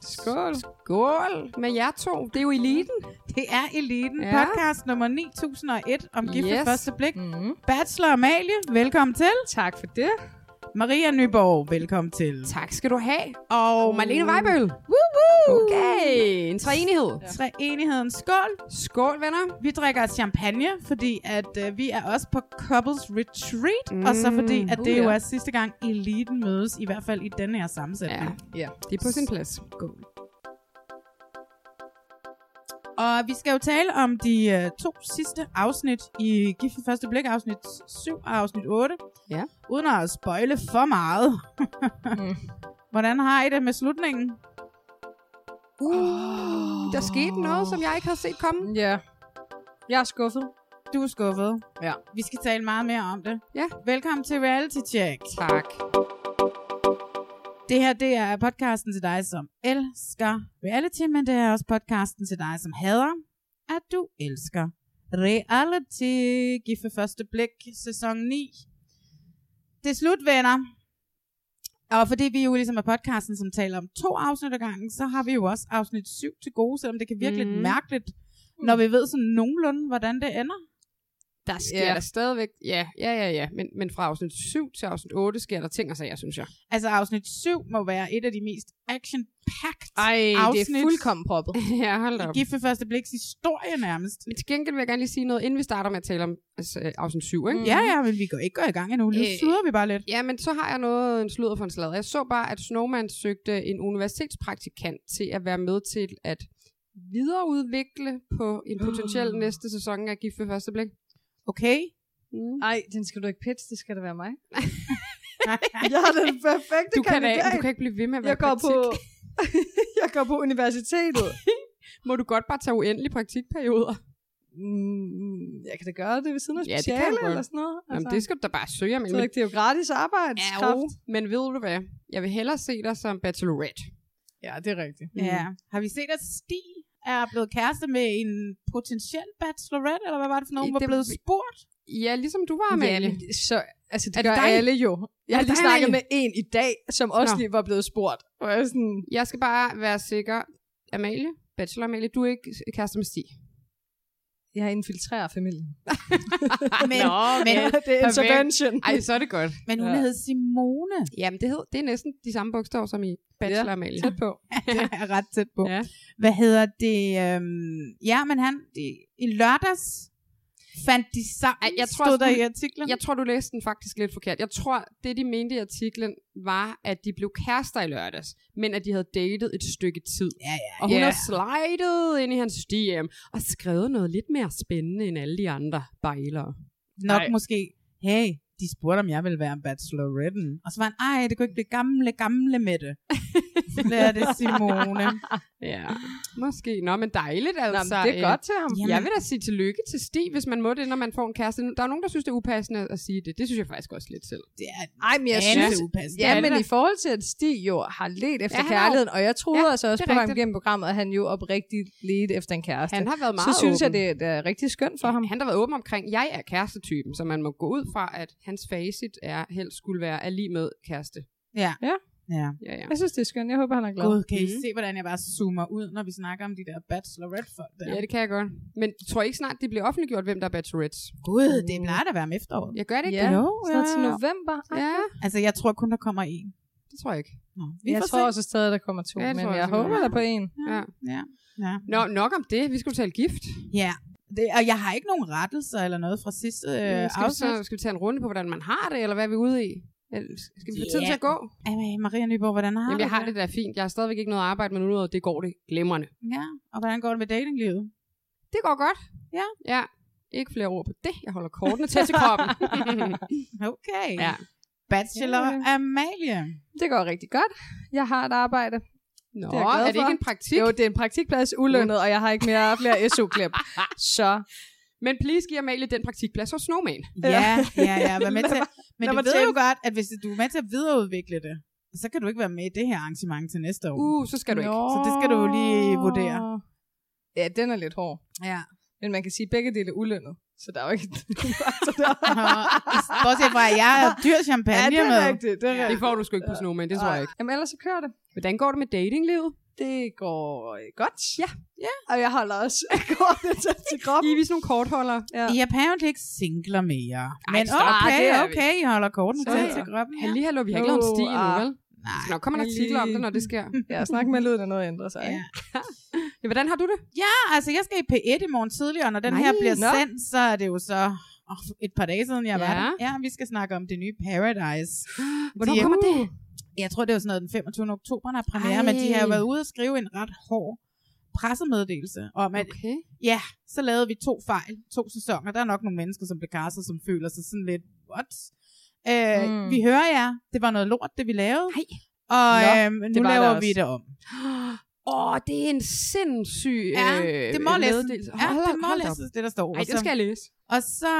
Skål. Skål med jer to. Det er jo eliten. Det er Eliten, Ja. podcast nummer 9001 om gift yes. Første blik. Mm. Bachelor Amalie, velkommen til. Tak for det. Maria Nyborg, velkommen til. Tak skal du have. Og Marlene Weibøl. Woo woo! Okay, en treenighed. Treenigheden. Skål. Skål, venner. Vi drikker champagne, fordi at uh, vi er også på Couples Retreat, mm. og så fordi at uh, det jo ja. er sidste gang Eliten mødes, i hvert fald i denne her sammensætning. Ja, ja, det er på sin plads. Skål. Og vi skal jo tale om de uh, to sidste afsnit i Gift ved første blik, afsnit 7 og afsnit 8. Ja. Uden at spoile for meget. Mm. Hvordan har I det med slutningen? Uh, der skete noget, som jeg ikke havde set komme. Ja. Jeg er skuffet. Du er skuffet. Ja. Vi skal tale meget mere om det. Ja. Velkommen til Reality Check. Tak. Det her, det er podcasten til dig, som elsker reality, men det er også podcasten til dig, som hader, at du elsker reality. Gift ved første blik, sæson 9. Det er slut, venner. Og fordi vi jo ligesom er podcasten, som taler om to afsnit ad gangen, så har vi jo også afsnit 7 til gode, selvom det kan virke mm. lidt mærkeligt, når vi ved sådan nogenlunde, hvordan det ender. Der sker Ja. der stadigvæk... Ja, ja, ja, ja. Men, men fra afsnit 7 til afsnit 8 sker der ting og sager, synes jeg. Altså afsnit 7 må være et af de mest action-packed Ej, afsnit det er fuldkommen proppet. ja, hold da op. Gift ved første bliks historie nærmest. Men til gengæld vil jeg gerne lige sige noget, inden vi starter med at tale om altså, øh, afsnit 7, ikke? Ja, ja, men vi går ikke gå i gang endnu. Nu Øh, slutter vi bare lidt. Ja, men så har jeg noget, en sludder for en sladder. Jeg så bare, at Snowman søgte en universitetspraktikant til at være med til at videreudvikle på en potentiel næste sæson af Gift ved første blik. Okay. Mm. Ej, den skal du ikke pitche, det skal det være mig. jeg er den perfekte Du, kan, kandidat. da- du kan ikke blive ved med at være jeg går på, praktik. jeg går på universitetet. Må du godt bare tage uendelige praktikperioder? Mm, jeg kan da gøre det ved siden af Ja, det kan eller sådan noget. Altså, Jamen, det skal du da bare søge om. så det er jo gratis arbejdskraft. Ja, men ved du hvad? Jeg vil hellere se dig som bachelorette. Ja, det er rigtigt. Ja. Har vi set, at Stig er blevet kæreste med en potentiel bachelorette, eller hvad var det for nogen, I- var det- blevet spurgt? Ja, ligesom du var, Amalie. men så, altså det Er det gør dig? alle jo. Jeg har det lige snakket med en i dag, som også Nå. lige var blevet spurgt. Og jeg sådan, Jeg skal bare være sikker. Amalie, bachelor Amalie, du er ikke kæreste med Stig. Jeg har infiltreret familien. Men, Nå, men, Ja, det er intervention. Ej, så er det godt. men hun Ja. hed Simone. Jamen, det, hed, det er næsten de samme bogstaver som i bachelor Ja, Amalie. Tæt på. det er ret tæt på. Ja. Hvad hedder det? Øhm, ja, men han, det, i lørdags fandt de sammen, Ej, jeg tror, stod der i artiklen. Jeg tror, du læste den faktisk lidt forkert. Jeg tror, det de mente i artiklen var, at de blev kærester i lørdags, men at de havde datet et stykke tid. Ja, ja. Og hun Ja. har slidet ind i hans DM og skrevet noget lidt mere spændende end alle de andre bejlere. Nok Ej. måske, hey, de spurgte, om jeg ville være bacheloretten. Og så var han, ej, det kunne ikke blive gamle, gamle med det. så bliver det Simone. Ja, måske. Nå, men dejligt Nå, altså. men det er øh, godt til ham. Jamen. Jeg vil da sige tillykke til Stig, hvis man må det, når man får en kæreste. Der er nogen, der synes, det er upassende at sige det. Det synes jeg faktisk også lidt selv. Det er Ej, men jeg synes, upassende. Ja, Ja, det men er i forhold til, at Stig jo har let efter Ja, kærligheden, og jeg troede Ja, altså også det er på ham gennem programmet, at han jo oprigtigt ledte efter en kæreste. Han har været så meget synes jeg, åben. det er, det er rigtig skønt for ham. Han har været åben omkring, jeg er kærestetypen, så man må gå ud fra, at hans facit er helst skulle være er lige med kæreste. Ja. Ja. Ja. Ja, ja. Jeg synes, det er skønt. Jeg håber, han er glad. Gud, kan I Mhm. se, hvordan jeg bare zoomer ud, når vi snakker om de der bachelorette-folk der? Ja, det kan jeg godt. Men tror I ikke snart, det bliver offentliggjort, hvem der er bachelorettes? Gud, det plejer da at være om efteråret. Jeg gør det ikke. Ja? Jo, ja, til ja. november. Ja, Altså, jeg tror kun, der kommer en. det tror jeg ikke. Nå, vi Jeg tror se. også stadig, der kommer to, Ja, men jeg jeg håber der på en. Ja. Ja, ja. Nå, nok om det. Vi skulle tale gift. ja. Det, og jeg har ikke nogen rettelser eller noget fra sidste øh, skal, vi afsnit. så, skal vi tage en runde på, hvordan man har det, eller hvad er vi ude i? Skal vi få tid Ja. til at gå? Ej, Maria Nyborg, hvordan har Jamen, du jeg har det da fint. Jeg har stadigvæk ikke noget arbejde, men nu det går det glimrende. Ja, og hvordan går det med datinglivet? Det går godt. Ja. Ja. Ikke flere ord på det. Jeg holder kortene tæt til kroppen. Okay. ja. Bachelor Ja. Amalie. Det går rigtig godt. Jeg har et arbejde. Nå, Det er jeg glad er det ikke en praktik? Jo, det er en praktikplads ulønnet, og jeg har ikke mere flere SU-klip. Så Men please giv Amalie den praktikplads hos Snowman. Ja, ja, ja. Vær med til. Men du ved jo godt, at hvis du er med til at videreudvikle det, så kan du ikke være med i det her arrangement til næste år. Uh, så skal du ikke. Så det skal du lige vurdere. Ja, den er lidt hård. Ja. Men man kan sige, at begge dele er ulønnet. Så der er jo ikke... så der... Bortset fra, at jeg er dyr champagne ja, det med. er rigtigt. Det er Det rigtigt. får du sgu ikke på Snowman, det tror jeg ikke. Jamen ellers så kører det. Hvordan går det med datinglivet? Det går øh, godt. Ja. ja. Og jeg holder også kortet tæt til kroppen. I er vist nogle kortholder. Ja. I er apparently ikke singler mere. Men stop. okay, det vi. okay, I holder kortene Så til ja. til kroppen. Ja. Halli, hallo, vi har ikke lavet en sti Oh, endnu, ah. vel? Nej. Så nok kommer en artikel om det, når det sker. Ja, snak med lyden af noget ændrer sig. Ja. Ja, hvordan har du det? ja, altså jeg skal i P1 i morgen tidlig, og når den Nej, her bliver nå. sendt, så er det jo så oh, et par dage siden, jeg var Ja. der. Ja, vi skal snakke om det nye Paradise. Hvornår De- kommer det? Jeg tror, det var sådan noget den 25. oktober, der er premiere, Ej. men de har været ude og skrive en ret hård pressemeddelelse om, at Okay. ja, så lavede vi to fejl, to sæsoner. Der er nok nogle mennesker, som blev castet, som føler sig sådan lidt, what? Øh, Mm. mm. Vi hører jer, det var noget lort, det vi lavede. Nej. Og Nå, øhm, nu laver det vi det om. Åh, det er en sindssyg Ja, øh, det må meddelelse. Ja, Hold- det må hold læses, det der står. Ej, Og det skal jeg læse. Og så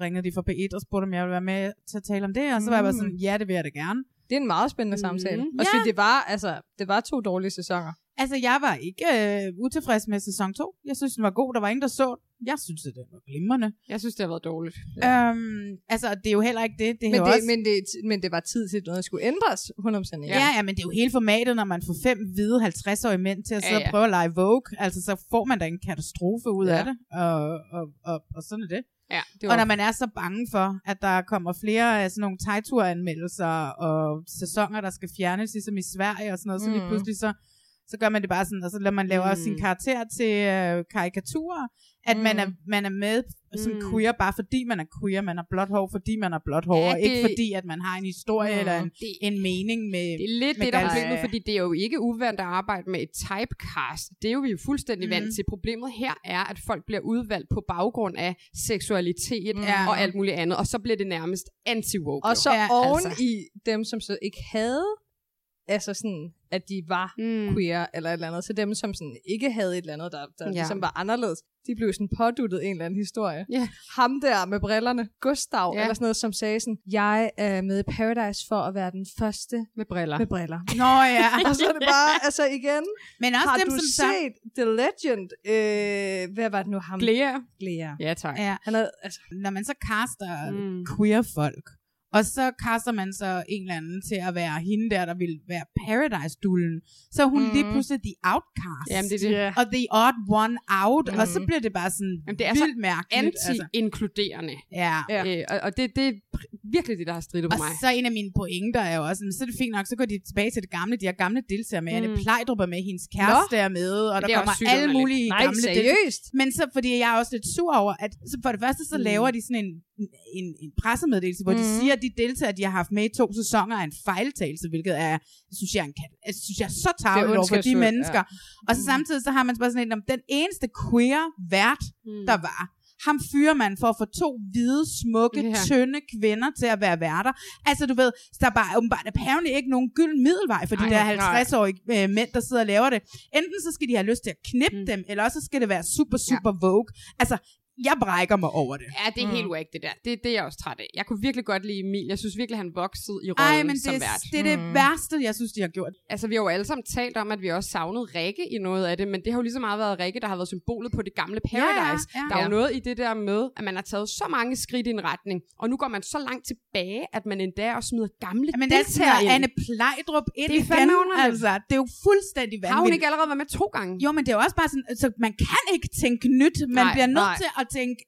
ringede de fra P1 og spurgte, om jeg ville være med til at tale om det, og så var jeg bare sådan, ja, det vil jeg da gerne. Det er en meget spændende Mhm. samtale. Også Ja. det var, altså, det var to dårlige sæsoner. Altså, jeg var ikke øh, utilfreds med sæson 2. Jeg synes, den var god. Der var ingen, der så. Jeg synes, at den var glimrende. Jeg synes, det har været dårligt. Ja. Øhm, altså, det er jo heller ikke det. Det er Men det, også... men, det, men det var tid til, at noget skulle ændres. 100% Ja. ja, ja, men det er jo hele formatet, når man får fem hvide 50-årige mænd til at sidde Ja, ja, og prøve at lege Vogue. Altså, så får man da en katastrofe ud Ja. af det. Og, og, og, og sådan er det. Ja, det Og når man er så bange for, at der kommer flere af sådan nogle tegturanmeldelser og sæsoner, der skal fjernes, ligesom i Sverige og sådan noget, så lige Mm. pludselig så, så gør man det bare sådan, og så lader man lave Mm. mm. sin karakter til øh, karikaturer, at mm. man, er, man er med som Mm. mm. queer, bare fordi man er queer, man er blåt hår, fordi man er blåt hår, Ja, og ikke det- fordi, at man har en historie Mm. mm. eller en, Det, en mening med... det er lidt med det, der er problemet, fordi det er jo ikke uvandt at arbejde med et typecast. Det er jo vi er jo fuldstændig mm. Mm. vant til. Problemet her er, at folk bliver udvalgt på baggrund af seksualitet Mm. og alt muligt andet, og så bliver det nærmest anti-woke. Og så Ja, oven altså. i dem, som så ikke havde, altså sådan, at de var Mm. queer eller et eller andet, så dem, som sådan ikke havde et eller andet, der, der Ja. ligesom var anderledes, de blev sådan påduttet en eller anden historie. Ja. Ham der med brillerne, Gustav, ja. eller sådan noget, som sagde sådan, jeg er med i Paradise for at være den første Med briller. med briller. Nå ja, Og så er det bare, altså igen, men også har dem, du som så... set The Legend? Øh, hvad var det nu ham? Glea. Glea. Ja, tak. Ja, Han havde, altså, når man så caster mm. queer folk, og så caster man så en eller anden til at være hende der, der vil være Paradise-dullen, så hun Mm. lige pludselig the outcast. Jamen, det er det. Ja. Og the odd one out, mm. og så Mm. bliver det bare sådan Jamen, det er vildt mærkeligt. Altså. Anti-inkluderende. Ja. Ja. Øh, og, og det, det er virkelig det, der har stridet på Og mig. så en af mine pointer er jo også, så er det fint nok, så går de tilbage til det gamle, de her gamle deltagere med, Mm. Anne Plejdrup er med, hendes kæreste er med, og der er kommer alle mulige nej, gamle seriøst? Men så, fordi jeg er også lidt sur over, at så for det første så Mm. laver de sådan en, en, en pressemeddelelse, hvor mm. de Mhm. siger, at de deltagere, de har haft med i to sæsoner, er en fejltagelse, hvilket er, synes jeg, en, jeg synes, jeg er så tavligt over for de mennesker. Ja. Og så samtidig så har man bare sådan en, om den eneste queer vært, Mm. der var, ham fyrer man for at få to hvide, smukke, yeah. tynde kvinder til at være værter. Altså du ved, der er bare åbenbart apparently ikke nogen gylden middelvej for de Ej, der nej. 50-årige øh, mænd, der sidder og laver det. Enten så skal de have lyst til at knippe Mm. mm. dem, eller også så skal det være super, super ja. vogue. Altså, jeg brækker mig over det. Ja, det er mm. helt whack, det der. Det, det er jeg også træt af. Jeg kunne virkelig godt lide Emil. Jeg synes virkelig, han voksede i rollen Ej, men som det, vært. det er det værste, jeg synes, de har gjort. Altså, vi har jo alle sammen talt om, at vi også savnede Rikke i noget af det, men det har jo lige så meget været Rikke, der har været symbolet på det gamle Paradise. Ja, ja, ja. Der er jo Ja. noget i det der med, at man har taget så mange skridt i en retning, og nu går man så langt tilbage, at man endda også smider gamle Men deltagere tager ind. Anne Plejdrup ind Det er igen. Altså, det er jo fuldstændig vanvittigt. Har hun ikke allerede været med to gange? Jo, men det er jo også bare sådan, altså, man kan ikke tænke nyt. Man Nej, bliver nødt nej. til at tænke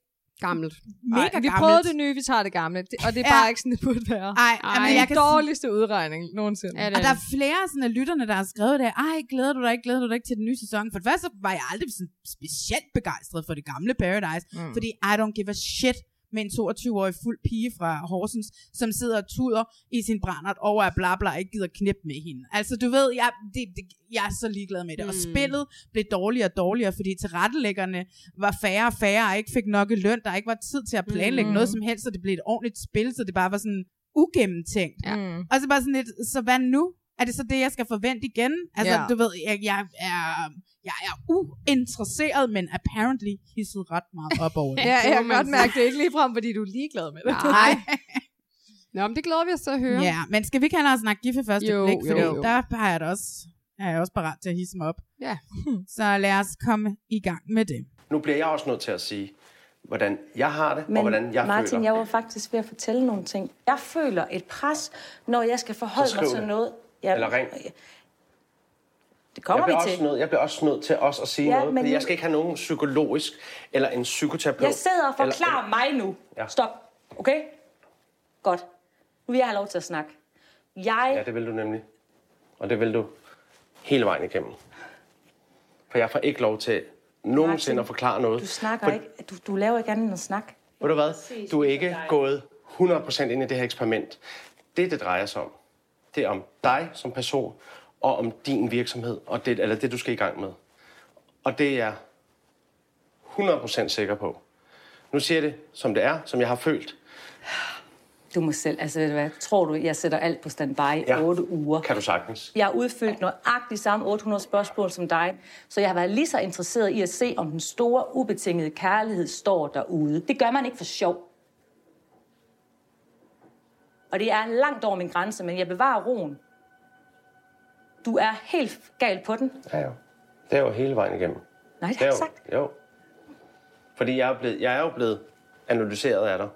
Gammelt. mega Ej, vi gammelt. prøvede det nye, vi tager det gamle. Det, og det er Ja. bare ikke sådan, det burde være. Ej, Ej, men Det jeg er kan den dårligste udregning nogensinde. Ja, det Og er der er flere sådan, af lytterne, der har skrevet det. Ej, glæder du dig ikke, glæder du dig ikke til den nye sæson? For det første så var jeg aldrig sådan specielt begejstret for det gamle Paradise. Mm. Fordi I don't give a shit med en 22-årig fuld pige fra Horsens, som sidder og tuder i sin brændert over, at bla bla ikke gider knip med hende. Altså, du ved, jeg, det, det, jeg er så ligeglad med det. Mm. Og spillet blev dårligere og dårligere, fordi tilrettelæggerne var færre og færre, og ikke fik nok i løn. Der ikke var tid til at planlægge mm. noget som helst, så det blev et ordentligt spil, så det bare var sådan ugennemtænkt. Ja. Mm. Og så bare sådan lidt, så hvad nu? Er det så det, jeg skal forvente igen? Altså, Ja. du ved, jeg, jeg, er, jeg er uinteresseret, men apparently hisset ret meget op over det. Ja, det jeg kan godt mærke, det ikke ligefrem, fordi du er ligeglad med det. Nej. Nå, men det glæder vi os til at høre. Ja, men skal vi ikke have noget snakke gifte første Jo, blik? Fordi jo, jo. der har jeg da også, er jeg også parat til at hisse mig op. Ja. Så lad os komme i gang med det. Nu bliver jeg også nødt til at sige, hvordan jeg har det, Men og hvordan jeg Martin, føler. jeg var faktisk ved at fortælle nogle ting. Jeg føler et pres, når jeg skal forholde mig til det. noget. Jeg, Eller ring. Det Jeg kommer bliver, vi også til. nødt, jeg bliver også nødt til også at sige Ja, noget, men fordi jeg skal ikke have nogen psykologisk eller en psykoterapeut. Jeg sidder og eller- forklarer mig nu. Ja. Stop. Okay? Godt. Nu vil jeg have lov til at snakke. Jeg... Ja, det vil du nemlig. Og det vil du hele vejen igennem. For jeg får ikke lov til nogensinde Martin, at forklare noget. Du snakker for, ikke. Du, du laver ikke andet end at snakke. Ved du hvad? Du er ikke gået 100% ind i det her eksperiment. Det, det drejer sig om, det er om dig som person, og om din virksomhed, og det, eller det, du skal i gang med. Og det er jeg 100% sikker på. Nu siger jeg det, som det er, som jeg har følt. Du må selv... Altså, ved du hvad? Tror du, jeg sætter alt på standby i Ja. 8 uger? Kan du sagtens. Jeg har udfyldt nøjagtigt samme 800 spørgsmål som dig, så jeg har været lige så interesseret i at se, om den store, ubetingede kærlighed står derude. Det gør man ikke for sjov. Og det er langt over min grænse, men jeg bevarer roen. Du er helt galt på den. Ja, jo. Det er jo hele vejen igennem. Nej, det har jeg jo, sagt. jo. Fordi jeg er, blevet, jeg er jo blevet analyseret af dig.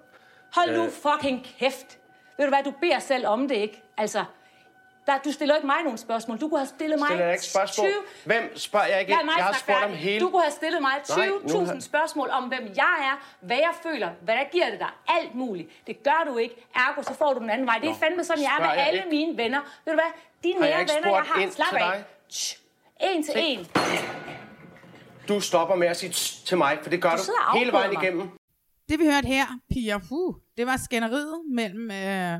Hold Øh. nu fucking kæft. Ved du hvad, du beder selv om det, ikke? Altså, der, du stiller ikke mig nogle spørgsmål. Du kunne have stillet mig Stiller jeg ikke spørgsmål? 20... Hvem spørger jeg ikke? Lad mig jeg har spurgt om hele... Du kunne have stillet mig Nej, nu 20.000 har- spørgsmål om, hvem jeg er, hvad jeg føler, hvad der giver det dig, alt muligt. Det gør du ikke. Ergo, så får du den anden vej. Det er Nå, fandme sådan, jeg er med jeg alle ikke? mine venner. Ved du hvad? De jeg nære ikke venner, jeg har. ind Slap til af. dig? Tsch. En til en. Du stopper med at sige til mig, for det gør Du du, hele vejen mig. igennem. Det vi hørte her, Pia, uh, det var skænderiet mellem øh,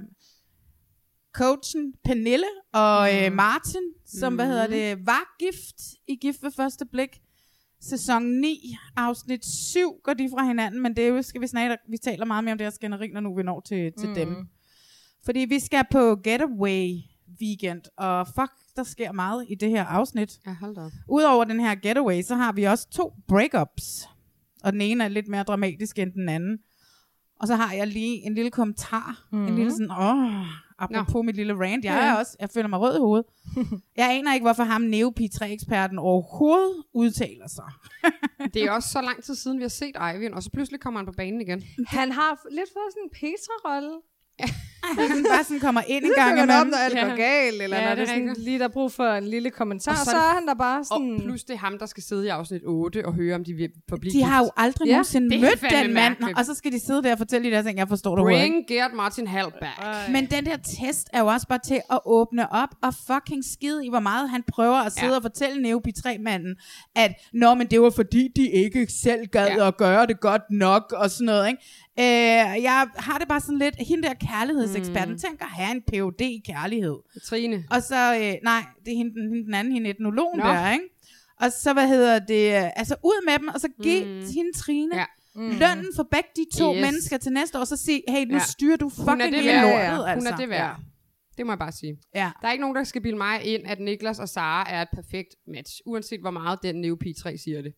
coachen Pernille og øh, Martin, som, hvad hedder det, var gift i Gift ved første blik. Sæson 9, afsnit 7 går de fra hinanden, men det er jo, skal vi snakke, vi taler meget mere om det her skænderi, når nu vi når til, til mm. dem. Fordi vi skal på Getaway weekend, og fuck, der sker meget i det her afsnit. Ja, hold da op. Udover den her getaway, så har vi også to breakups. Og den ene er lidt mere dramatisk end den anden. Og så har jeg lige en lille kommentar. Mm-hmm. En lille sådan, åh, apropos Nå. mit lille rant. Jeg er også, jeg føler mig rød i hovedet. jeg aner ikke, hvorfor ham Neo P3-eksperten overhovedet udtaler sig. Det er også så lang tid siden, vi har set Eivind, og så pludselig kommer han på banen igen. Han har lidt fået sådan en Petra-rolle. Han bare sådan kommer ind en Så gang han op, imellem. når alt Ja. går galt, eller Ja, når det det er sådan, lige der er brug for en lille kommentar. Og så så, er det- er han der bare sådan... Og plus det er ham, der skal sidde i afsnit 8 og høre, om de vil forblive De har jo aldrig Ja, nogensinde det mødt den mand, og så skal de sidde der og fortælle de der ting, jeg forstår det overhovedet ikke. Bring Gert Martin Hall back. Men den der test er jo også bare til at åbne op og fucking skide i, hvor meget han prøver at sidde Ja. og fortælle Neo P3-manden, at Nå, men det var fordi, de ikke selv gad ja. at gøre det godt nok, og sådan noget, ikke? Øh, jeg har det bare sådan lidt, hende der kærlighedseksperten, mm. tænker at have en PhD i kærlighed. Trine. Og så, øh, nej, det er hende, den- hende den anden, hende etnologen Nå. der, ikke? Og så, hvad hedder det, øh, altså ud med dem, og så giv mm. hende Trine Ja. ja. mm. lønnen for begge de to Yes. mennesker til næste år, så sig, hey, nu Ja. ja. styrer du fucking Hun er det hele lortet, Ja, ja. altså. Hun er det værd. Det må jeg bare sige. Ja. Der er ikke nogen, der skal bilde mig ind, at Niklas og Sara er et perfekt match, uanset hvor meget den Neo P3 siger det.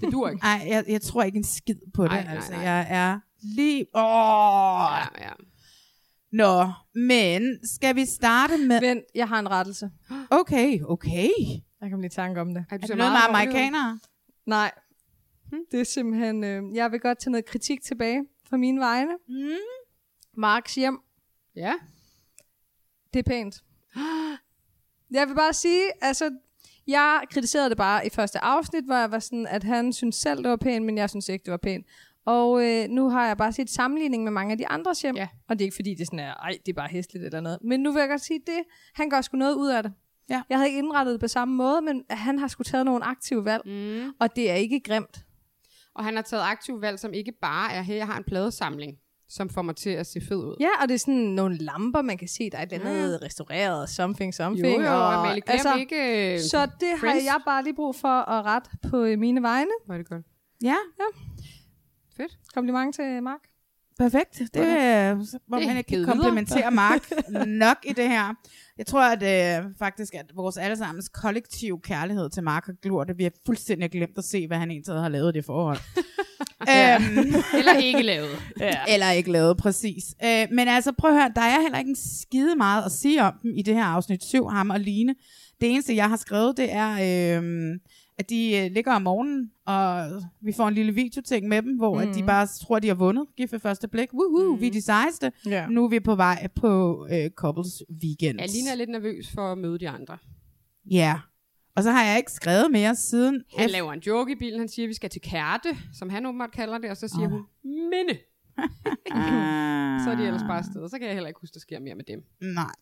Det dur ikke. Ej, jeg, jeg tror ikke en skid på det. Ej, nej, altså, nej. jeg er lige... Åh! Ja, ja. Nå, men skal vi starte med... Vent, jeg har en rettelse. Okay, okay. Jeg kom lige i tanke om det. Er, du Er det noget med amerikanere? Nej. Det er simpelthen... Øh, jeg vil godt tage noget kritik tilbage fra mine vegne. Mm. Marks hjem. Ja. Det er pænt. Jeg vil bare sige, altså, jeg kritiserede det bare i første afsnit, hvor jeg var sådan, at han synes selv, det var pænt, men jeg synes ikke, det var pænt. Og øh, nu har jeg bare set sammenligning med mange af de andres hjem. Ja. Og det er ikke fordi, det er sådan, er, ej, det er bare hæsligt eller noget. Men nu vil jeg godt sige, det, han gør sgu noget ud af det. Ja. Jeg havde ikke indrettet det på samme måde, men han har sgu taget nogle aktive valg. Mm. Og det er ikke grimt. Og han har taget aktiv valg, som ikke bare er, her jeg har en pladesamling, som får mig til at se fed ud. Ja, og det er sådan nogle lamper, man kan se, der er et eller andet restaureret, something, Jo, something. jo, og, Amalie, glem altså, ikke... Så det har Friends. jeg bare lige brug for at rette på øh, mine vegne. Er det godt. Ja, Fedt. Kompliment til Mark. perfekt. Det øh, Det er man ikke givet komplimentere Mark nok i det her. Jeg tror at øh, faktisk, at vores allesammens kollektiv kærlighed til Mark har gjort, at vi har fuldstændig glemt at se, hvad han egentlig har lavet i det forhold. øhm, Eller ikke lavet. Ja. Eller ikke lavet, præcis. Øh, men altså, prøv at høre, der er heller ikke en skide meget at sige om dem i det her afsnit 7, ham og Line. Det eneste, jeg har skrevet, det er, øh, at de øh, ligger om morgenen, og vi får en lille videoting med dem, hvor mm. at de bare tror, at de har vundet gift ved første blik. Woohoo, mm. vi er de sejeste. Ja. Nu er vi på vej på øh, couples weekend. Jeg ligner lidt nervøs for at møde de andre. Ja. Og så har jeg ikke skrevet mere siden. Han F- laver en joke i bilen, han siger, at vi skal til Kærte, som han åbenbart kalder det, og så siger Ah. hun, minde. Så er de ellers bare afsted. Så kan jeg heller ikke huske, der sker mere med dem. Nej.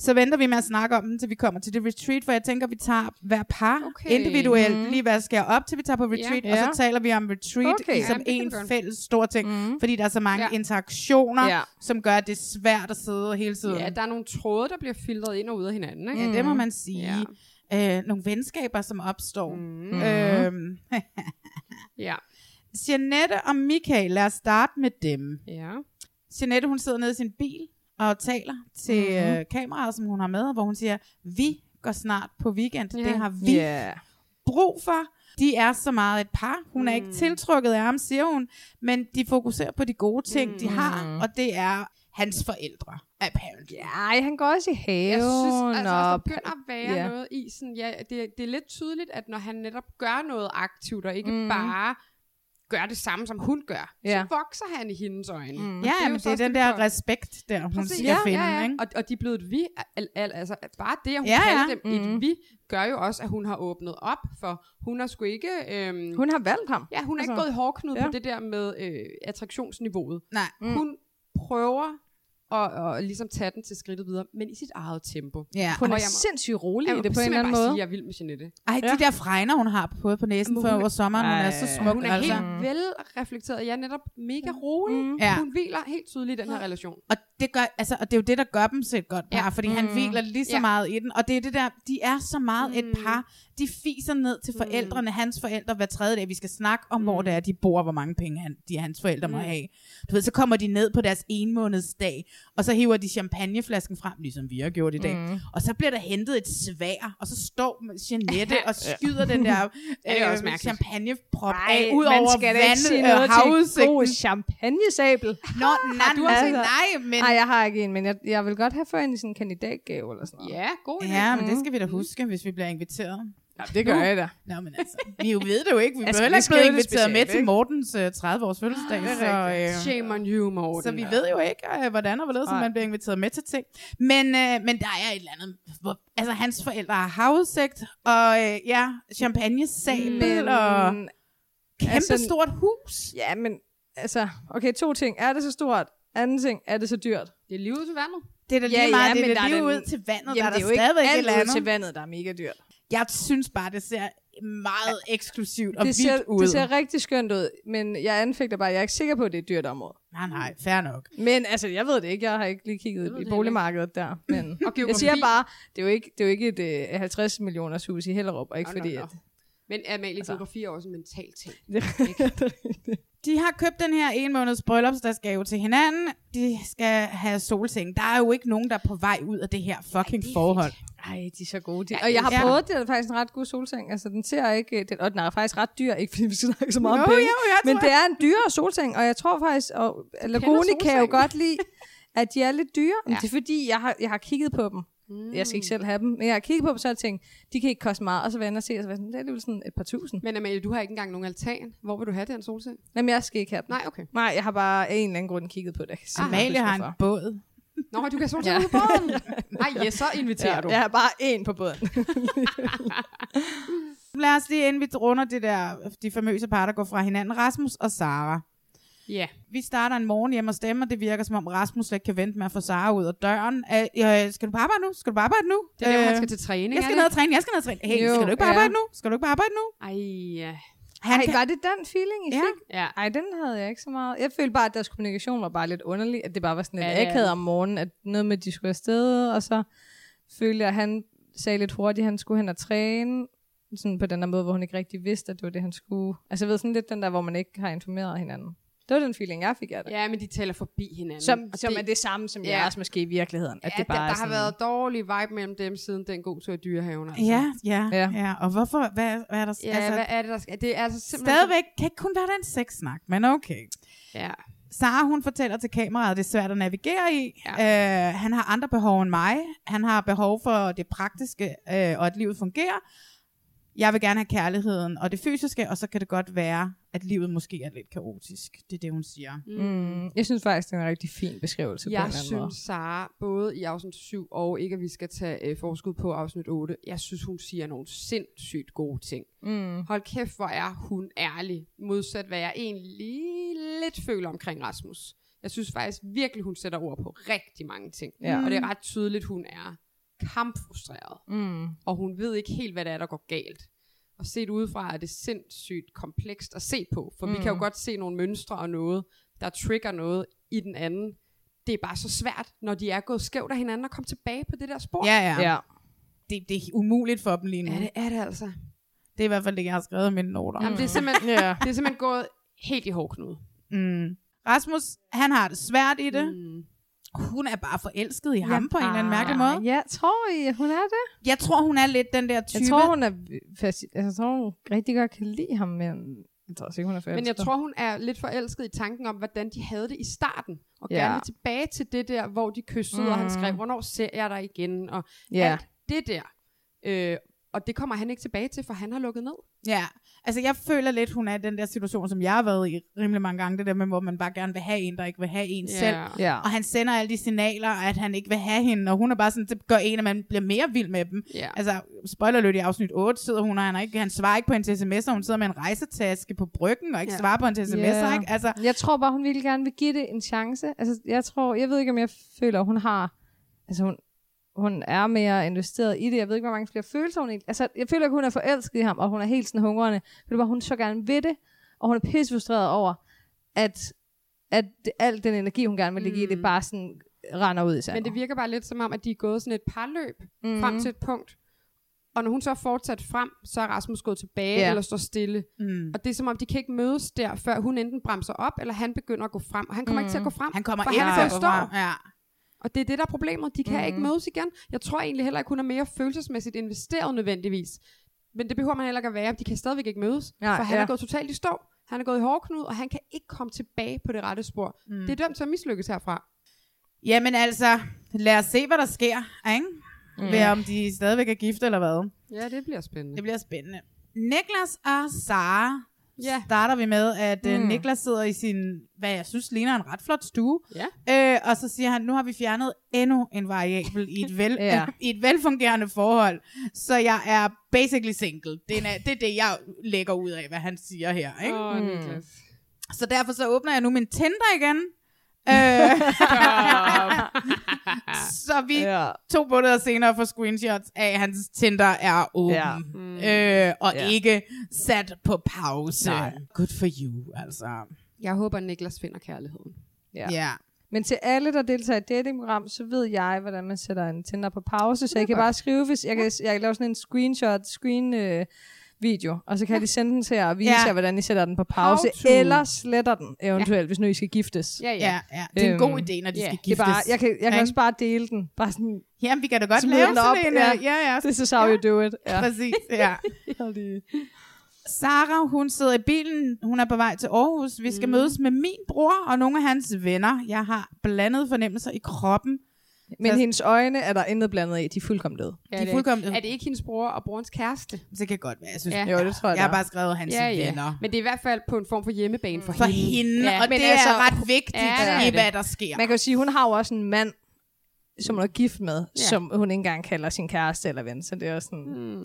Så venter vi med at snakke om den, til vi kommer til det retreat, for jeg tænker, vi tager hver par Okay. individuelt, Mhm. lige hvad skal op til vi tager på retreat, Ja. og så taler vi om retreat Okay. som Ja, en fælles stor ting, Mhm. fordi der er så mange Ja. interaktioner, Ja. som gør, at det er svært at sidde hele tiden. Ja, der er nogle tråde, der bliver filtreret ind og ud af hinanden, ikke? Ja, det må man sige. Ja. Øh, nogle venskaber, som opstår. Mm. Øhm, Ja. Jeanette og Michael, lad os starte med dem. Ja. Jeanette, hun sidder nede i sin bil og taler til Mhm. mm-hmm. øh, kameraet, som hun har med, hvor hun siger, vi går snart på weekend. Ja. Det har vi Ja. brug for. De er så meget et par. Hun er Mm. ikke tiltrukket af ham, siger hun, men de fokuserer på de gode ting, mm. de har, og det er hans forældre, apparently. Ja, han går også i haven. Jeg synes, altså, og der begynder at være ja. noget i sådan, ja, det, det er lidt tydeligt, at når han netop gør noget aktivt, og ikke Mm. mm. bare gør det samme, som hun gør, Ja. så vokser han i hendes øjne. Mm. Ja, men det er den der for- respekt, der hun Præcis. skal ja, finde. ja, ja. Ikke? Og, og de er blevet et vi, al, al, altså bare det, at hun Ja, ja, ja. kalder dem Mhm. et vi, gør jo også, at hun har åbnet op, for hun har sgu ikke... Øhm, Hun har valgt ham. ja, hun er altså, ikke gået i hårdknud ja. på det der med øh, attraktionsniveauet. Nej. Mm. Hun prøver at, at ligesom tage den til skridtet videre, men i sit eget tempo. Ja. Hun er Og jeg må- sindssygt rolig Jeg i det på en eller anden måde. sige, jeg er vild med Jeanette. Ej, Ja. de der fregner, hun har på, på næsen Men for hun- over sommeren, hun er så Ej. smuk. Hun er altså. helt velreflekteret. Jeg er netop mega rolig. Mm. Ja. Hun hviler helt tydeligt i den her relation. Og det, gør, altså, og det er jo det, der gør dem til et godt par, ja. Ja. fordi mm. han hviler lige så ja. Ja. meget i den. Og det er det der, de er så meget mm. et Mm. par. De fiser ned til forældrene, mm. hans forældre, hver tredje dag. Vi skal snakke om, mm. hvor det er, de bor, hvor mange penge han, de hans forældre mm. må have. Du ved, så kommer de ned på deres en måneds dag, og så hiver de champagneflasken frem, ligesom vi har gjort i dag. Mm. Og så bliver der hentet et svær, og så står Jeanette og skyder den der er øh, champagneprop af, ud over vandet og til god havudsigten. champagnesabel. Nå, nej, du altså, en? nej, men... Nej, jeg har ikke en, men jeg, jeg vil godt have for en i sådan en kandidatgave eller sådan noget. Ja, god idé. Ja, men det skal vi da huske, hvis vi bliver inviteret. Ja, det gør jeg da. Nå, men altså, vi jo ved det jo ikke. Vi Altså, bliver heller ikke det inviteret med til ikke? Mortens uh, 30-års fødselsdag. det så, øh, Shame on you, Morten. så vi ved jo ikke, uh, hvordan og hvorledes Nej. man bliver inviteret med til ting. Men, uh, men der er et eller andet... Hvor, altså, hans forældre har havudsigt, og uh, ja, champagnesabel, og kæmpe altså- stort hus. Ja, men altså, okay, to ting. Er det så stort? Anden ting, er det så dyrt? Det er lige ud til vandet. Det er da lige Ja, ja, meget, men det der er er den- ud til vandet, Jamen, der er det er der jo ikke stadigvæk et alt eller ud andet. til vandet, der er mega dyrt. Jeg synes bare, det ser meget eksklusivt og Det ser, vildt ud. det ser rigtig skønt ud, men jeg anfægter bare, jeg er ikke sikker på, at det er et dyrt område. Nej, nej, fair nok. Men altså, jeg ved det ikke. Jeg har ikke lige kigget i det boligmarkedet der. Men Og jeg siger bare, det er jo ikke, det er jo ikke et øh, 50 millioners hus i Hellerup, og ikke nå, fordi, nå. at... Men Amalie, Altså. geografi er også en mental ting. Det, det er rigtigt. De har købt den her en måneds bryllupsdagsgave til hinanden. De skal have solseng. Der er jo ikke nogen, der er på vej ud af det her fucking forhold. Ej, de er så gode. De. Og jeg har Ja. prøvet, det er faktisk en ret god solseng. Altså, den ser ikke, den, og den er faktisk ret dyr, ikke fordi vi skal snakke så meget om penge. jo, jeg men det er en dyrere solseng, og jeg tror faktisk, og Lagoni kan jo godt lide, at de er lidt dyre. Ja. Ja. Det er fordi, jeg har, jeg har kigget på dem. Mm. Jeg skal ikke selv have dem, men jeg har kigget på dem, så jeg tænkt, de kan ikke koste meget. Og så var jeg og se, og så var sådan, det er alligevel sådan et par tusind. Men Amalie, du har ikke engang nogen altan. Hvor vil du have den solseng? Jamen, jeg skal ikke have dem. Nej, okay. Nej, jeg har bare af en eller anden grund kigget på det. Ikke Amalie har en hvorfor. båd. Nå, du kan solseng Ja. ja. på båden. Nej, ja, så inviterer Ja, du. jeg har bare en på båden. Lad os lige, inden vi runder det der, de famøse par, der går fra hinanden. Rasmus og Sara. Ja. Vi starter en morgen hjemme hos dem, og det virker som om Rasmus slet ikke kan vente med at få Sara ud af døren. Øh, skal du på arbejde nu? Skal du på arbejde nu? Det er der, Øh, han skal til træning. Jeg skal ned og træne, jeg skal ned og træne. Hey, Jo, skal du ikke på ja. arbejde nu? Skal du ikke på arbejde nu? Ej, ja. Han Ej, kan, var det den feeling, I Ja. fik? Ja. Ej, den havde jeg ikke så meget. Jeg følte bare, at deres kommunikation var bare lidt underlig. At det bare var sådan lidt Ja, ja, akavet om morgenen, at noget med, at de skulle afsted, og så følte jeg, at han sagde lidt hurtigt, at han skulle hen og træne. Sådan på den der måde, hvor hun ikke rigtig vidste, at det var det, han skulle. Altså jeg ved sådan lidt den der, hvor man ikke har informeret hinanden. Det var den feeling, jeg fik af det. ja, men de taler forbi hinanden. Som, som er det samme som Ja. jeres måske i virkeligheden. At Ja, det bare der, er der sådan, har været dårlig vibe mellem dem siden den god tur i dyrehaven. Altså. ja, ja, ja, Ja. ja. Og hvorfor? Hvad, hvad er der? Ja, altså, hvad er det, der skal? Det er altså simpelthen... stadigvæk kan ikke kun være den sexsnak, men okay. Ja. Sara, hun fortæller til kameraet, at det er svært at navigere i. Ja. Øh, han har andre behov end mig. Han har behov for det praktiske, øh, og at livet fungerer. Jeg vil gerne have kærligheden og det fysiske, og så kan det godt være, at livet måske er lidt kaotisk. Det er det, hun siger. Mm, jeg synes faktisk, det er en rigtig fin beskrivelse på en Jeg eller anden måde. synes, Sara, både i afsnit 7 og ikke, at vi skal tage øh, forskud på afsnit 8, jeg synes, hun siger nogle sindssygt gode ting. Mm. Hold kæft, hvor er hun ærlig, modsat hvad jeg egentlig lidt føler omkring Rasmus. Jeg synes faktisk virkelig, hun sætter ord på rigtig mange ting. Ja. Og det er ret tydeligt, hun er kampfrustreret. Mm. Og hun ved ikke helt, hvad det er, der går galt. Og set udefra er det sindssygt komplekst at se på. For mm. vi kan jo godt se nogle mønstre og noget, der trigger noget i den anden. Det er bare så svært, når de er gået skævt af hinanden, at komme tilbage på det der spor. Ja, ja. Ja. Det, det er umuligt for dem lige nu. Ja, det er det altså. Det er i hvert fald det, jeg har skrevet i mine noter. Jamen, det, er simpelthen, Ja. det er simpelthen gået helt i hårdknude. Mm. Rasmus, han har det svært i det. Mm. Hun er bare forelsket i ham på en eller anden mærkelig måde. Ja, tror I, hun er det? Jeg tror, hun er lidt den der type. Jeg tror, hun er altså, jeg tror, hun rigtig godt kan lide ham, men jeg tror ikke, hun er forelsket. Men jeg tror, hun er lidt forelsket i tanken om, hvordan de havde det i starten. Og Ja. gerne tilbage til det der, hvor de kyssede, mm. og han skrev, hvornår ser jeg dig igen? Og Ja. alt det der. Øh, og det kommer han ikke tilbage til, for han har lukket ned. Ja, altså jeg føler lidt, hun er i den der situation, som jeg har været i rimelig mange gange. Det der med, hvor man bare gerne vil have en, der ikke vil have en Ja. selv. Ja. Og han sender alle de signaler, at han ikke vil have hende, og hun er bare sådan, det gør en, at man bliver mere vild med dem. Ja. Altså, spoiler lidt i afsnit 8, sidder hun, og han, er ikke, han svarer ikke på en sms, og hun sidder med en rejsetaske på bryggen, og ikke Ja. svarer på en sms, Ja. ikke? Altså, Jeg tror bare, hun ville gerne vil give det en chance. Altså, jeg tror, jeg ved ikke, om jeg føler, at hun har, altså hun, hun er mere investeret i det. Jeg ved ikke, hvor mange flere følelser hun egentlig... Altså, jeg føler ikke, hun er forelsket i ham, og hun er helt sådan hungrende. Det er bare, hun så gerne vil det, og hun er pisse frustreret over, at, at det, al den energi, hun gerne vil lægge mm. i det, bare sådan render ud i sig. Men det virker bare lidt som om, at de er gået sådan et parløb Mhm. mm. frem til et punkt. Og når hun så er fortsat frem, så er Rasmus gået tilbage Ja. eller står stille. mm. Og det er som om, de kan ikke mødes der, før hun enten bremser op, eller han begynder at gå frem. Og han kommer mm. ikke til at gå frem, han kommer for ikke han i frem. stå. Ja. Og det er det, der er problemet. De kan mm. ikke mødes igen. Jeg tror egentlig heller ikke, hun er mere følelsesmæssigt investeret nødvendigvis. Men det behøver man heller ikke at være. De kan stadigvæk ikke mødes. Nej, for han ja. er gået totalt i stå. Han er gået i hårdknud, og han kan ikke komme tilbage på det rette spor. Mm. Det er dømt til at mislykkes herfra. Jamen altså, lad os se, hvad der sker, ikke? Mm. Ved om de stadigvæk er gift eller hvad. Ja, det bliver spændende. Det bliver spændende. Niklas og Sara Ja. starter vi med, at mm. Mm. Niklas sidder i sin, hvad jeg synes ligner en ret flot stue. Ja. Øh, og så siger han, nu har vi fjernet endnu en variabel i et, vel, Ja. i et velfungerende forhold. Så jeg er basically single. Det er, det er det, jeg lægger ud af, hvad han siger her. Ikke? Oh, Niklas. Så derfor så åbner jeg nu min Tinder igen. Øh, så vi Ja. to måneder senere får screenshots af, at hans Tinder er åben. Ja. Øh, og Ja. ikke sat på pause. Nej. Good for you, altså. Jeg håber, Niklas finder kærligheden. Ja. Ja. Men til alle, der deltager i datingprogram, så ved jeg, hvordan man sætter en Tinder på pause. Så jeg kan bare skrive, hvis jeg kan, jeg kan lave sådan en screenshot, screen, øh, video, og så kan de sende den til jer og vise Ja. jer, hvordan I sætter den på pause, eller sletter den eventuelt, hvis nu I skal giftes. Ja, ja. Ja, ja. Det er en Øhm, god idé, når de ja, skal Det giftes. bare, jeg kan, jeg kan Ikke? også bare dele den. Bare sådan, Jamen, vi kan da godt lave den op, sådan en... ja. øh, Ja, ja. this is how you do it. Ja. Præcis, ja. Sara, hun sidder i bilen. Hun er på vej til Aarhus. Vi skal mm. mødes med min bror og nogle af hans venner. Jeg har blandet fornemmelser i kroppen. Men hendes øjne er der intet blandet i. De er fuldkommen døde. Ja, De er det- fuldkommen- Er det ikke hendes bror og brorens kæreste? Det kan godt være. Jeg synes, Ja. Jo, det tror jeg, jeg har er. bare skrevet hans Ja, ja. venner. Men det er i hvert fald på en form for hjemmebane for, For hende, Ja. og men det altså- er ret vigtigt Ja, det i, det. hvad der sker. Man kan jo sige, hun har jo også en mand, som hun er gift med, Ja. ja. som hun ikke engang kalder sin kæreste eller ven. Så det er også sådan... Mm.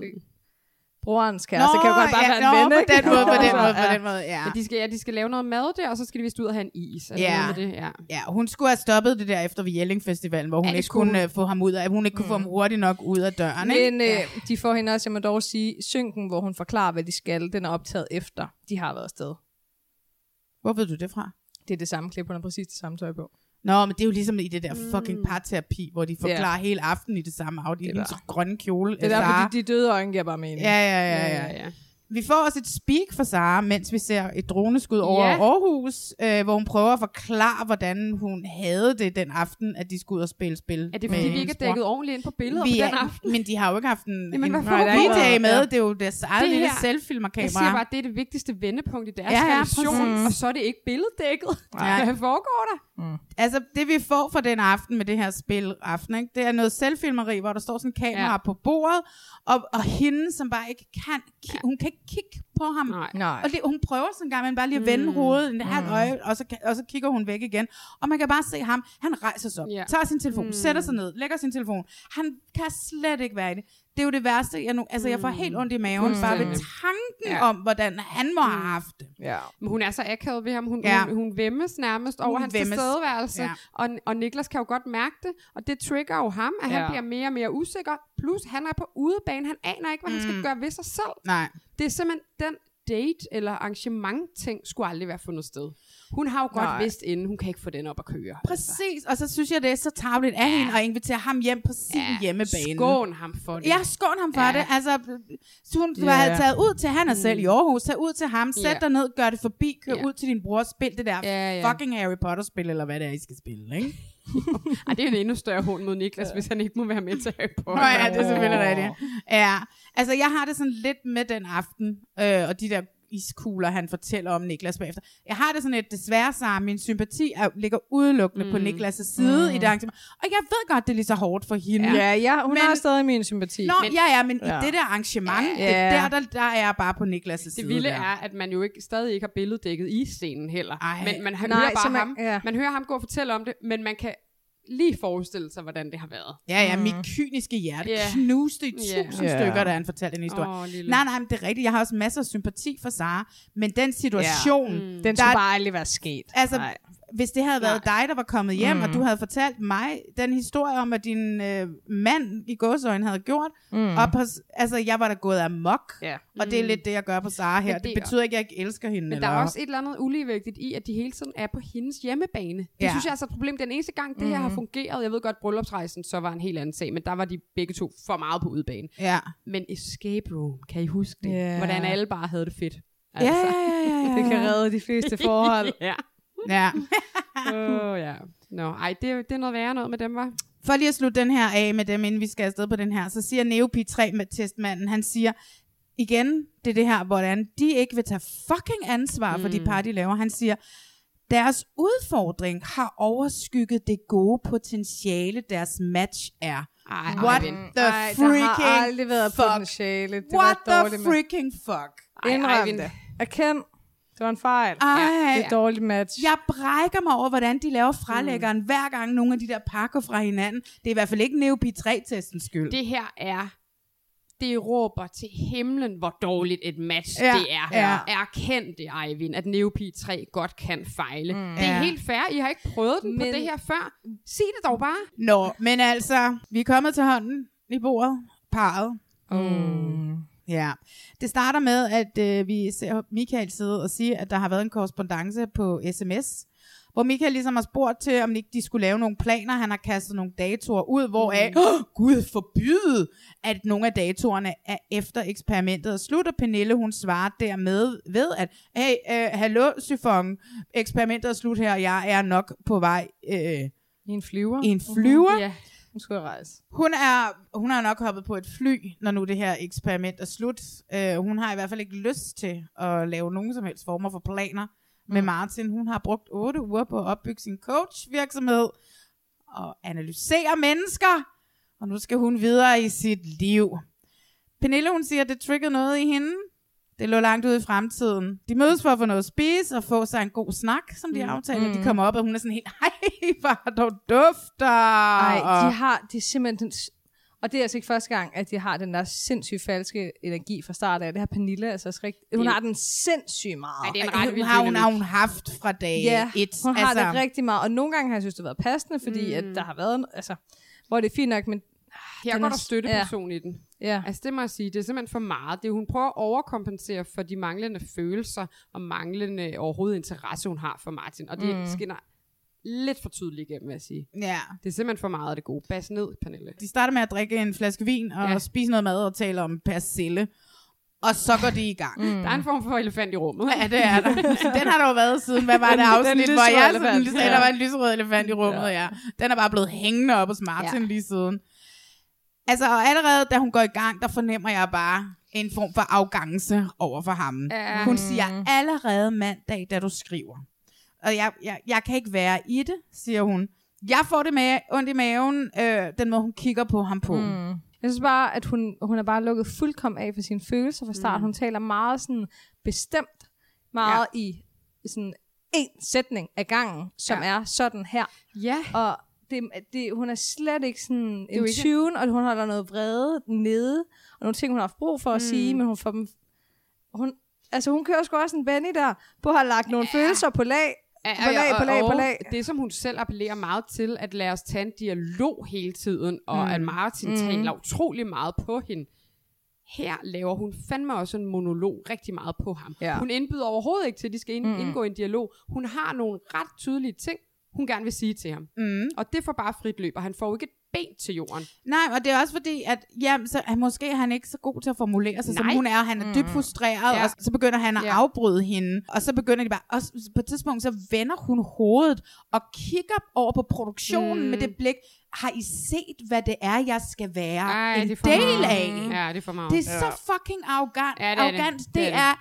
Brorens kæreste kan jo godt bare ja, være en nå, ven, på den måde, på den Altså, måde, på ja. den måde, ja. Ja, de skal, ja, de skal lave noget mad der, og så skal de vist ud og have en is. Der Ja. noget med det? Ja. Ja, hun skulle have stoppet det der efter Jelling Festivalen, hvor hun Ja, ja, ikke kunne hun. uh, få ham ud af, hun ikke kunne få ham hurtigt nok ud af døren. ikke? Men øh, de får hende også, jeg må dog sige, synken, hvor hun forklarer, hvad de skal, den er optaget efter, de har været afsted. Hvor ved du det fra? Det er det samme klip, hun har præcis det samme tøj på. Nå, men det er jo ligesom i det der fucking parterapi, hvor de forklarer Ja. hele aftenen i det samme afsnit. Det så grønne kjole. Det er derfor, de, de døde øjne giver bare mening. Ja, ja, ja, ja. ja. Vi får også et speak fra Sara, mens vi ser et droneskud over Ja. Aarhus, øh, hvor hun prøver at forklare, hvordan hun havde det den aften, at de skulle ud og spille spil. Er det fordi, vi ikke er dækket ordentligt ind på billeder vi på er, den aften? Men de har jo ikke haft en, Jamen, en VJ med. Ja. Det er jo deres eget Det lille selfilmerkamera. Jeg siger bare, det er det vigtigste vendepunkt i deres Ja, ja, relation, præcis. og så er det ikke billeddækket. Nej. Hvad foregår der? Altså, det vi får for den aften med det her spil aften, ikke? det er noget selvfilmeri, hvor der står sådan en kamera Ja. ja. på bordet, og, og hende, som bare ikke kan, ki- hun kan ikke kigge på ham. Nej. Nej. Og det, hun prøver sådan en gang, men bare lige at vende mm. hovedet en halv øje, og så, og så kigger hun væk igen. Og man kan bare se ham, han rejser sig op, Ja. tager sin telefon, mm. sætter sig ned, lægger sin telefon. Han kan slet ikke være i det. Det er jo det værste. Jeg, nu, altså, jeg får helt ondt i maven, mm. bare ved tanken Ja. om, hvordan han må have haft det. Ja. Men hun er så akavet ved ham. Hun, Ja. hun, hun vemmes nærmest over Hun hans væmmes. tilstedeværelse. Ja. Og, og Niklas kan jo godt mærke det. Og det trigger jo ham, at ja. Han bliver mere og mere usikker. Plus, han er på udebane. Han aner ikke, hvad mm. han skal gøre ved sig selv. Nej. Det er simpelthen den date eller arrangement ting skulle aldrig være fundet sted. Hun har jo godt Nej. vidst inden, hun kan ikke få den op at køre. Præcis, og så synes jeg, det er så tavligt af hende at invitere ham hjem på sin ja. hjemmebane. Skån ham for det. Ja, skån ham for Ja. ja. det. Altså, så hun Ja. havde taget ud til, han er selv i Aarhus, tag ud til ham, sæt Ja. dig ned, gør det forbi, kør Ja. ud til din bror, spil det der Ja, ja. fucking Harry Potter-spil, eller hvad det er, I skal spille, ikke? Ej, det er en endnu større hånd mod Niklas, hvis han ikke må være med til Harry Potter. Nå ja, det er selvfølgelig rigtigt. Ja, altså jeg har det sådan lidt med den aften, øh, og de der iskugler, han fortæller om Niklas bagefter. Jeg har det sådan lidt, desværre, Sara, min sympati er, ligger udelukkende mm. på Niklas' side mm. i det arrangement. Og jeg ved godt, det er lige så hårdt for hende. Ja, ja hun Men- har stadig min sympati. Nå, men, ja, ja, men ja. I det der arrangement, ja. Det, der, der, der er jeg bare på Niklas' side. Det vilde der. er, at man jo ikke, stadig ikke har billeddækket i scenen heller. Ej. men man Nej, hører bare man- ham, ja. man hører ham gå og fortælle om det, men man kan lige forestille sig, hvordan det har været. Ja, ja, mit kyniske hjerte Ja. knuste i tusind Ja. stykker, da han fortalte den historie. Lille. nej, nej, men det er rigtigt. Jeg har også masser af sympati for Sara, men den situation, Mm. ja. Den der skulle bare aldrig være sket. altså, Nej. Hvis det havde været dig, der var kommet hjem, mm. og du havde fortalt mig den historie om, at din øh, mand i gåsøjne havde gjort, mm. og på, altså, jeg var da gået amok, Ja. og det er lidt det, jeg gør på Sara her. Men Det, det- betyder ikke, at jeg ikke elsker hende. Men eller? der er også et eller andet uligevægtigt i, at de hele tiden er på hendes hjemmebane. Det Ja. synes jeg er altså et problem. Den eneste gang, det her har fungeret, jeg ved godt, bryllupsrejsen så var en helt anden sag, men der var de begge to for meget på udebane. Ja. Men Escape Room, kan I huske det? Ja. Hvordan alle bare havde det fedt. Ja, ja, ja, ja, ja. Det kan redde de fleste forhold. ja. Ja. Åh, oh, ja. Nå, ej, det, er- det er noget værre noget med dem, var. For lige at slutte den her af med dem, inden vi skal afsted på den her, så siger Neopi 3 med testmanden, han siger, igen, det er det her, hvordan de ikke vil tage fucking ansvar for de par, de laver. Han siger, deres udfordring har overskygget det gode potentiale, deres match er. Ej, What Eivind. the Ej, der freaking har aldrig været fuck? potentiale. Det What var the dårligt med- freaking fuck? Ej, Indrøm Eivind. det. Erkend. Det var en fejl. Ej, Det er et dårligt match. Jeg brækker mig over, hvordan de laver fralæggeren mm. hver gang nogle af de der pakker fra hinanden. Det er i hvert fald ikke Neopi 3-testens skyld. Det her er det råber til himlen, hvor dårligt et match Ja, det er. ja. Erkend det, Eivind, at Neopi 3 godt kan fejle. Mm. Det er Ja. helt fair. I har ikke prøvet den Men... på det her før. Sig det dog bare. Nå, men altså, vi er kommet til hånden i bordet. Parret. Mm. Ja. Det starter med, at øh, vi ser Michael sidde og sige, at der har været en korrespondence på sms, hvor Michael ligesom har spurgt til, om ikke de skulle lave nogle planer. Han har kastet nogle datoer ud, hvor af, oh, Gud forbyde, at nogle af datorerne er efter eksperimentet er slut, og Pernille, hun svarer dermed ved, at, hey, øh, hallo, Syfong, eksperimentet er slut her, og jeg er nok på vej øh, I en flyver. i en flyver. Ja. Hun skulle rejse. Hun er, hun har nok hoppet på et fly, når nu det her eksperiment er slut. Uh, hun har i hvert fald ikke lyst til at lave nogen som helst former for planer med Martin. Hun har brugt otte uger på at opbygge sin coachvirksomhed og analysere mennesker. Og nu skal hun videre i sit liv. Pernille, hun siger, at det triggede noget i hende. Det lå langt ude i fremtiden. De mødes for at få noget at spise og få sig en god snak, som de aftaler. De kommer op, og hun er sådan helt, hej, hvor du dufter. Ej, og, de har, de er simpelthen, og det er altså ikke første gang, at de har den der sindssygt falske energi fra start af. Det har Pernille altså også rigtig, hun Det- har den sindssygt meget. Ej, det er en ret hun har, hun, har hun haft fra dag Ja, et. hun har altså, det rigtig meget, og nogle gange har jeg synes, det har været passende, fordi mm. at der har været, altså, hvor det er fint nok, men Jeg Den går er der s- støtteperson ja. i den. Ja. Altså det må jeg sige, det er simpelthen for meget. Det er, hun prøver at overkompensere for de manglende følelser og manglende overhovedet interesse, hun har for Martin. Og det mm. skinner lidt for tydeligt igennem, vil jeg sige. Ja. Det er simpelthen for meget af det gode. Bas ned, Pernille. De starter med at drikke en flaske vin og Ja. spise noget mad og tale om persille. Og så går de i gang. Mm. Der er en form for elefant i rummet. Ja, det er der. Den har der jo været siden, hvad var det afsnit, hvor jeg sådan, elefant. sagde, der var en lyserød elefant i rummet, ja. ja. Den er bare blevet hængende op hos Martin ja. lige siden. Altså, og allerede da hun går i gang, der fornemmer jeg bare en form for arrogance over for ham. Ja. Hun siger allerede mandag, da du skriver. Og jeg, jeg, jeg kan ikke være i det, siger hun. Jeg får det med ondt i maven, øh, den måde hun kigger på ham på. Mm. Jeg synes bare, at hun, hun er bare lukket fuldkommen af for sine følelser fra start. Mm. Hun taler meget sådan bestemt, meget ja. i sådan en sætning af gangen, som ja. er sådan her. Ja. Og det, det, hun er slet ikke sådan en ikke- tune, og hun holder noget vrede nede, og nogle ting, hun har haft brug for at mm. sige, men hun får dem... Hun, altså, hun kører sgu også en Benny der, på at have lagt nogle ja. følelser på lag, på lag, på lag, på lag. Det, som hun selv appellerer meget til, at lade os tage en dialog hele tiden, og mm. at Martin mm. taler utrolig meget på hende. Her laver hun fandme også en monolog rigtig meget på ham. Ja. Hun indbyder overhovedet ikke til, at de skal ind, mm. indgå i en dialog. Hun har nogle ret tydelige ting, hun gerne vil sige til ham. Mm. Og det får bare frit løb, og han får ikke et ben til jorden. Nej, og det er også fordi, at jamen, så, måske er han ikke så god til at formulere sig, som Nej. hun er. Han er dybt frustreret, Ja. og så begynder han at Ja. afbryde hende. Og så begynder de bare, og på et tidspunkt, så vender hun hovedet og kigger over på produktionen mm. med det blik. Har I set, hvad det er, jeg skal være Ej, en det er for del meget. af? Ja, det er for meget. Det er så fucking arrogant. Ja, det er det. arrogant. Det Det, er det det. er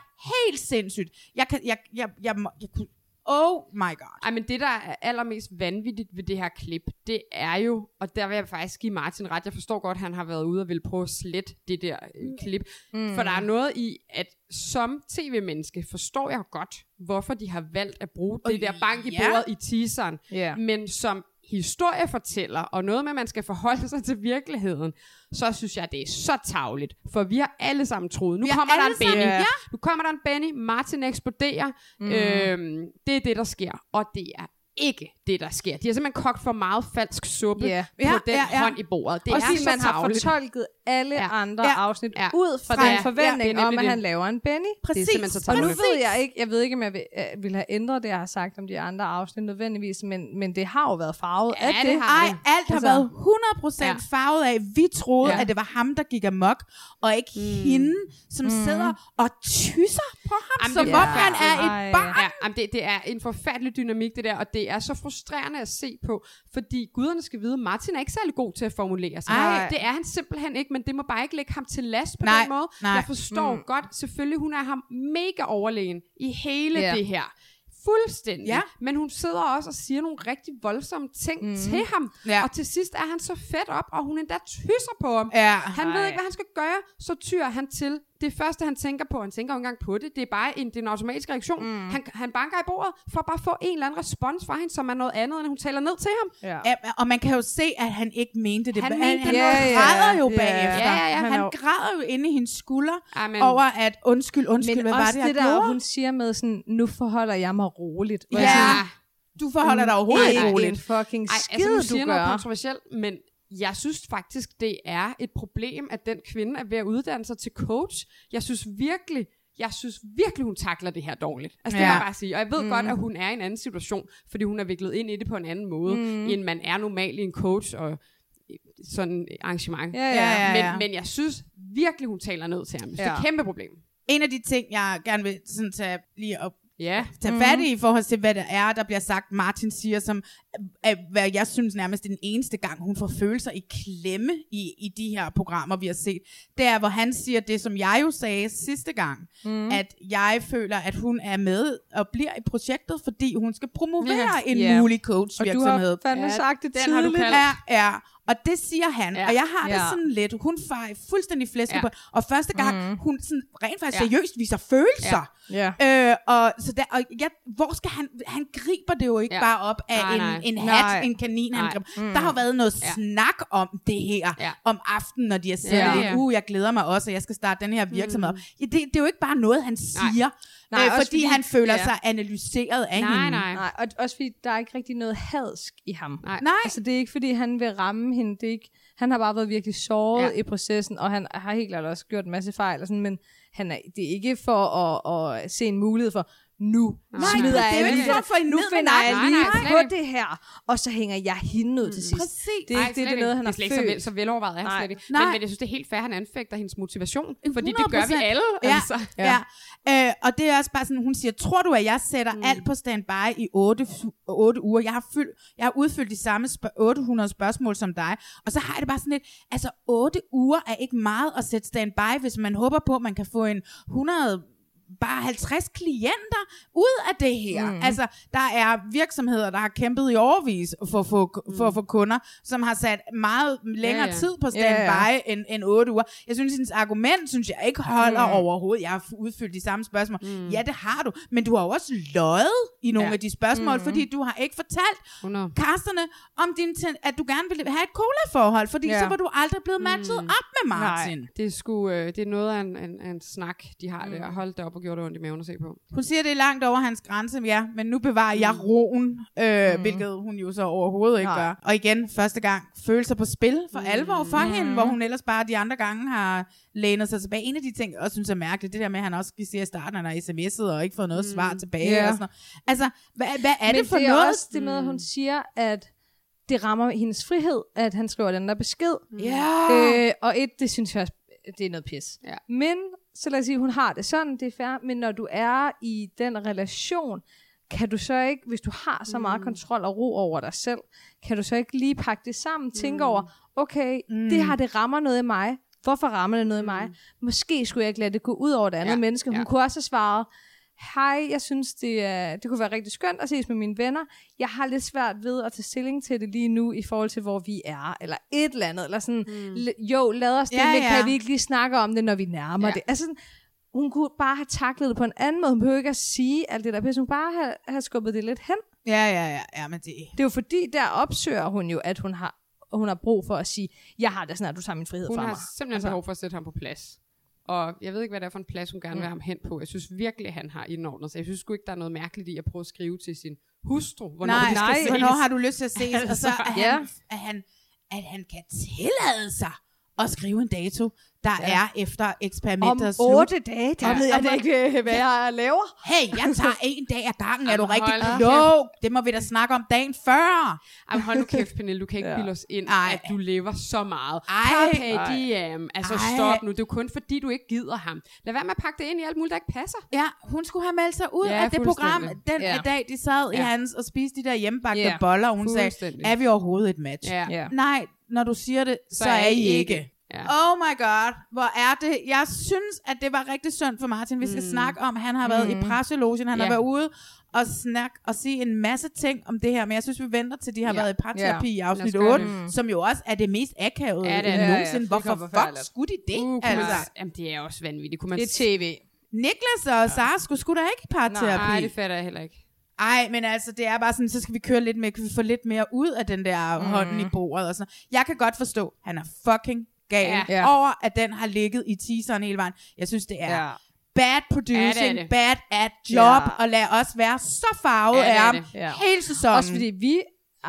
helt sindssygt. Jeg kan, jeg, jeg, jeg, jeg, jeg kunne, oh my god. Ej, men det, der er allermest vanvittigt ved det her klip, det er jo, og der vil jeg faktisk give Martin ret, jeg forstår godt, at han har været ude og vil prøve at slette det der øh, klip, mm. for der er noget i, at som tv-menneske forstår jeg godt, hvorfor de har valgt at bruge det der bank i ja. bordet i teaseren, Ja. men som historiefortæller, og noget med, at man skal forholde sig til virkeligheden, så synes jeg, det er så tavligt. For vi har alle sammen troet, nu kommer der en sammen- Benny. Ja. Nu kommer der en Benny, Martin eksploderer. Mm. Øhm, det er det, der sker. Og det er ikke det, der sker. De har simpelthen kogt for meget falsk suppe Ja. på Ja, den ja, ja. hånd i bordet. Det og er så man har tarveligt. fortolket alle Ja. ja. andre Ja. ja. afsnit Ja. ja. ud fra Fra- den ja. forventning Ja, det er om, at det. han laver en Benny. Præcis. simpelthen så Og nu ved jeg ikke, jeg ved ikke, om jeg vil, øh, vil have ændret det, jeg har sagt om de andre afsnit nødvendigvis, men, men det har jo været farvet Ja, af det det. har Ej, det. alt har Altså- været 100% Ja. farvet af, vi troede, Ja. at det var ham, der gik amok, og ikke mm. hende, som mm. sidder og tysser på ham, Jamen, som det om er han er et barn. Ja, jamen det, det er en forfærdelig dynamik, det der, og det er så frustrerende at se på, fordi guderne skal vide, Martin er ikke særlig god til at formulere sig. Ej. Det er han simpelthen ikke, men det må bare ikke lægge ham til last på Nej, den måde. nej. Jeg forstår mm. godt, selvfølgelig hun er ham mega overlegen i hele Ja. det her. Fuldstændig. Ja. Men hun sidder også og siger nogle rigtig voldsomme ting mm. til ham. Ja. Og til sidst er han så fedt op, og hun endda tysser på ham. Ja. Han ved ikke, hvad han skal gøre, så tyr han til det første, han tænker på. Han tænker jo ikke engang på det. Det er bare en, det er en automatisk reaktion. Mm. Han, han banker i bordet for at bare få en eller anden respons fra hende, som er noget andet, end hun taler ned til ham. Ja. Ja, og man kan jo se, at han ikke mente det. Han han, mente han det. Ja, ja, græder jo ja. bagefter. Ja, ja, ja. Han, Han er græder jo inde i hendes skulder Amen. over, at undskyld, undskyld, Men hvad var det, det, jeg der, gjorde? hun siger med sådan, nu forholder jeg mig roligt. Ja. sådan, Du forholder dig overhovedet ikke ikke en roligt. fucking Ej, skid, altså nu du siger noget gør. kontroversielt, men jeg synes faktisk, det er et problem, at den kvinde er ved at uddanne sig til coach. Jeg synes virkelig, jeg synes virkelig, hun takler det her dårligt. Altså, det Ja. må jeg bare sige. Og jeg ved mm. godt, at hun er i en anden situation, fordi hun er viklet ind i det på en anden måde, mm. end man er normalt i en coach og sådan arrangement. Ja, ja. Ja, ja, ja. Men, men jeg synes virkelig, hun taler ned til ham. Det er Ja. et kæmpe problem. En af de ting, jeg gerne vil sådan tage lige op Ja. tage fat i i forhold til, hvad det er, der bliver sagt, Martin siger, som er, hvad jeg synes nærmest er den eneste gang, hun får følelser i klemme i, i de her programmer, vi har set. Det er, hvor han siger det, som jeg jo sagde sidste gang, mm. at jeg føler, at hun er med og bliver i projektet, fordi hun skal promovere Ja. en Ja. mulig Og du coachvirksomhed. har fandme Ja, sagt det den har du tidligt. kaldt. Ja, ja. Og det siger han, Ja. ja. og jeg har det Ja. sådan lidt, hun farer fuldstændig flæsket Ja. ja. på, og første gang, mm. hun sådan rent faktisk Ja. ja. seriøst viser følelser. Ja. Øh, og, så der, og ja, hvor skal han, han griber det jo ikke Ja. ja. bare op af Nej, en, nej. en hat, Nej. en kanin, han Nej. griber. Der har jo været noget Ja. ja. snak om det her, Ja. om aftenen, når de har sendt Ja. ja. Ja. lidt, uh, jeg glæder mig også, og jeg skal starte den her virksomhed. Mm. Ja, det, det er jo ikke bare noget, han siger, Nej, øh, også fordi, fordi- han føler ja. sig analyseret af Nej, hende. nej. Nej, og også fordi der er ikke rigtig noget hadsk i ham. Nej. Nej. Altså, det er ikke, fordi han vil ramme hende. Det er ikke, han har bare været virkelig såret Ja. i processen, og han har helt klart også gjort en masse fejl, og sådan, men han er, det er ikke for at, at se en mulighed for, nu Nej, smider det er jeg jo ikke lige- for hende nu finder jeg lige Nej, nej, slet på det her, og så hænger jeg hende ud til sidst. Præcis. Det er ikke det, det er noget, han det er har slet ikke så, vel, følt. så velovervejet er han Nej. slet ikke. Men, men jeg synes, det er helt fair, at han anfægter hendes motivation. Fordi det gør vi 100%. alle. Ja, Altså. ja. ja. Øh, og det er også bare sådan, hun siger, tror du, at jeg sætter mm. alt på standby i 8, 8 uger? Jeg har, fyldt, jeg har udfyldt de samme spørg- 800 spørgsmål som dig. Og så har jeg det bare sådan lidt, altså 8 uger er ikke meget at sætte standby, hvis man håber på, at man kan få en 100 bare 50 klienter ud af det her. Mm. Altså, der er virksomheder, der har kæmpet i overvis for at få, for at få kunder, som har sat meget længere Ja, ja, ja. ja. tid på Ja, standby ja. end, end 8 uger. Jeg synes, hendes argument, synes jeg ikke holder mm. overhovedet. Jeg har udfyldt de samme spørgsmål. Mm. Ja, det har du. Men du har også løjet i nogle Ja. ja. af de spørgsmål, mm. fordi du har ikke fortalt 100. kasterne, om din at du gerne ville have et cola-forhold, fordi Ja. ja. så var du aldrig blevet matchet mm. op med Martin. Nej. Det er, sgu, øh, det er noget af en, en, en snak, de har mm. der. Hold det op og gjorde det ondt i maven at se på. Hun siger, det er langt over hans grænse, ja, men nu bevarer jeg roen, øh, mm. hvilket hun jo så overhovedet ikke Nej. gør. Og igen, første gang, følelser på spil for mm. alvor for mm. hende, hvor hun ellers bare de andre gange har lænet sig tilbage. En af de ting, jeg også synes er mærkeligt, det der med, at han også siger i starten, at han har sms'et og ikke fået noget mm. svar tilbage. Ja. Og sådan noget. Altså, hvad, hvad er Men det for det er noget? også det med, at hun siger, at det rammer hendes frihed, at han skriver den der besked. Ja. Øh, og et, det synes jeg også, det er noget pis. Ja. Men, så lad os sige, hun har det sådan, det er fair, men når du er i den relation, kan du så ikke, hvis du har så meget Mm. kontrol og ro over dig selv, kan du så ikke lige pakke det sammen, tænke Mm. over, okay, det her, det rammer noget i mig, hvorfor rammer det noget i mig? Måske skulle jeg ikke lade det gå ud over det andet Ja, menneske. Hun ja. kunne også have svaret, hej, jeg synes, det, er, det kunne være rigtig skønt at ses med mine venner. Jeg har lidt svært ved at tage stilling til det lige nu, i forhold til, hvor vi er, eller et eller andet, eller sådan, mm. jo, lad os det, Ja, men ja. kan vi ikke lige snakke om det, når vi nærmer Ja. det? Altså, sådan, hun kunne bare have taklet det på en anden måde. Hun behøver ikke at sige alt det der pisse. Hun bare have, have skubbet det lidt hen. Ja, ja, ja, ja, men det... Det er jo fordi, der opsøger hun jo, at hun har, hun har brug for at sige, jeg har sådan, at du tager min frihed Hun fra har mig. simpelthen Altså- altså, behov for at sætte ham på plads. Og jeg ved ikke, hvad det er for en plads, hun gerne vil have ham hen på. Jeg synes virkelig, han har indordnet sig. Jeg synes sgu ikke, der er noget mærkeligt i at prøve at skrive til sin hustru, hvornår nej, de skal nej, ses. hvornår har du lyst til at ses? og så at Ja. han, at, han, at han kan tillade sig at skrive en dato, der ja. er efter eksperimentet er Om otte dage, der Om- ved jeg da ikke, hvad jeg laver. Hey, jeg tager en dag ad gangen. Er du Jamen, rigtig klog? Det må vi da snakke om dagen før. Ej, men hold nu kæft, Pernille, du kan ikke Ja. ja. bilde os ind, Ej. at du lever så meget. Ej. Carpe diem. Altså, Ej. stop nu. Det er jo kun fordi, du ikke gider ham. Lad være med at pakke det ind i alt muligt, der ikke passer. Ja, hun skulle have meldt sig ud Ja, af det program, den Ja. ja. dag, de sad i Ja. hans og spiste de der hjemmebagte Ja. boller, og hun sagde, er vi overhovedet et match? Ja. Ja. Nej, når du siger det, så, så er I ikke. Ja. Oh my god, hvor er det. Jeg synes, at det var rigtig synd for Martin. Vi skal mm. snakke om, han har været mm. i presselogen, han Ja. har været ude og snakke og sige en masse ting om det her, men jeg synes, vi venter til, de har Ja. været i parterapi i Lad os afsnit gøre 8, det. som jo også er det mest akavede Ja, ja, det er nogensinde. Ja, ja, det Hvorfor fuck skulle de det? Uh, altså? man, jamen, det er også vanvittigt. Kunne man Det er tv. Niklas og Sara skulle sgu da ikke i parterapi. Nej, det fatter jeg heller ikke. Ej, men altså, det er bare sådan, så skal vi køre lidt mere, kan vi få lidt mere ud af den der mm. hånden i bordet og sådan Jeg kan godt forstå, han er fucking gal Ja. over, at den har ligget i teaseren hele vejen. Jeg synes, det er Ja. bad producing, Ja, det er det. bad at job, Ja. og lad os være så farvet Ja, det er af ham det. Ja. hele sæsonen. Også fordi vi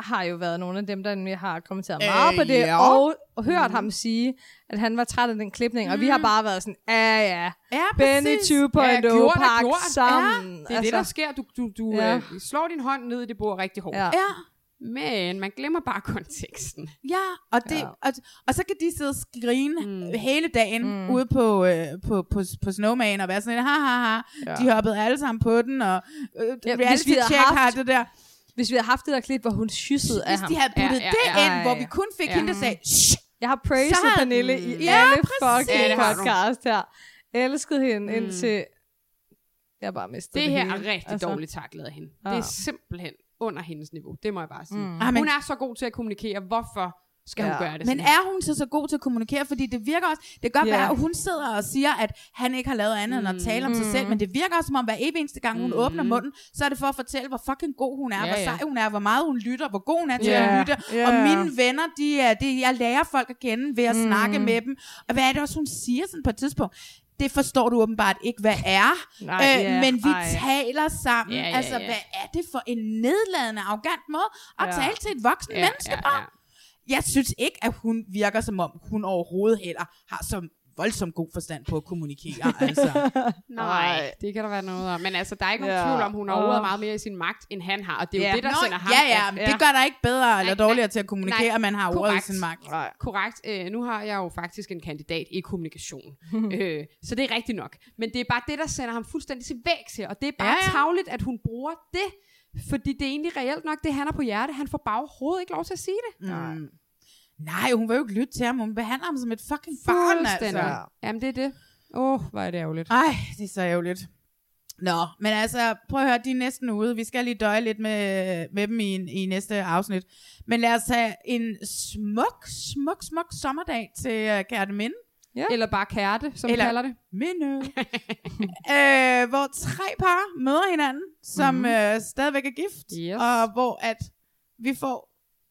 har jo været nogle af dem, der har kommenteret meget Øh, på det, ja. og, og hørt ham sige, at han var træt af den klipning, og vi har bare været sådan, ja ja, Ja, Benny 2.0 præcis. Ja, pakke sammen. Det er altså, det, der sker. Du, du, du Ja. ja. øh, slår din hånd ned i det bord rigtig hårdt. Ja. Ja, Men man glemmer bare konteksten. ja, og, det, Ja. ja. Og, og så kan de sidde og skrine mm. hele dagen mm. ude på, øh, på, på, på Snowman og være sådan lidt, ha, ha, ha. Ja. Ja. De hoppede alle sammen på den, og øh, Ja, ja, reality check haft- har det der. Hvis vi havde haft det der klip, hvor hun kyssede af Hvis ham. de havde puttet Ja, ja, det ja, ind, ja, hvor ja. vi kun fik Ja. hende, der sagde, Shh! Jeg har praised havde- Pernille i Ja, alle præcis. fucking Ja, har podcast her. Elskede hende mm. indtil jeg bare mistede Det det, her hele. er rigtig altså, dårligt taklet af hende. Ja. Det Ja. er simpelthen under hendes niveau. Det må jeg bare sige. Mm. Hun er så god til at kommunikere. Hvorfor skal ja. Hun gøre det Men sådan her? er hun så så god til at kommunikere? Fordi det virker også, det kan godt Ja. være, at hun sidder og siger, at han ikke har lavet andet end at tale om sig selv, men det virker også som om, hver evig eneste gang, hun åbner munden, så er det for at fortælle, hvor fucking god hun er, Ja, hvor sej hun er, hvor meget hun lytter, hvor god hun er til Ja. at lytte. Ja. Og mine venner, de er, det, jeg lærer folk at kende ved at snakke med dem. Og hvad er det også, hun siger sådan på et tidspunkt? Det forstår du åbenbart ikke, hvad er. Nej, øh, ja, men vi ej. taler sammen. Ja, ja, altså, ja. hvad er det for en nedladende, arrogant måde at Ja. tale til et voksen Ja, menneske ja, på? ja. Jeg synes ikke, at hun virker som om, hun overhovedet heller har så voldsomt god forstand på at kommunikere. altså. Nej, det kan der være noget om. Men altså, der er ikke nogen Ja. tvivl om, hun har overhovedet meget mere i sin magt, end han har. Og det er jo Ja. det, der Nå, sender ham ja, ja, men det gør dig ikke bedre eller Nej, dårligere nej, til at kommunikere, nej, at man har ordet i sin magt. Nej. Korrekt. Øh, nu har jeg jo faktisk en kandidat i kommunikation. øh, så det er rigtigt nok. Men det er bare det, der sender ham fuldstændig til vægs her. Og det er bare Ja, ja, ja. ja. tavligt, at hun bruger det. Fordi det er egentlig reelt nok det, han har på hjerte. Han får bare overhovedet ikke lov til at sige det. Mm. Nej, hun vil jo ikke lytte til ham. Hun behandler ham som et fucking barn, altså. Jamen, det er det. Åh, oh, hvor er det ærgerligt. Ej, det er så ærgerligt. Nå, men altså, prøv at høre, de er næsten ude. Vi skal lige døje lidt med, med dem i, i næste afsnit. Men lad os have en smuk, smuk, smuk sommerdag til uh, Kærte Minde. Ja. Eller bare kærte, som Eller... Vi kalder det. Minde. øh, hvor tre par møder hinanden, som mm-hmm. øh, stadigvæk er gift. Yes. Og hvor at vi får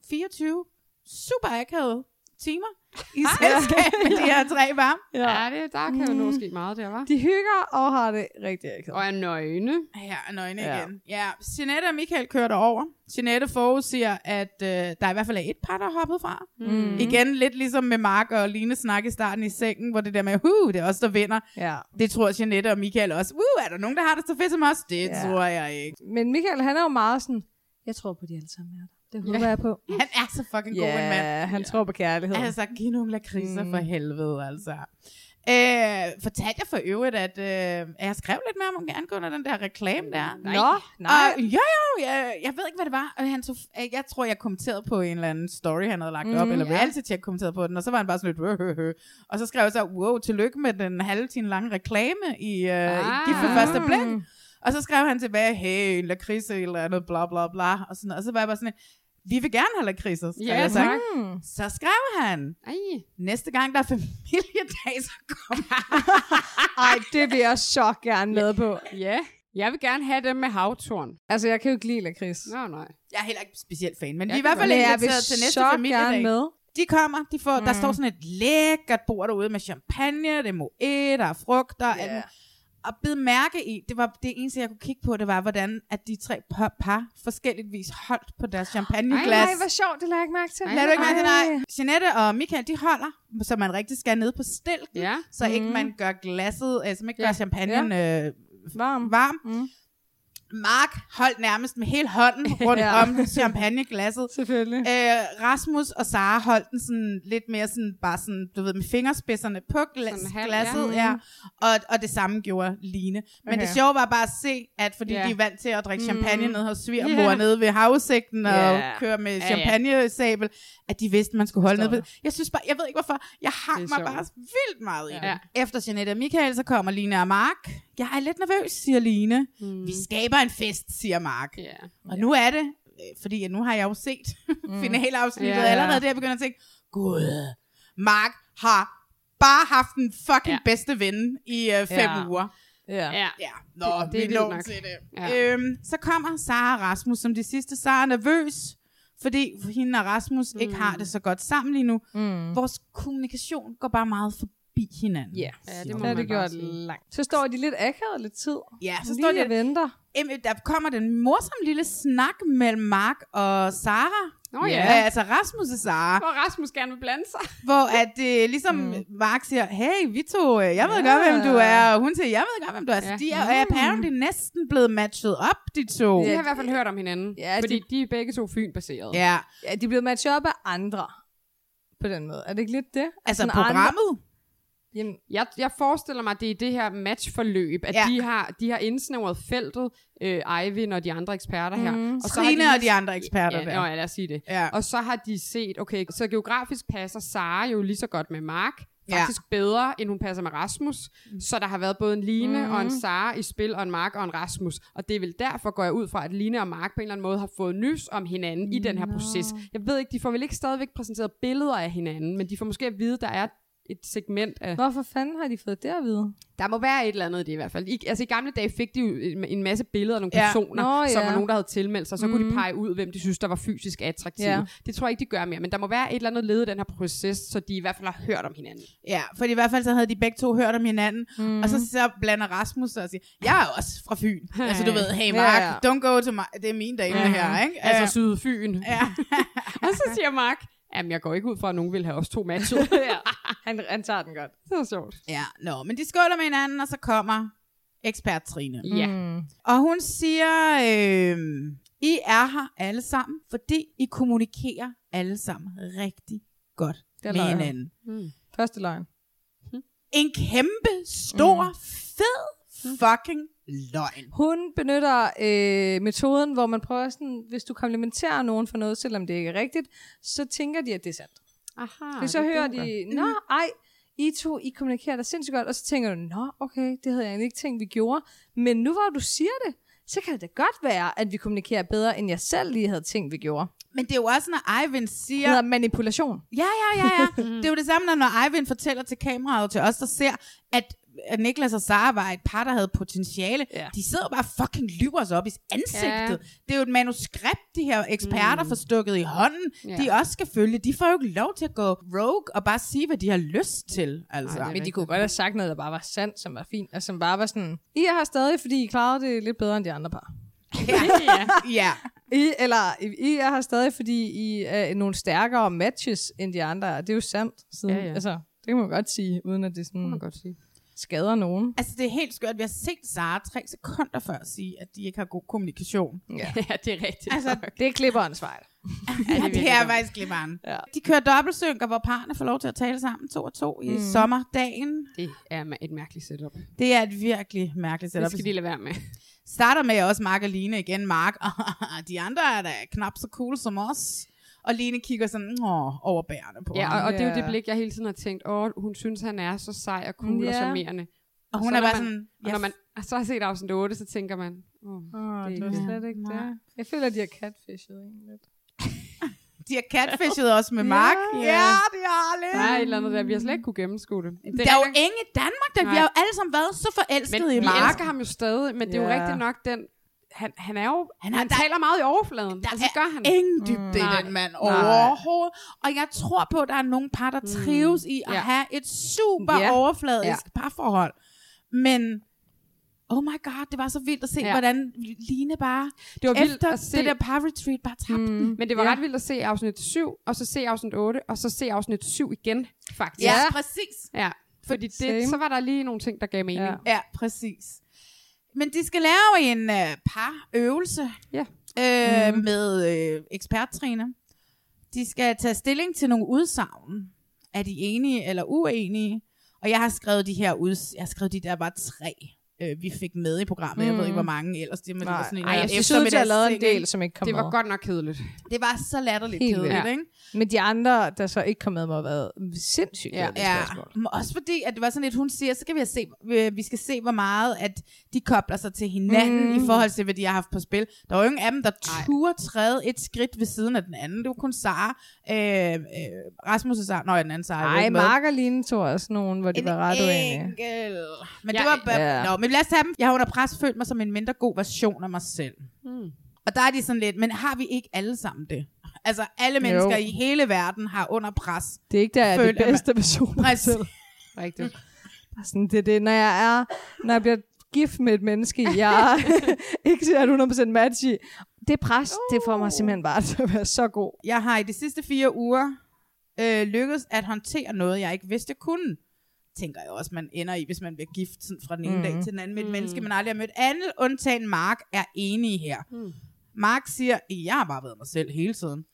24 super akavede timer i selskab med de her tre par. Ja, det, der kan jo Mm. nå ske meget der, var. De hygger og har det rigtig ikke. Og er nøgne. Ja, er nøgne Ja. ja. igen. Ja, Jeanette og Michael kører derover. Jeanette forudsiger, at øh, der i hvert fald er et par, der er hoppet fra. Mm. Igen lidt ligesom med Mark og Line snak i starten i sengen, hvor det der med, huh, det er os, der vinder. Ja. Det tror Jeanette og Michael også. Uh, er der nogen, der har det så fedt som os? Det Ja. ja. tror jeg ikke. Men Michael, han er jo meget sådan, jeg tror på, de alle sammen er der. Det håber jeg på. Han er så fucking god en mand. Ja, han tror på kærlighed. Altså, giv nogle lakridser mm. for helvede, altså. Øh, fortalte jeg for øvrigt, at, øh, jeg skrev lidt mere om angående den der reklame der. Nå, nej. Og, ja, ja, jeg, jeg ved ikke, hvad det var. Og Han tog, øh, jeg tror, jeg kommenterede på en eller anden story, han havde lagt mm, op, eller ja. reality check kommenterede på den, og så var han bare sådan lidt, "Høh, høh, høh." og så skrev jeg så, wow, tillykke med den halve time lange reklame i, øh, ah. i Gift ved første blik. Og så skrev han tilbage, hey, lakridse eller andet, bla bla bla, og, sådan, og så var jeg bare sådan, vi vil gerne have lakridser, Ja, jeg så. tak. Så skrev han, Ej. næste gang der er familiedag, så kommer Ej, det vil jeg så gerne med på. Ja, jeg vil gerne have dem med havtorn. Altså, jeg kan jo ikke lide lakrids. Nå, nej. Jeg er heller ikke specielt fan, men Jeg vi er i hvert fald inviteret til næste så gerne familiedag. med. De kommer, de får, mm. der står sådan et lækkert bord derude med champagne, det er moe, der er frugter. Yeah. Og bed mærke i, det var det eneste, jeg kunne kigge på, det var, hvordan at de tre par, par forskelligvis holdt på deres champagneglas. Nej, hvor sjovt, det lader jeg ikke mærke til. Lad du ikke mærke til, Ej. nej. Jeanette og Michael, de holder, så man rigtig skal ned på stilken, Ja. så ikke man gør glasset, altså man ikke Ja. gør champagnen øh, Varm. varm. Mm. Mark holdt nærmest med hele hånden rundt Ja. om champagneglasset. Selvfølgelig. Øh, Rasmus og Sara holdt den sådan lidt mere sådan, bare sådan, du ved, med fingerspidserne på glas, Sådan halv, glasset, ja. ja. Og, og det samme gjorde Line. Men Okay. det sjove var bare at se, at fordi Ja. de er vant til at drikke champagne nede hos svigermor Ja. nede ved havudsigten og Ja. køre med champagnesabel, at de vidste, man skulle holde nede ved. Jeg synes bare, jeg ved ikke hvorfor, jeg hang mig sjovt. bare vildt meget i Ja. det. Efter Jeanette og Michael, så kommer Line og Mark. Jeg er lidt nervøs, siger Line. Mm. Vi skaber en fest, siger Mark. Ja. Og nu er det, øh, fordi nu har jeg jo set finaleafsnittet, Ja, ja, ja. allerede der begynder jeg at tænke, gud, Mark har bare haft den fucking ja. bedste ven i øh, fem Ja. ja. uger. Ja. Ja. Ja, nå, Det- det, er vi når nok. til det. Ja. Ja. Øhm, så kommer Sara og Rasmus som de sidste. Sara er nervøs, fordi hende og Rasmus mm. ikke har det så godt sammen lige nu. Mm. Vores kommunikation går bare meget for forbi hinanden. Ja, Ja, det må man det gjort sige. langt. Så står de lidt akavet lidt tid. Ja, så Lige står de og venter. Jamen, der kommer den morsomme lille snak mellem Mark og Sara. Nå ja. ja. Altså Rasmus og Sara. Hvor Rasmus gerne vil blande sig. Hvor at øh, ligesom mm. Mark siger, hey, vi to, øh, jeg ved ja. godt, hvem du er. Og hun siger, jeg ved godt, hvem du er. Så Ja. de er, er apparently næsten blevet matchet op, de to. De Ja. har i hvert fald hørt om hinanden. Ja, fordi de- de er begge to Fyn-baseret. ja. Ja, de er blevet matchet op af andre. På den måde. Er det ikke lidt det? Altså Sådan programmet. Andre, jamen, Jeg, jeg forestiller mig, at det er det her matchforløb, at Ja. ja. de, har, de har indsnævret feltet, øh, Eivind og de andre eksperter her. Mhm. Og så har Trine de, og de andre eksperter ja, der. Ja, lad os sige det. Ja. Og så har de set, okay, så geografisk passer Sara jo lige så godt med Mark. Ja. Faktisk bedre, end hun passer med Rasmus. Så der har været både en Line Mhm. mm. og en Sara i spil, og en Mark og en Rasmus. Og det er vel derfor, går jeg ud fra, at Line og Mark på en eller anden måde har fået nys om hinanden i den her proces. Jeg ved ikke, de får vel ikke stadigvæk præsenteret billeder af hinanden, men de får måske at vide, der er et segment af... hvorfor fanden har de fået det at vide? Der må være et eller andet i det i hvert fald. I, altså i gamle dage fik de jo en- masse billeder af nogle Ja. personer, Nå, som ja. var nogen, der havde tilmeldt sig. Så mm. kunne de pege ud, hvem de synes, der var fysisk attraktive. Ja. Det tror jeg ikke, de gør mere. Men der må være et eller andet led i den her proces, så de i hvert fald har hørt om hinanden. Ja, for i hvert fald så havde de begge to hørt om hinanden. Mm. Og så, så blander Rasmus sig og siger, jeg er også fra Fyn. altså du ved, hey Mark, Ja, ja. don't go to my... Det er min dame ja. her, ikke? Altså Øh, Sydfyn. Ja. og så siger Mark, jamen jeg går ikke ud fra, at nogen vil have os to matchet. ja. Han, han tager den godt. Det var sjovt. ja, nå, men de skåler med hinanden, og så kommer ekspert Trine. Ja. Mm. Og hun siger, øh, I er her alle sammen, fordi I kommunikerer alle sammen rigtig godt Det er med løgn. hinanden. Første løgn. En kæmpe, stor, mm. fed fucking løgn. Hun benytter øh, metoden, hvor man prøver sådan, hvis du komplimenterer nogen for noget, selvom det ikke er rigtigt, så tænker de, at det er sandt. Aha, For så det er hører det, de, nå, ej, I to, I kommunikerer da sindssygt godt, og så tænker du, nå, okay, det havde jeg egentlig ikke tænkt, vi gjorde. Men nu hvor du siger det, så kan det da godt være, at vi kommunikerer bedre, end jeg selv lige havde tænkt, vi gjorde. Men det er jo også, når Eivind Det siger... hedder manipulation. Ja, ja, ja, ja. det er jo det samme, når- når Eivind fortæller til kameraet og til os, der ser, at at Niklas og Sara var et par, der havde potentiale. Ja. De sidder bare fucking lyver os op i ansigtet. Ja. Det er jo et manuskript, de her eksperter mm. får stukket i hånden, Ja. de også skal følge. De får jo ikke lov til at gå rogue og bare sige, hvad de har lyst til. Altså. Ej, det er Men de kunne godt have sagt noget, der bare var sandt, som var fint, og som bare var sådan, I er her stadig, fordi I klarede det lidt bedre end de andre par. ja. ja. I, eller I, er her stadig, fordi I er nogle stærkere matches end de andre. Det er jo sandt. Siden, Ja, ja. Altså, det kan man godt sige, uden at det Det må sådan man godt sige. Skader nogen. Altså, det er helt skørt. Vi har set Sara tre sekunder før sige, at de ikke har god kommunikation. Ja. ja, det er rigtigt. Altså, Det er klipperens fejl. Ja, det, det er faktisk klipperen. Ja. De kører dobbeltsynker, hvor parerne får lov til at tale sammen to og to i Mm. sommerdagen. det er et mærkeligt setup. Det er et virkelig mærkeligt Det setup. skal de lade være med. Starter med også Mark og Line igen. Mark, de andre er da knap så cool som os. Og Line kigger sådan åh, overbærende på Ja, ham. og, og det er jo Ja. det blik, jeg hele tiden har tænkt, åh, hun synes, han er så sej og cool Ja. og charmerende. og hun så er bare man- sådan, Og når man så har set afsnit 8, så tænker man, åh, Åh, Det er det, det. slet ikke Nej. det. Jeg føler, de har catfishet en lidt. de har catfishet også med Mark. Ja. ja det har lidt. der er et eller andet der, vi har slet ikke kunne gennemskue det. det Der er jo ingen i Danmark, der vi Nej. har jo alle sammen været så forelskede men i vi Mark. elsker ham jo stadig, men det er jo Ja. rigtigt nok den, han, han er jo, Han han, der- taler meget i overfladen. Der altså, er gør han. ingen dybde Mm, i den mand overhovedet. Og jeg tror på, at der er nogle par, der trives i at Ja. have et super Ja. overfladisk parforhold. Men, oh my god, det var så vildt at se, Ja. hvordan Line bare, Det var vildt efter at se. det der par-retreat, bare tabte mm. den. Men det var Ja. ret vildt at se afsnit 7, og så se afsnit 8, og så se afsnit 7 igen, faktisk. Ja, præcis. ja. Fordi Same. det, så var der lige nogle ting, der gav mening. Ja. Ja. Ja, præcis. Men de skal lave en uh, parøvelse Ja. øh, Mhm. med øh, eksperttrine. De skal tage stilling til nogle udsagn. Er de enige eller uenige? Og jeg har skrevet de her uds jeg har skrevet de der bare tre, øh, vi fik med i programmet. Mm. Jeg ved ikke, hvor mange ellers. Det, men det var sådan en Ej, jeg øh, synes, at jeg lavet en del, som ikke kom Det var med. godt nok kedeligt. Det var så latterligt Helt kedeligt, vildt. ikke? Men de andre, der så ikke kom med, må have været sindssygt Ja. Ja, men også fordi, at det var sådan lidt, hun siger, så skal vi, have se, vi, vi skal se, hvor meget, at de kobler sig til hinanden mm. i forhold til, hvad de har haft på spil. Der var jo ingen af dem, der turde træde et skridt ved siden af den anden. Det var kun Sara. Øh, øh, Rasmus og Sara. Nå, ja, den anden Sara. jo Ej, ikke med. Mark og Line tog også nogen, hvor de En var ret uenige. Men Ja, det var... ja. Ja. Nå, men lad os tage dem. Jeg har under pres følt mig som en mindre god version af mig selv. Mm. Og der er de sådan lidt, men har vi ikke alle sammen det? Altså, alle mennesker Jo. i hele verden har under pres. Det er ikke der, jeg er Føler det man- bedste version af mig selv. Rigtigt. Sådan, det er det, når jeg er, når jeg bliver gift med et menneske, jeg ikke ser 100% match i. Det pres, uh. det får mig simpelthen bare til at være så god. Jeg har i de sidste fire uger øh, lykkedes at håndtere noget, jeg ikke vidste kunne. Tænker jeg også, man ender i, hvis man bliver gift sådan fra den ene mm. dag til den anden med et mm. menneske, man aldrig har mødt. Alle undtagen Mark er enige her. Mm. Mark siger, jeg har bare været mig selv hele tiden.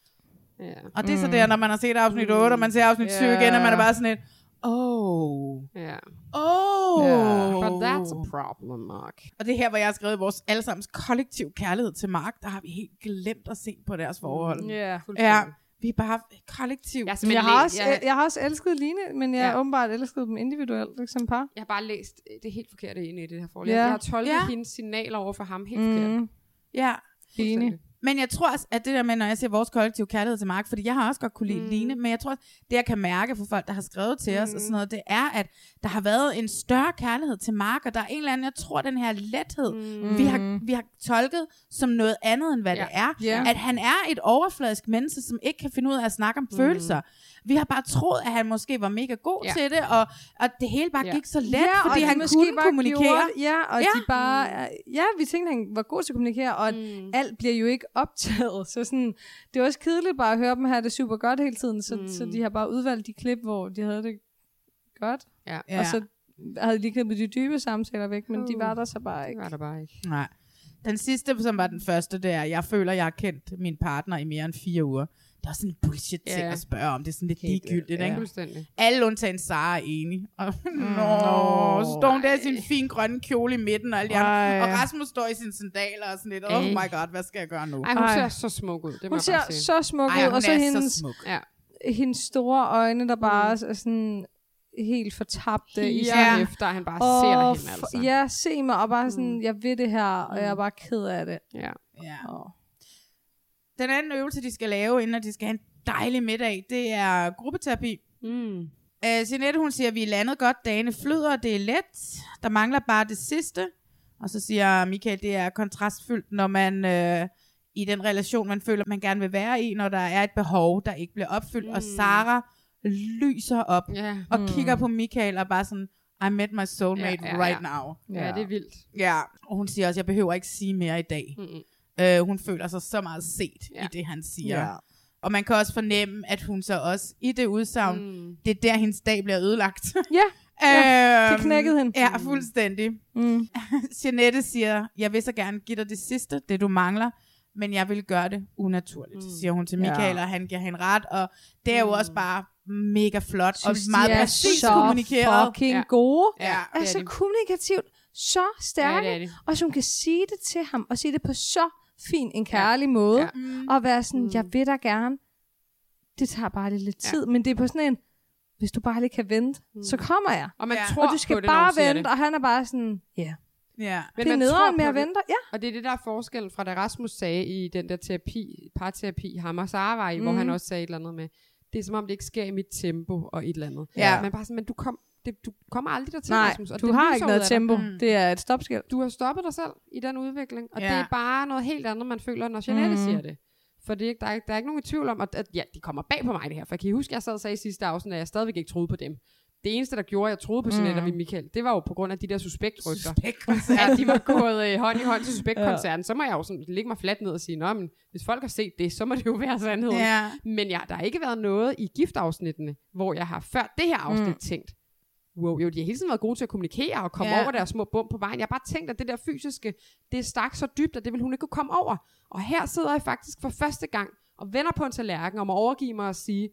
Ja. Og det er så der, når man har set afsnit 8, og man ser afsnit 7 Ja. igen, og man er bare sådan et, oh, Ja. oh. Ja. But that's a problem, Mark. Og det er her, hvor jeg har skrevet vores allesammens kollektiv kærlighed til Mark, der har vi helt glemt at se på deres forhold. Ja. Ja, vi er bare kollektiv. Jeg, Men jeg har, også, jeg, jeg har også elsket Line, men jeg har Ja. åbenbart elsket dem individuelt, ikke som par. jeg har bare læst øh, det helt forkerte ind i det her forhold. Ja. Jeg, har tolket Ja. hendes signaler over for ham helt forkert. Mm. Ja, Enig. Men jeg tror også, at det der med, når jeg ser vores kollektiv kærlighed til Mark, fordi jeg har også godt kunne lide mm. Line, men jeg tror også, det jeg kan mærke for folk, der har skrevet til os og sådan noget, det er, at der har været en større kærlighed til Mark, og der er en eller anden, jeg tror, den her lethed, mm. vi, har, vi har tolket som noget andet, end hvad Ja. det er. Ja. At han er et overfladisk menneske, som ikke kan finde ud af at snakke om mm. følelser. Vi har bare troet, at han måske var mega god Ja. til det, og, og det hele bare Ja. gik så let, ja, fordi han de måske kunne bare kommunikere. Gjorde, det. ja, og Ja. de bare... Ja, vi tænkte, han var god til at kommunikere, og mm. alt bliver jo ikke optaget. Så sådan, det er også kedeligt bare at høre dem have det super godt hele tiden, så, mm. så de har bare udvalgt de klip, hvor de havde det godt. Ja. Ja. Og så havde de lige klippet de dybe samtaler væk, men de Uh. var der så bare ikke. var der bare ikke. Nej. Den sidste, som var den første, det er, jeg føler, jeg har kendt min partner i mere end fire uger. Det er også sådan en bullshit ting Ja. at spørge om. Det er sådan lidt ligegyldigt, Ja. ikke? Alle undtagen Sara er enige. Og, Mm. nå, så står hun der i sin fin grønne kjole i midten, og. Og Rasmus står i sine sandaler og sådan lidt, oh Ej. my god, hvad skal jeg gøre nu? Ej, hun Ej. ser så smuk ud. Det må Hun jeg ser sige. så smuk ud, og så er hendes, så smuk. Ja. hendes store øjne, der bare er sådan helt fortabte i Ja. efter, at han bare ser Åh, hende, altså. Ja, se mig, og bare sådan, jeg ved det her, og jeg er bare ked af det. ja. Ja. Åh. Den anden øvelse, de skal lave, inden at de skal have en dejlig middag, det er gruppeterapi. Mm. Uh, Jeanette, hun siger, at vi er landet godt, dagene flyder, det er let. Der mangler bare det sidste. Og så siger Michael, det er kontrastfyldt, når man øh, i den relation, man føler, man gerne vil være i, når der er et behov, der ikke bliver opfyldt. Mm. Og Sara lyser op Ja. og mm. kigger på Michael og bare sådan, I met my soulmate Ja, ja, right ja. now. ja, det er vildt. Ja, og hun siger også, jeg behøver ikke sige mere i dag. Mm-mm. Øh, hun føler sig så meget set Ja. i det, han siger. Ja. Og man kan også fornemme, at hun så også i det udsagn, mm. det er der, hendes dag bliver ødelagt. Ja, Ja, Øhm, det knækkede hende. Ja, fuldstændig. Mm. Jeanette siger, jeg vil så gerne give dig det sidste, det du mangler, men jeg vil gøre det unaturligt, mm. siger hun til Michael, Ja. og han giver hende ret, og det er jo også bare mega flot, og Synes, meget de er præcist så kommunikeret. fucking Ja. gode. Ja, det altså er de. kommunikativt så stærke. Ja, det. Og hun kan sige det til ham, og sige det på så fin en kærlig ja. måde. Ja. Mm. Og være sådan, jeg vil dig gerne. Det tager bare lidt, lidt tid, men det er på sådan en, hvis du bare lige kan vente, mm. så kommer jeg. Og man Ja. tror Og du skal på det, bare vente, det. og han er bare sådan, ja. Yeah. Ja. Men Det er nederen med at det. vente, ja. Og det er det, der er forskellen fra, da Rasmus sagde i den der terapi, parterapi, ham og Sara var i, mm. hvor han også sagde et eller andet med, det er som om, det ikke sker i mit tempo og et eller andet. Ja. Men bare sådan, men du, kom, det, du kommer aldrig dertil, Nej, Rasmus. Og du det har ikke noget tempo. Mm. Det er et stopskilt. Du har stoppet dig selv i den udvikling, og Ja. det er bare noget helt andet, man føler, når Jeanette mm. siger det. For det er, ikke- der, er, ikke- der er ikke nogen tvivl om, at, at ja, de kommer bag på mig det her. For kan I huske, jeg sad og sagde i sidste afsnit, at jeg stadigvæk ikke troede på dem. Det eneste, der gjorde, at jeg troede på Jeanette mm. og Michael, det var jo på grund af de der suspektrygter. Suspektkoncert. at de var gået øh, hånd i hånd til suspektkoncerten, så må jeg jo sådan lægge mig fladt ned og sige, Nå, men hvis folk har set det, så må det jo være sandheden. Ja. Men ja, der har ikke været noget i giftafsnittene, hvor jeg har før det her afsnit mm. tænkt, wow, jo, de har hele tiden været gode til at kommunikere og komme Ja. over deres små bump på vejen. Jeg har bare tænkt, at det der fysiske, det stak så dybt, at det vil hun ikke kunne komme over. Og her sidder jeg faktisk for første gang og vender på en tallerken om at overgive mig og sige,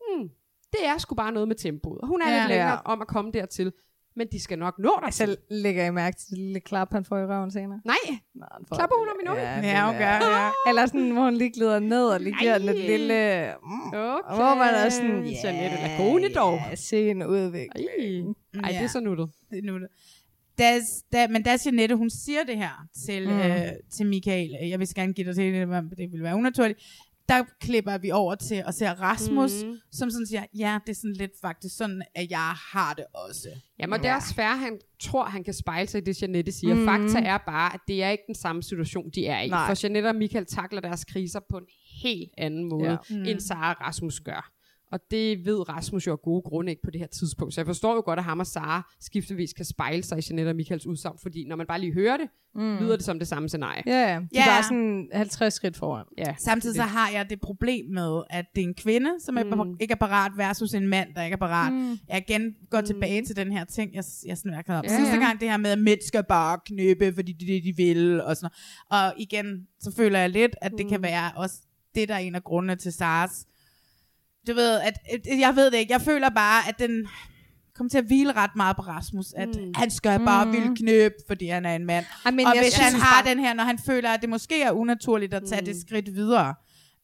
hmm, det er sgu bare noget med tempoet. Og hun er ja. lidt længere Ja. om at komme dertil. Men de skal nok nå dig Så til. lægger jeg mærke til det lille klap, han får i røven senere. Nej, Nå, han får Klapper hun om i lille- nukken? Ja, hun gør, ja. Eller sådan, hvor hun lige glider ned og lige giver den et lille... Mm, okay. Hvor man er sådan, ja, Jeanette Lagone dog. ja, se en udvikling. Ej, Ej Ja. det er så nuttet. det er nu det. Da, da, men da Jeanette, hun siger det her til, mm. øh, til Michael, øh, jeg vil så gerne give dig til det, men det vil være unaturligt, der klipper vi over til at se Rasmus, mm. som sådan siger, ja, det er sådan lidt faktisk sådan, at jeg har det også. Jamen, det er også fair, han tror, han kan spejle sig i det, Janette siger. Mm. Fakta er bare, at det er ikke den samme situation, de er i. Nej. For Janette og Michael takler deres kriser på en helt anden måde, Ja. ja. mm. end Sara og Rasmus gør. Og det ved Rasmus jo af gode grunde ikke på det her tidspunkt. Så jeg forstår jo godt, at ham og Sara skiftevis kan spejle sig i Jeanette og Michaels udsagn, fordi når man bare lige hører det, mm. lyder det som det samme scenarie. Ja, ja. De er bare sådan 50 skridt foran. Ja. Samtidig så har jeg det problem med, at det er en kvinde, som er, Mm. ikke er parat, versus en mand, der ikke er parat. Mm. Jeg igen går tilbage til den her ting, jeg, jeg snakkede om. Ja, Sidste ja. gang det her med, at mænd skal bare knippe, fordi det er det, de vil. Og, sådan noget. og igen, så føler jeg lidt, at det kan være også det, der er en af grundene til SARS. Du ved, at, at jeg ved det ikke. Jeg føler bare, at den kommer til at hvile ret meget på Rasmus. At mm. han skal bare ville fordi han er en mand. Men Men og jeg hvis han har bare- den her, når han føler, at det måske er unaturligt at tage mm. det skridt videre.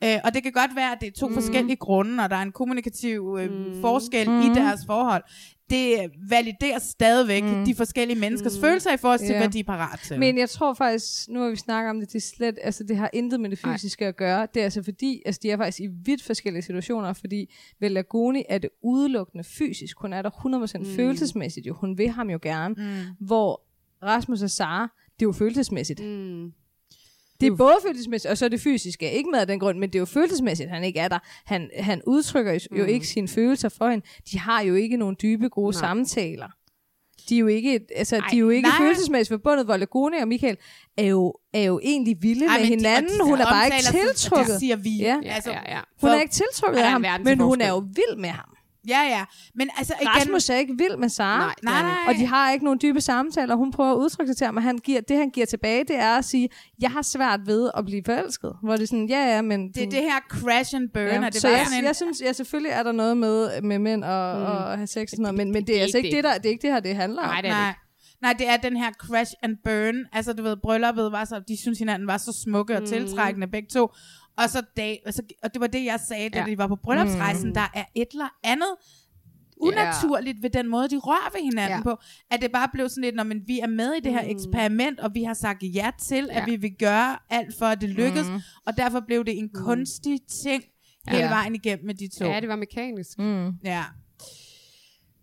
Øh, og det kan godt være, at det er to mm. forskellige grunde, og der er en kommunikativ øh, mm. forskel mm. i deres forhold. Det validerer stadigvæk mm. de forskellige menneskers mm. følelser i forhold til, Ja. hvad de er parat til. Men jeg tror faktisk, nu har vi snakket om det, det er slet, altså det har intet med det fysiske at gøre. Det er altså fordi, altså de er faktisk i vidt forskellige situationer, fordi ved Lagoni er det udelukkende fysisk. Hun er der 100% mm. følelsesmæssigt jo. Hun vil ham jo gerne. Mm. Hvor Rasmus og Sara, det er jo følelsesmæssigt. Mm. Det er både følelsesmæssigt, og så er det fysiske. Ikke med af den grund, men det er jo følelsesmæssigt, han ikke er der. Han, han udtrykker jo, jo ikke sine følelser for hende. De har jo ikke nogen dybe, gode Nej. samtaler. De er jo ikke, altså, Ej, de er jo ikke nej. følelsesmæssigt forbundet, hvor Lagone og Michael er jo, er jo egentlig vilde Ej, med de- hinanden. og de hun er bare ikke tiltrukket. Det siger vi. Ja. Ja, Altså, ja, ja. Hun er ikke tiltrukket af ham, men hun er jo vild med ham. Ja, ja. Men altså igen... Rasmus er ikke vild med Sara. Nej, det Nej, nej. Og de har ikke nogen dybe samtaler. Hun prøver at udtrykke sig til ham, og han giver, det han giver tilbage, det er at sige, jeg har svært ved at blive forelsket. Hvor det er sådan, ja, ja, men... Det er du- det her crash and burn, Ja, og det så var jeg, sådan en... jeg synes, ja, selvfølgelig er der noget med, med mænd og, mm. og have sex og sådan noget, men, men det er altså ikke ikke det, der, det er ikke det her, det handler om. Nej, det er det Nej. ikke. Nej, det er den her crash and burn. Altså, du ved, brylluppet var så, de synes hinanden var så smukke og tiltrækkende begge to. Og så dag, og, så, og det var det, jeg sagde, da Ja. de var på bryllupsrejsen. Mm. Der er et eller andet unaturligt ved den måde, de rører ved hinanden Ja. ja. på. At det bare blev sådan lidt, når men vi er med i det her eksperiment, og vi har sagt ja til, ja. Ja. at vi vil gøre alt for, at det lykkes. Mm. Og derfor blev det en kunstig ting hele Ja. vejen igennem med de to. Ja, det var mekanisk. Mm. Ja.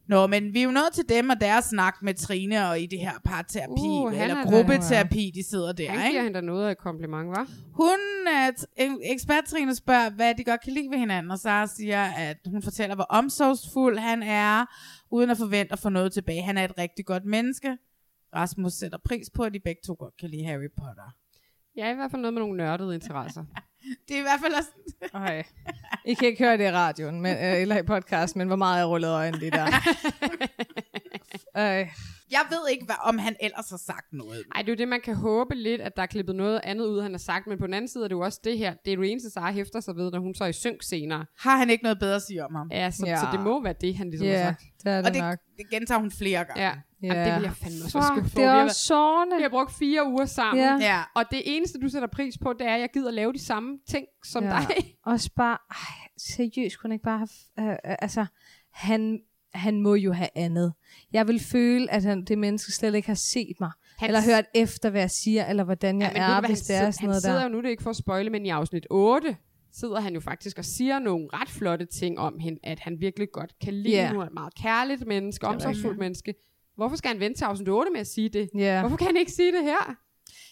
Nå, men vi er jo nået til dem og deres snak med Trine og i det her parterapi, Uh, eller er gruppeterapi, de sidder der, Han giver ikke? hende noget af et kompliment, var? Hun, at ekspert Trine spørger, hvad de godt kan lide ved hinanden, og Sara siger, at hun fortæller, hvor omsorgsfuld han er, uden at forvente at få noget tilbage. Han er et rigtig godt menneske. Rasmus sætter pris på, at de begge to godt kan lide Harry Potter. Ja, i hvert fald noget med nogle nørdede interesser. Det er i hvert fald også... Okay. I kan ikke høre det i radioen, men, øh, eller i podcast, men hvor meget jeg rullede øjnene lige der. øh, Jeg ved ikke, hvad, om han ellers har sagt noget. Ej, det er jo det, man kan håbe lidt, at der er klippet noget andet ud, han har sagt. Men på den anden side er det jo også det her. Det er jo det eneste, Sara hæfter sig ved, når hun så er i synk senere. Har han ikke noget bedre at sige om ham? Ja, så, Ja. så det må være det, han ligesom har Ja, sagt. det er det, Og det, nok. det gentager hun flere gange. Ja, Ja. Jamen, det vil jeg fandme også Fuck, skuffe det er også sårende. vi har brugt fire uger sammen. Ja. Ja. Og det eneste, du sætter pris på, det er, at jeg gider lave de samme ting som Ja. dig. Også bare, ej, seriøst, kunne han ikke bare have, øh, øh, altså, han, han må jo have andet. Jeg vil føle, at han, det menneske slet ikke har set mig, Han- eller hørt efter, hvad jeg siger, eller hvordan jeg Ja, er, du hvis han det er sidder- sådan Han noget sidder der. jo nu, det er ikke for at spoile, men i afsnit 8 sidder han jo faktisk og siger nogle ret flotte ting om hende, at han virkelig godt kan lide Ja. yeah. Hun er et meget kærligt menneske, omsorgsfuldt menneske. Hvorfor skal han vente til afsnit 8 med at sige det? Ja. Hvorfor kan han ikke sige det her?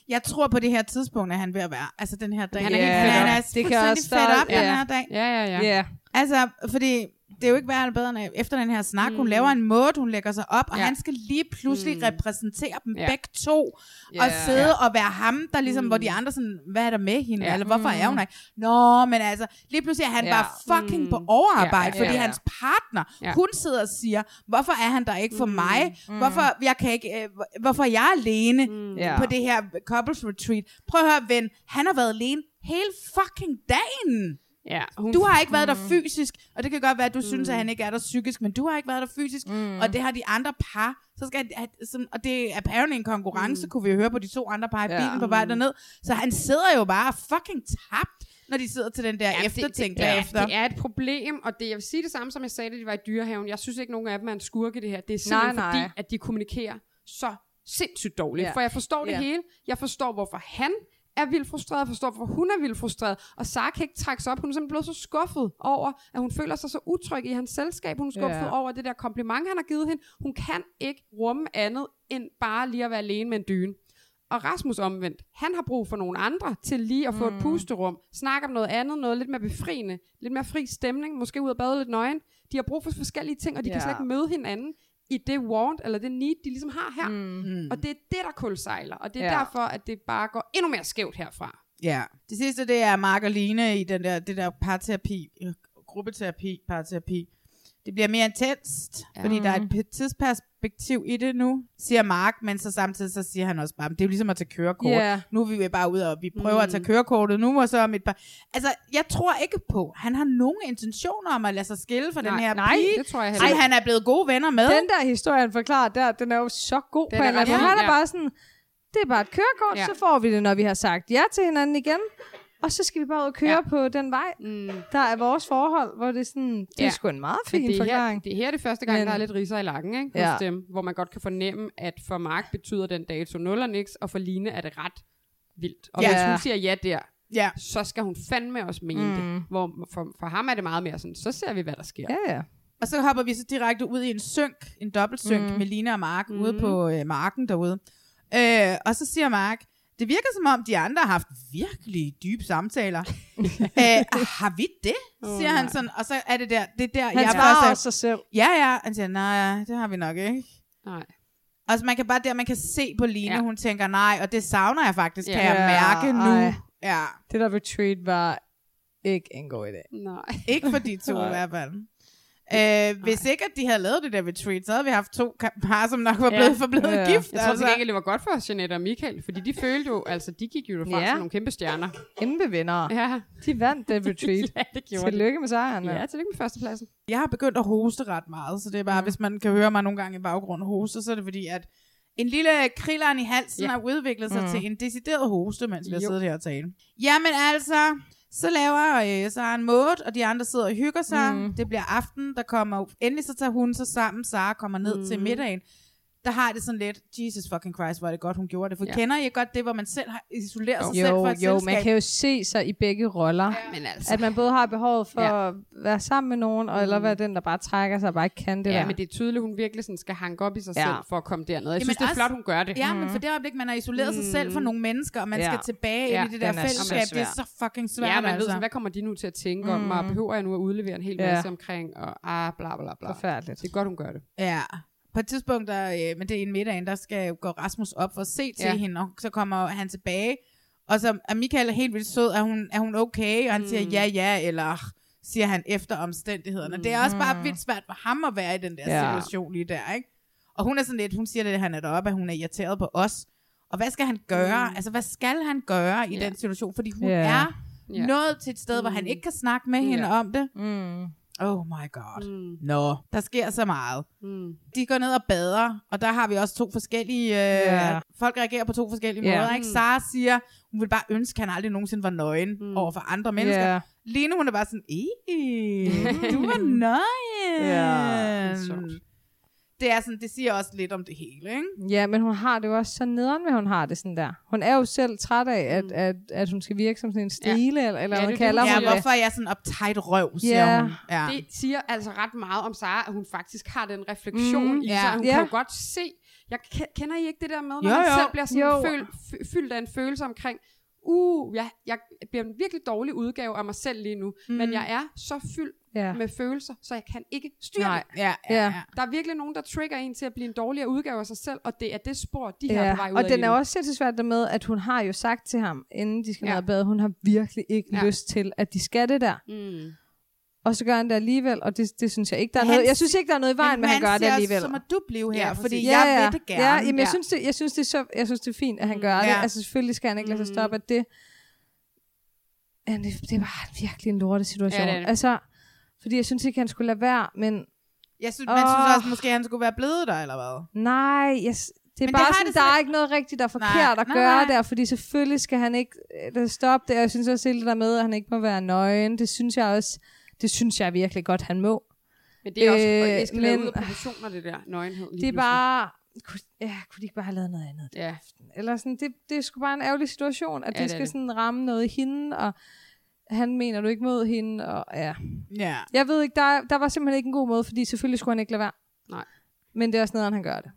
Jeg tror på det her tidspunkt, at han ved at være, altså den her dag. Han er helt Ja, fed han op. er Det kan også fedt op den ja. her dag. Ja, ja, ja. Ja. Altså, fordi det er jo ikke værre bedre, end at efter den her snak. Mm. Hun laver en måde, hun lægger sig op, og Ja. han skal lige pludselig mm. repræsentere dem Ja. begge to, Ja. og sidde og være ham, der ligesom, mm. hvor de andre sådan, hvad er der med hende, Ja. eller hvorfor er hun ikke? Nå, men altså, lige pludselig er han Ja. bare fucking Mm. på overarbejde, Ja, ja, fordi ja. hans partner, Ja. hun sidder og siger, hvorfor er han der ikke for mig? Hvorfor, jeg kan ikke, øh, hvorfor er jeg alene Ja. på det her couples retreat? Prøv at høre, ven, han har været alene hele fucking dagen. Ja hun, Du har ikke været der fysisk, og det kan godt være, at du mm. synes, at han ikke er der psykisk, men du har ikke været der fysisk, mm. og det har de andre par. Så skal, at, som, og det er apparently en konkurrence, mm. kunne vi jo høre på de to andre par i Ja. bilen på vej derned. Så han sidder jo bare fucking tabt, når de sidder til den der ja, det, eftertænk det, det, bagefter. er, det er et problem, og det, jeg vil sige det samme, som jeg sagde, da de var i dyrehaven. Jeg synes ikke, nogen af dem er en skurk i det her. Det er simpelthen Nej, fordi, nej. at de kommunikerer så sindssygt dårligt. Ja. For jeg forstår det Ja. hele. Jeg forstår, hvorfor han er vildt frustreret. Jeg forstår, hvorfor hun er vildt frustreret. Og Sara kan ikke trække sig op. Hun er simpelthen blevet så skuffet over, at hun føler sig så utryg i hans selskab. Hun er skuffet Ja. over det der kompliment, han har givet hende. Hun kan ikke rumme andet, end bare lige at være alene med en dyne. Og Rasmus omvendt, han har brug for nogle andre til lige at få Mm. et pusterum, snakke om noget andet, noget lidt mere befriende, lidt mere fri stemning, måske ud og bade lidt nøgen. De har brug for forskellige ting, og de ja. kan slet ikke møde hinanden i det want, eller det need, de ligesom har her. Mm. Og det er det, der kulsejler, og det er Ja. derfor, at det bare går endnu mere skævt herfra. Ja. Det sidste, det er Mark og Line i den der, det der parterapi, øh, gruppeterapi, parterapi. Det bliver mere intenst, ja. fordi der er et tidsperspektiv i det nu, siger Mark, men så samtidig så siger han også bare, det er jo ligesom at tage kørekort. Ja. Nu er vi bare ud og vi prøver mm. at tage kørekortet nu, og så om et par... Altså, jeg tror ikke på, han har nogen intentioner om at lade sig skille fra den Nej, her nej, pige, det tror jeg heller han er blevet gode venner med. Den der historie, han forklarer der, den er jo så god Den på en eller anden. Han er ja. bare sådan, det er bare et kørekort, ja. så får vi det, når vi har sagt ja til hinanden igen. Og så skal vi bare ud og køre Ja. på den vej, Mm. der er vores forhold, hvor det er sådan, det Ja. er sgu en meget Men fin det er, her, forklaring. det er her det første gang, Men- der er lidt riser i lakken, ikke? Hos Ja. dem, hvor man godt kan fornemme, at for Mark betyder den dato 0 og niks, og for Line er det ret vildt. Og Ja. hvis hun siger ja der, Ja. så skal hun fandme også mene mm. det. Hvor for, for ham er det meget mere sådan, så ser vi, hvad der sker. Ja, ja. Og så hopper vi så direkte ud i en synk, en dobbeltsynk mm. med Line og Mark mm. ude på øh, marken derude. Øh, og så siger Mark, det virker som om, de andre har haft virkelig dybe samtaler. øh, har vi det? Siger han nej. sådan, og så er det der, det er der, Han jeg svarer først også sig selv. ja, ja. Han siger, nej, ja, det har vi nok ikke. Nej. Altså, man kan bare der, man kan se på Line, Ja. ja. hun tænker, nej, og det savner jeg faktisk, Ja. kan jeg Ja, mærke nu. ej. Ja, Det der retreat var ikke en god idé. Nej. ikke for de to i hvert fald. Øh, hvis ikke, at de havde lavet det der retreat, så havde vi haft to par, som nok var Ja. blevet forblevet Ja. gift. Jeg tror til gengæld, det var godt for Jeanette og Michael, fordi de følte jo, altså de gik jo derfra Ja. som nogle kæmpe stjerner. Kæmpe vinder. Ja, De vandt det retreat. ja det gjorde Tillykke med sejren. Ja, tillykke med førstepladsen. Jeg har begyndt at hoste ret meget, så det er bare, Mm. hvis man kan høre mig nogle gange i baggrunden hoste, så er det fordi, at en lille krilleren i halsen Ja. har udviklet sig Mm. til en decideret hoste, mens vi har siddet her og talt. Jamen altså, så laver øh, så en måde, og de andre sidder og hygger sig. Mm. Det bliver aften, der kommer, endelig så tager hun sig sammen, Sara kommer ned Mm. til middagen. Der har det sådan lidt, Jesus fucking Christ, hvor er det godt, hun gjorde det. For Ja. ja. kender I godt det, hvor man selv har isoleret sig selv Jo, fra et jo, selskab? man kan jo se sig i begge roller. Men altså, At man både har behovet for Ja. at være sammen med nogen, og eller være den, der bare trækker sig og bare ikke kan det ja, der. men det er tydeligt, hun virkelig sådan skal hanke op i sig Ja. selv for at komme derned. Jeg Jamen synes, det er også- flot, hun gør det. Ja, men for det øjeblik, man har isoleret sig selv fra nogle mennesker, og man Ja. skal tilbage Ja, ind i det der den er fællesskab, det er så fucking svært, Ja, man ved altså. sådan, hvad kommer de nu til at tænke om, og behøver jeg nu at udlevere en hel Ja. masse omkring, og ah, bla bla bla. Forfærdeligt. Det er godt, hun gør det. Ja. På et tidspunkt, der, øh, men det er en middagen, der skal gå Rasmus op for at se til Ja. hende, og så kommer han tilbage, og så er Michael helt vildt sød, er hun, er hun okay? Og han mm. siger ja, ja, eller siger han efter omstændighederne. Mm. Det er også bare vildt svært for ham at være i den der Ja. situation lige der, ikke? Og hun er sådan lidt, hun siger det, han er deroppe, at hun er irriteret på os. Og hvad skal han gøre? Mm. Altså, hvad skal han gøre i Ja. den situation? Fordi hun Ja. er Ja. nået til et sted, hvor han ikke kan snakke med hende Ja. om det. Mm. Oh my god. Mm. Nå, der sker så meget. Mm. De går ned og bader, og der har vi også to forskellige... Øh, Ja. Folk reagerer på to forskellige Ja. måder. Ikke? Sara siger, hun vil bare ønske, at han aldrig nogensinde var nøgen mm. over for andre mennesker. Ja. Line, hun er bare sådan, "Ih, du var nøgen. Ja, det er sådan, det siger også lidt om det hele, ikke? Ja, men hun har det jo også så nederen med, at hun har det sådan der. Hun er jo selv træt af, at, at, at hun skal virke som sådan en strile, ja. eller, eller Ja, det er hvad det, kalder hun Ja, det. hvorfor er jeg sådan uptight røv, siger Ja. hun. Ja. Det siger altså ret meget om Sara, at hun faktisk har den refleksion Mm, i ja. sig. Hun Ja. kan jo godt se, jeg ke- kender I ikke det der med, når Jo, man jo. selv bliver sådan Jo. føl, fy- fyldt af en følelse omkring, uh, jeg, jeg bliver en virkelig dårlig udgave af mig selv lige nu, mm. men jeg er så fyldt Ja. med følelser, så jeg kan ikke styre Nej. det. Ja, ja, Ja. ja. Der er virkelig nogen, der trigger en til at blive en dårligere udgave af sig selv, og det er det spor, de her Ja, på vej ud og af den er nu. også sindssygt det med, at hun har jo sagt til ham, inden de skal Ja. ned og bade, hun har virkelig ikke Ja. ja. lyst til, at de skal det der. Mm. Og så gør han det alligevel, og det, det synes jeg ikke, der er Men noget. han Jeg synes ikke, der er noget i vejen med, at han gør det alligevel. Så må du blive her, Ja, ja, fordi præcis. jeg vil det gerne. Ja, jamen, jeg, Ja. synes, det, jeg, synes, det er så, jeg synes, det er fint, at han gør det. Ja. Altså, selvfølgelig skal han ikke lade sig stoppe af det. Men det, det var virkelig en lorte situation. Ja, det det. Altså, fordi jeg synes ikke, han skulle lade være, men Jeg synes, man Åh. synes også, måske han skulle være blevet der, eller hvad? nej, jeg, det er Men det bare har sådan, det der er ikke noget rigtigt, der er forkert Nej, at nej, gøre nej. der, fordi selvfølgelig skal han ikke øh, stoppe det, og jeg synes også hele det der med, at han ikke må være nøgen, det synes jeg også, det synes jeg virkelig godt, han må. Men det er også, Øh, og det skal men, ud af proportioner, det der nøgenhed. lige Det er bare, kunne, ja, kunne de ikke bare have lavet noget andet? Ja, Eller sådan, det, det er sgu bare en ærgerlig situation, at Ja, ja, det det skal det. sådan ramme noget i hende, og han mener du ikke mod hende, og ja. Ja. Jeg ved ikke, der, der var simpelthen ikke en god måde, fordi selvfølgelig skulle han ikke lade være. Nej. Men det er også noget, han gør det.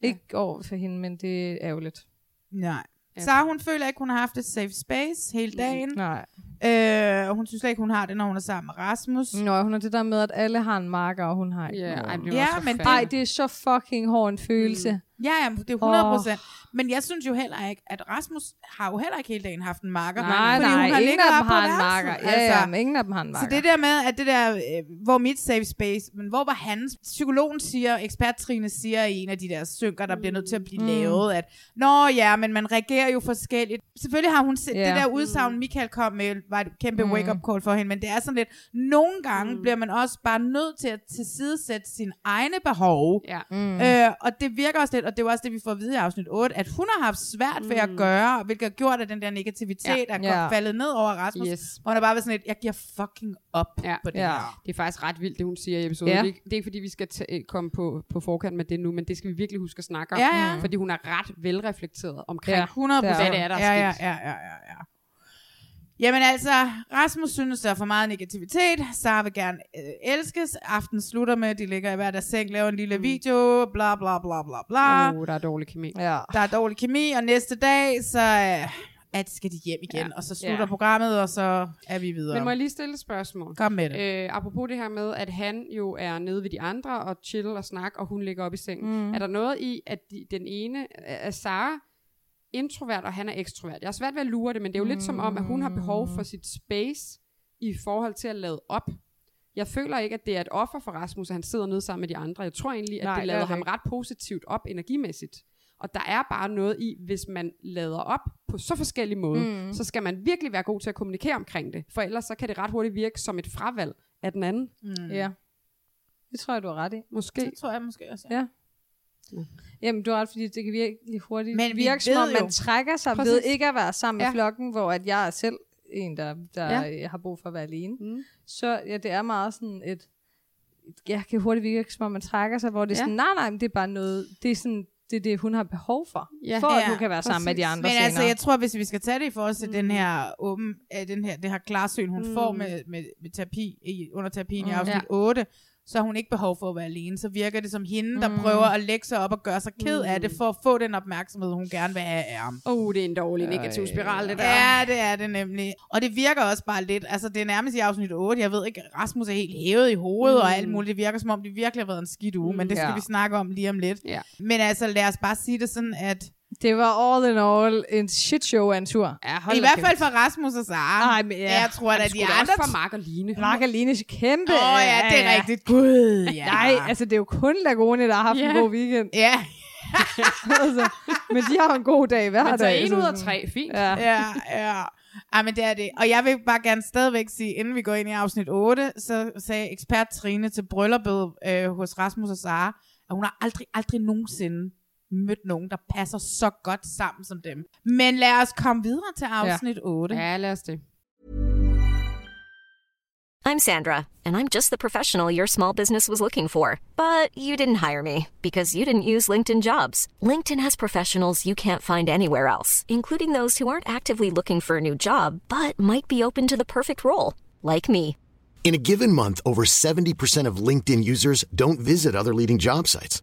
Ikke over for hende, men det er ærgerligt. Nej. Ja. Sara, hun føler ikke, hun har haft et safe space hele dagen. Nej. Øh, og hun synes slet ikke, hun har det, når hun er sammen med Rasmus. Nå, hun er det der med, at alle har en marker, og hun har ikke Ja, ej, det var Ja, men færdigt. Ej, det er så fucking hård en følelse. Mm. Ja, ja, det er 100 procent. Men jeg synes jo heller ikke, at Rasmus har jo heller ikke hele dagen haft en marker. Nej, fordi nej, hun har ingen af dem på har en værelset. marker. Ja, ja, men ingen af dem har en marker. Så det der med, at det der, øh, hvor mit safe space, men hvor var hans, psykologen siger, ekspert Trine siger i en af de der synker, der bliver nødt til at blive Mm. lavet, at, nå ja, men man reagerer jo forskelligt. Selvfølgelig har hun set, Ja. det der udsagn, Michael kom med, var et kæmpe Mm. wake-up call for hende, men det er sådan lidt, nogle gange bliver man også bare nødt til at tilsidesætte sine egne behov, Ja. Mm. Øh, og det virker også lidt, og det er jo også det, vi får at vide i afsnit 8, at hun har haft svært ved at gøre, hvilket har gjort, at den der negativitet Ja. er Ja. ja. faldet ned over Rasmus. Yes. Og hun er bare været sådan lidt, jeg giver fucking op Ja. på det Ja. her. Det er faktisk ret vildt, det hun siger i episoden. Ja. Ja. Det, er, ikke- det er ikke fordi, vi skal ta- komme på, på forkant med det nu, men det skal vi virkelig huske at snakke om. Ja, ja. Fordi hun er ret velreflekteret omkring, Ja. ja. 100 Det er procent. Hvad det er, der ja, er ja, sket. ja, ja, ja, ja. Jamen altså, Rasmus synes, der er for meget negativitet. Sara vil gerne øh, elskes. Aften slutter med, at de ligger i hver deres seng, laver en lille video, bla bla bla bla bla. oh, der er dårlig kemi. Ja. Der er dårlig kemi, og næste dag, så øh, at skal de hjem igen. Ja. Og så slutter Ja. programmet, og så er vi videre. Men må jeg lige stille et spørgsmål? Kom med det. Øh, apropos det her med, at han jo er nede ved de andre og chill og snak, og hun ligger op i sengen. Mm. Er der noget i, at de, den ene er Sara introvert, og han er ekstrovert? Jeg har svært ved at lure det, men det er jo mm. lidt som om, at hun har behov for sit space i forhold til at lade op. Jeg føler ikke, at det er et offer for Rasmus, at han sidder nede sammen med de andre. Jeg tror egentlig, at Nej, det er lader det ham ikke. ret positivt op energimæssigt. Og der er bare noget i, hvis man lader op på så forskellige måder, mm. så skal man virkelig være god til at kommunikere omkring det. For ellers så kan det ret hurtigt virke som et fravalg af den anden. Mm. Ja. Det tror jeg, du har ret i. Måske. Det tror jeg måske også. Ja. Jamen, du har ret, fordi det kan virkelig hurtigt Men vi virke, som om man jo- trækker sig Præcis. ved ikke at være sammen med Ja. flokken, hvor at jeg er selv en, der, der Ja. ja. har brug for at være alene. Mm. Så ja, det er meget sådan et, jeg kan hurtigt virke, som om man trækker sig, hvor det er Ja. sådan, nej, nej, men det er bare noget, det er sådan, det er det, hun har behov for, Ja. for at Ja, hun kan være sammen med de præcis. andre Men senere. altså, jeg tror, hvis vi skal tage det i forhold til mm. den her åben, øh, den her, det her klarsyn, hun mm. får med, med, med terapi, i, under terapien mm. i afsnit Ja. 8, så har hun ikke behov for at være alene. Så virker det som hende, der mm. prøver at lægge sig op og gøre sig ked af det, for at få den opmærksomhed, hun gerne vil have af ham. Åh, oh, det er en dårlig negativ spiral, det der. Ja, det er det nemlig. Og det virker også bare lidt, altså det er nærmest i afsnit 8, jeg ved ikke, Rasmus er helt hævet i hovedet mm. og alt muligt. Det virker som om, det virkelig har været en skidt uge, mm, men det skal ja. vi snakke om lige om lidt. Ja. Men altså, lad os bare sige det sådan, at Det var all in all en shit show af en tur. Ja, hold i hvert fald for Rasmus og Sara. Ej, men ja. Jeg tror, at de andre... også for Mark og Line. Mark og Lines kæmpe. Åh oh, ja, det er rigtigt. Gud, ja. Nej, altså det er jo kun Lagone, der har haft Ja. en god weekend. Ja, altså, men de har en god dag hver Men så dag. en så ud af tre, fint. Ja. ja, ja. Ej, men det er det. Og jeg vil bare gerne stadigvæk sige, inden vi går ind i afsnit 8, så sagde ekspert Trine til brylluppet øh, hos Rasmus og Sara, at hun har aldrig, aldrig nogensinde mødt nogen, der passer så godt sammen som dem. Men lad os komme videre til afsnit 8. Ja, lad os det. I'm Sandra, and I'm just the professional your small business was looking for. But you didn't hire me because you didn't use LinkedIn jobs. LinkedIn has professionals you can't find anywhere else, including those who aren't actively looking for a new job but might be open to the perfect role, like me. In a given month, over 70% of LinkedIn users don't visit other leading job sites.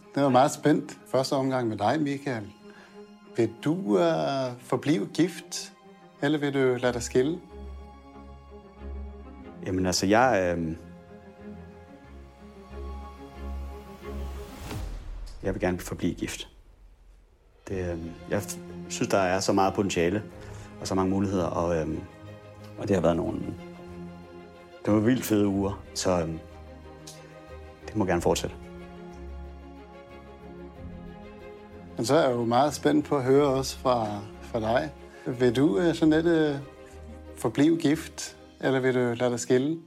Det var meget spændt. Første omgang med dig, Michael. Vil du uh, forblive gift, eller vil du lade dig skille? Jamen altså, jeg... Øh... Jeg vil gerne forblive gift. Det, øh... Jeg synes, der er så meget potentiale og så mange muligheder, og, øh... og det har været nogle... Det var vildt fede uger, så øh... det må gerne fortsætte. Men så er jeg jo meget spændt på at høre også fra, fra dig. Vil du, øh, Jeanette, forblive gift, eller vil du lade dig skille?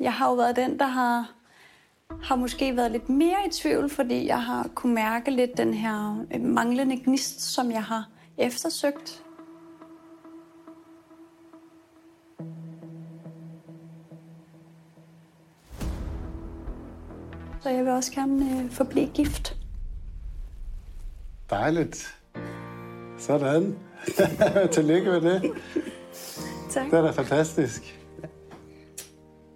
Jeg har jo været den, der har, har måske været lidt mere i tvivl, fordi jeg har kunne mærke lidt den her øh, manglende gnist, som jeg har eftersøgt. Så jeg vil også gerne øh, forblive gift. Dejligt. Sådan. Tillykke med det. Tak. Det er da fantastisk.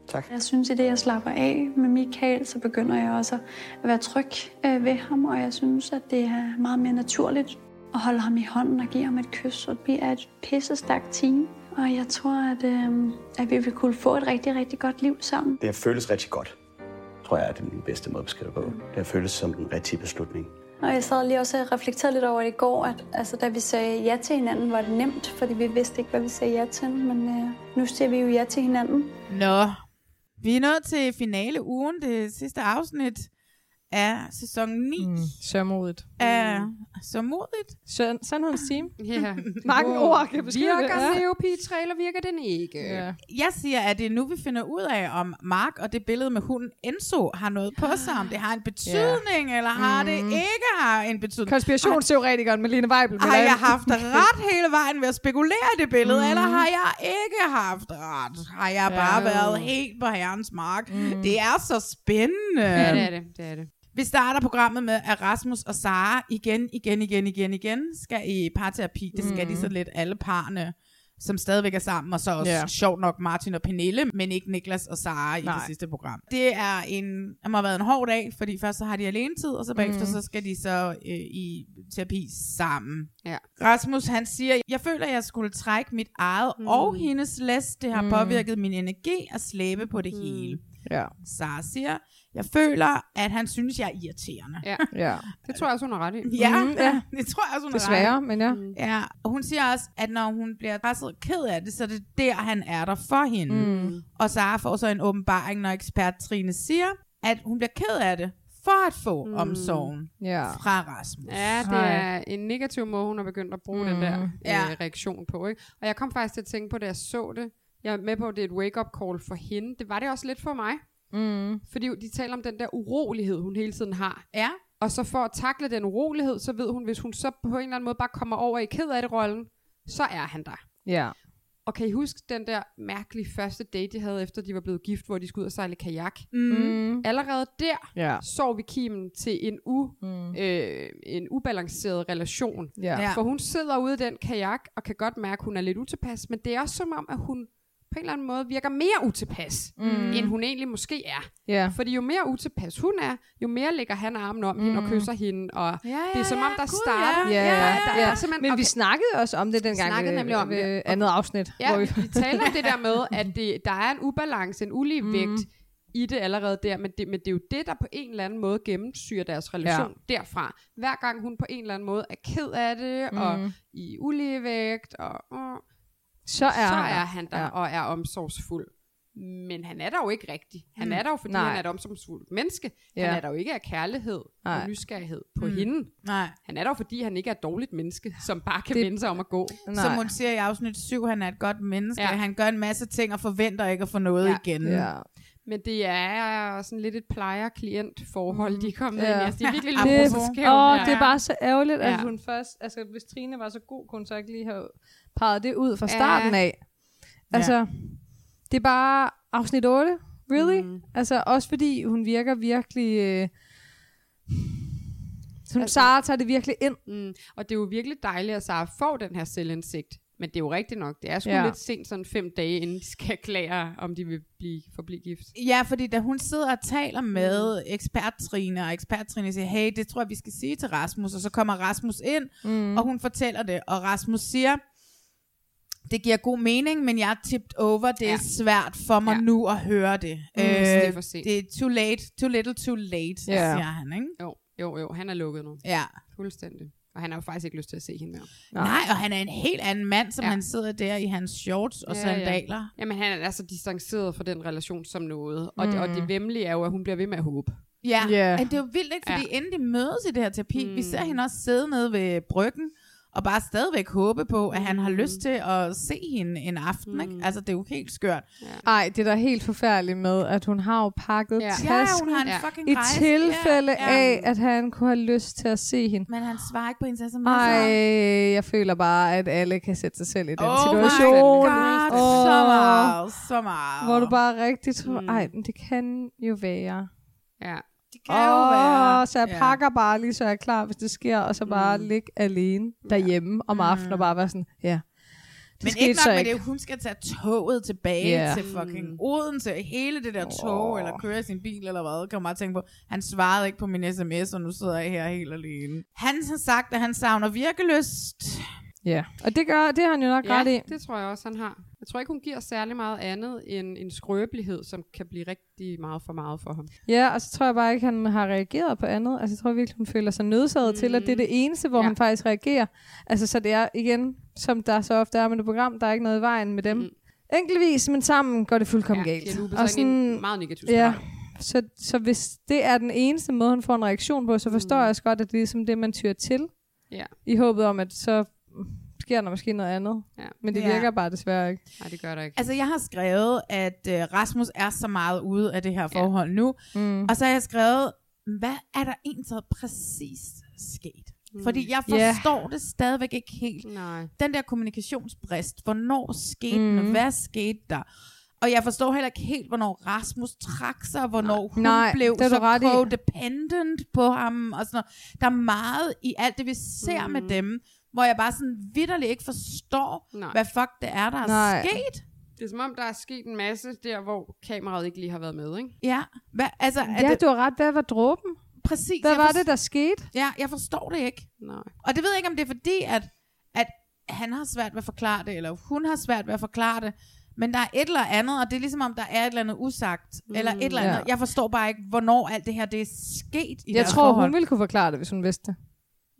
Tak. Jeg synes, at det, jeg slapper af med Michael, så begynder jeg også at være tryg øh, ved ham, og jeg synes, at det er meget mere naturligt at holde ham i hånden og give ham et kys, og vi er et pisse stærkt team. Og jeg tror, at, øh, at vi vil kunne få et rigtig, rigtig godt liv sammen. Det har føltes rigtig godt, tror jeg er den bedste måde at beskrive det på. Det har føltes som den rigtige beslutning. Og jeg sad lige også og reflekterede lidt over det i går, at altså, da vi sagde ja til hinanden, var det nemt, fordi vi vidste ikke, hvad vi sagde ja til. Men øh, nu siger vi jo ja til hinanden. Nå, vi er nået til finale ugen, det sidste afsnit af sæson 9. Mm, sørmodigt. Af, så modigt. Søn, sandhedens team. Ja. Mange ord kan beskrive det. Virker Ja. COP-trailer, virker den ikke? Ja. Jeg siger, at det er nu, vi finder ud af, om Mark og det billede med hunden Enzo har noget på sig, om det har en betydning, eller har det Mm. ikke har en betydning. Konspirationsteoretikeren med Line Weibel. Har jeg haft ret hele vejen ved at spekulere i det billede, mm. eller har jeg ikke haft ret? Har jeg bare Ja. været helt på herrens mark? Mm. Det er så spændende. Ja, det er det. det, er det. Vi starter programmet med, at Rasmus og Sara igen, igen, igen, igen, igen skal i parterapi. Det skal Mhm. de så lidt alle parne, som stadigvæk er sammen, og så også yeah. sjovt nok Martin og Pernille, men ikke Niklas og Sara i Nej. det sidste program. Det er en, det må have været en hård dag, fordi først så har de alene tid, og så bagefter Mhm. så skal de så øh, i terapi sammen. Ja. Rasmus han siger, jeg føler, jeg skulle trække mit eget mm. og hendes læs. Det har Mm. mm. påvirket min energi at slæbe på det mm. hele. Ja. Sara siger, jeg føler, at han synes, jeg er irriterende. Ja. ja. Det tror jeg også, hun har ret i. Ja, mm, ja. det tror jeg også, hun har Desværre, ret i. men ja. Ja, og hun siger også, at når hun bliver presset og ked af det, så er det der, han er der for hende. Mm. Og Sara får så en åbenbaring, når ekspert Trine siger, at hun bliver ked af det, for at få mm. omsorgen Ja. fra Rasmus. Ja, det er en negativ måde, hun har begyndt at bruge mm. den der Ja. øh, reaktion på. Ikke? Og jeg kom faktisk til at tænke på, da jeg så det. Jeg er med på, at det er et wake-up call for hende. Det var det også lidt for mig. Mm. Fordi de taler om den der urolighed, hun hele tiden har. Ja. Og så for at takle den urolighed, så ved hun, hvis hun så på en eller anden måde bare kommer over i ked af det rollen, så er han der. Ja. Og kan I huske den der mærkelige første date, de havde, efter de var blevet gift, hvor de skulle ud og sejle kajak? Mm. Allerede der Ja. så vi kimen til en, u, Mm. øh, en ubalanceret relation. Ja. Ja. For hun sidder ude i den kajak, og kan godt mærke, at hun er lidt utilpas, men det er også som om, at hun på en eller anden måde virker mere utilpas, Mm. end hun egentlig måske er. Ja. Fordi jo mere utilpas hun er, jo mere lægger han armen om mm. hende og kysser hende, og Ja, det er som om, der starter... Ja, der, ja, der ja. er simpelthen, Men vi snakkede også om det dengang snakkede nemlig om det. andet afsnit. Ja, hvor vi, vi, taler om det der med, at det, der er en ubalance, en ulige vægt i det allerede der, men det, men det er jo det, der på en eller anden måde gennemsyrer deres relation ja. derfra. Hver gang hun på en eller anden måde er ked af det, mm. og i ulige vægt, og, og så er, så han er der. han der Ja. og er omsorgsfuld. Men han er der jo ikke rigtig. Han Mm. er der jo, fordi Nej. han er et omsorgsfuldt menneske. Ja. Han er der jo ikke af kærlighed Nej. og nysgerrighed på Mm. hende. Nej. Han er der jo, fordi han ikke er et dårligt menneske, som bare kan Det- vende sig om at gå. Som Nej. hun siger i afsnit 7, han er et godt menneske. Ja. Ja. Han gør en masse ting og forventer ikke at få noget Ja. igen. Ja. Men det er sådan lidt et plejer-klient forhold, de er kommet Ja. ind i. Altså, det er virkelig Ja. lidt skævt. åh, ja. det er bare så ærgerligt, at Ja. hun først... Altså, hvis Trine var så god, kunne hun så ikke lige have peget det ud fra starten af. Altså, det er bare afsnit 8. Really? Mm. Altså, også fordi hun virker virkelig... Øh, som Altså- Sara tager det virkelig ind. Mm. Og det er jo virkelig dejligt, at Sara får den her selvindsigt. Men det er jo rigtigt nok. Det er sgu Ja. ja. lidt sent, sådan fem dage, inden de skal erklære, om de vil blive, forblive gift. Ja, fordi da hun sidder og taler med ekspert Trine, og ekspert Trine siger, hey, det tror jeg, vi skal sige til Rasmus, og så kommer Rasmus ind, mm. og hun fortæller det, og Rasmus siger, det giver god mening, men jeg er tipped over, det er Ja. svært for mig Ja. nu at høre det. Mm, så det er for sent. det er too late, too little too late, Ja. yeah. siger han, ikke? Jo, jo, jo. Han er lukket nu. Ja. Fuldstændig. Og han har jo faktisk ikke lyst til at se hende mere. Nej, og han er en helt anden mand, som Ja. han sidder der i hans shorts og Ja, ja, ja. sandaler. Jamen, han er så distanceret fra den relation som noget. Og, mm. det, og Mm. det vemmelige er jo, at hun bliver ved med at håbe. Ja, Ja. yeah. det er jo vildt, ikke? Fordi ja. inden de mødes i det her terapi, mm. vi ser hende også sidde nede ved bryggen, og bare stadigvæk håbe på, at han har lyst til at se hende en aften, ikke? Altså, det er jo helt skørt. Ej, det er da helt forfærdeligt med, at hun har jo pakket Ja. tasken Ja, hun har en fucking i rejse. tilfælde Ja, ja. af, at han kunne have lyst til at se hende. Men han svarer ikke på hendes sms. Ej, jeg føler bare, at alle kan sætte sig selv i den Oh situation. my god, Åh, så meget, så meget. Hvor du bare rigtig tror, ej, men det kan jo være. Ja. Det kan jo være. så jeg Ja. pakker bare lige, så jeg er klar, hvis det sker, og så bare Mm. ligge alene derhjemme om aftenen og bare være sådan, ja. Det Men ikke nok med ikke. det, hun skal tage toget tilbage yeah. til fucking Odense. Hele det der tog, Åh. eller køre sin bil, eller hvad, kan man bare tænke på. Han svarede ikke på min sms, og nu sidder jeg her helt alene. Han har sagt, at han savner virkelyst. Ja, og det gør det har han jo nok ret i. Ja, det tror jeg også, han har. Jeg tror ikke, hun giver særlig meget andet end en skrøbelighed, som kan blive rigtig meget for meget for ham. Ja, og så tror jeg bare ikke, han har reageret på andet. Altså, jeg tror virkelig, hun føler sig nødsaget mm. til, at det er det eneste, hvor ja. han faktisk reagerer. Altså, så det er igen, som der så ofte er med det program, der er ikke noget i vejen med dem. Mm. Enkeltvis, men sammen går det fuldkommen Ja, galt. er sig ind i en meget negativ Ja, så, så hvis det er den eneste måde, han får en reaktion på, så forstår mm. jeg også godt, at det er ligesom det, man tyrer til. Ja. I håbet om, at så sker der måske noget andet. Ja. Men det Ja. virker bare desværre ikke. Nej, det gør der ikke. Altså, jeg har skrevet, at øh, Rasmus er så meget ude af det her forhold nu. Mm. Og så har jeg skrevet, hvad er der egentlig præcis sket? Mm. Fordi jeg Ja. forstår det stadigvæk ikke helt. Nej. Den der kommunikationsbrist, hvornår skete Mm. den? Hvad skete der? Og jeg forstår heller ikke helt, hvornår Rasmus trak sig, hvornår hun Nej, blev det så ret i. codependent på ham. Og sådan noget. Der er meget i alt det, vi ser mm. med dem, hvor jeg bare sådan vidderligt ikke forstår, Nej. hvad fuck det er, der er Nej. sket. Det er som om, der er sket en masse der, hvor kameraet ikke lige har været med, ikke? Ja, hvad, altså, er Ja, det, du har ret. Hvad var dråben? præcis. Hvad var forst- det, der skete? Ja, jeg forstår det ikke. Nej. Og det ved jeg ikke, om det er fordi, at, at han har svært ved at forklare det, eller hun har svært ved at forklare det. Men der er et eller andet, og det er ligesom om, der er et eller andet usagt, mm, eller et eller andet. ja. Jeg forstår bare ikke, hvornår alt det her det er sket i Jeg tror, forhold. hun ville kunne forklare det, hvis hun vidste det.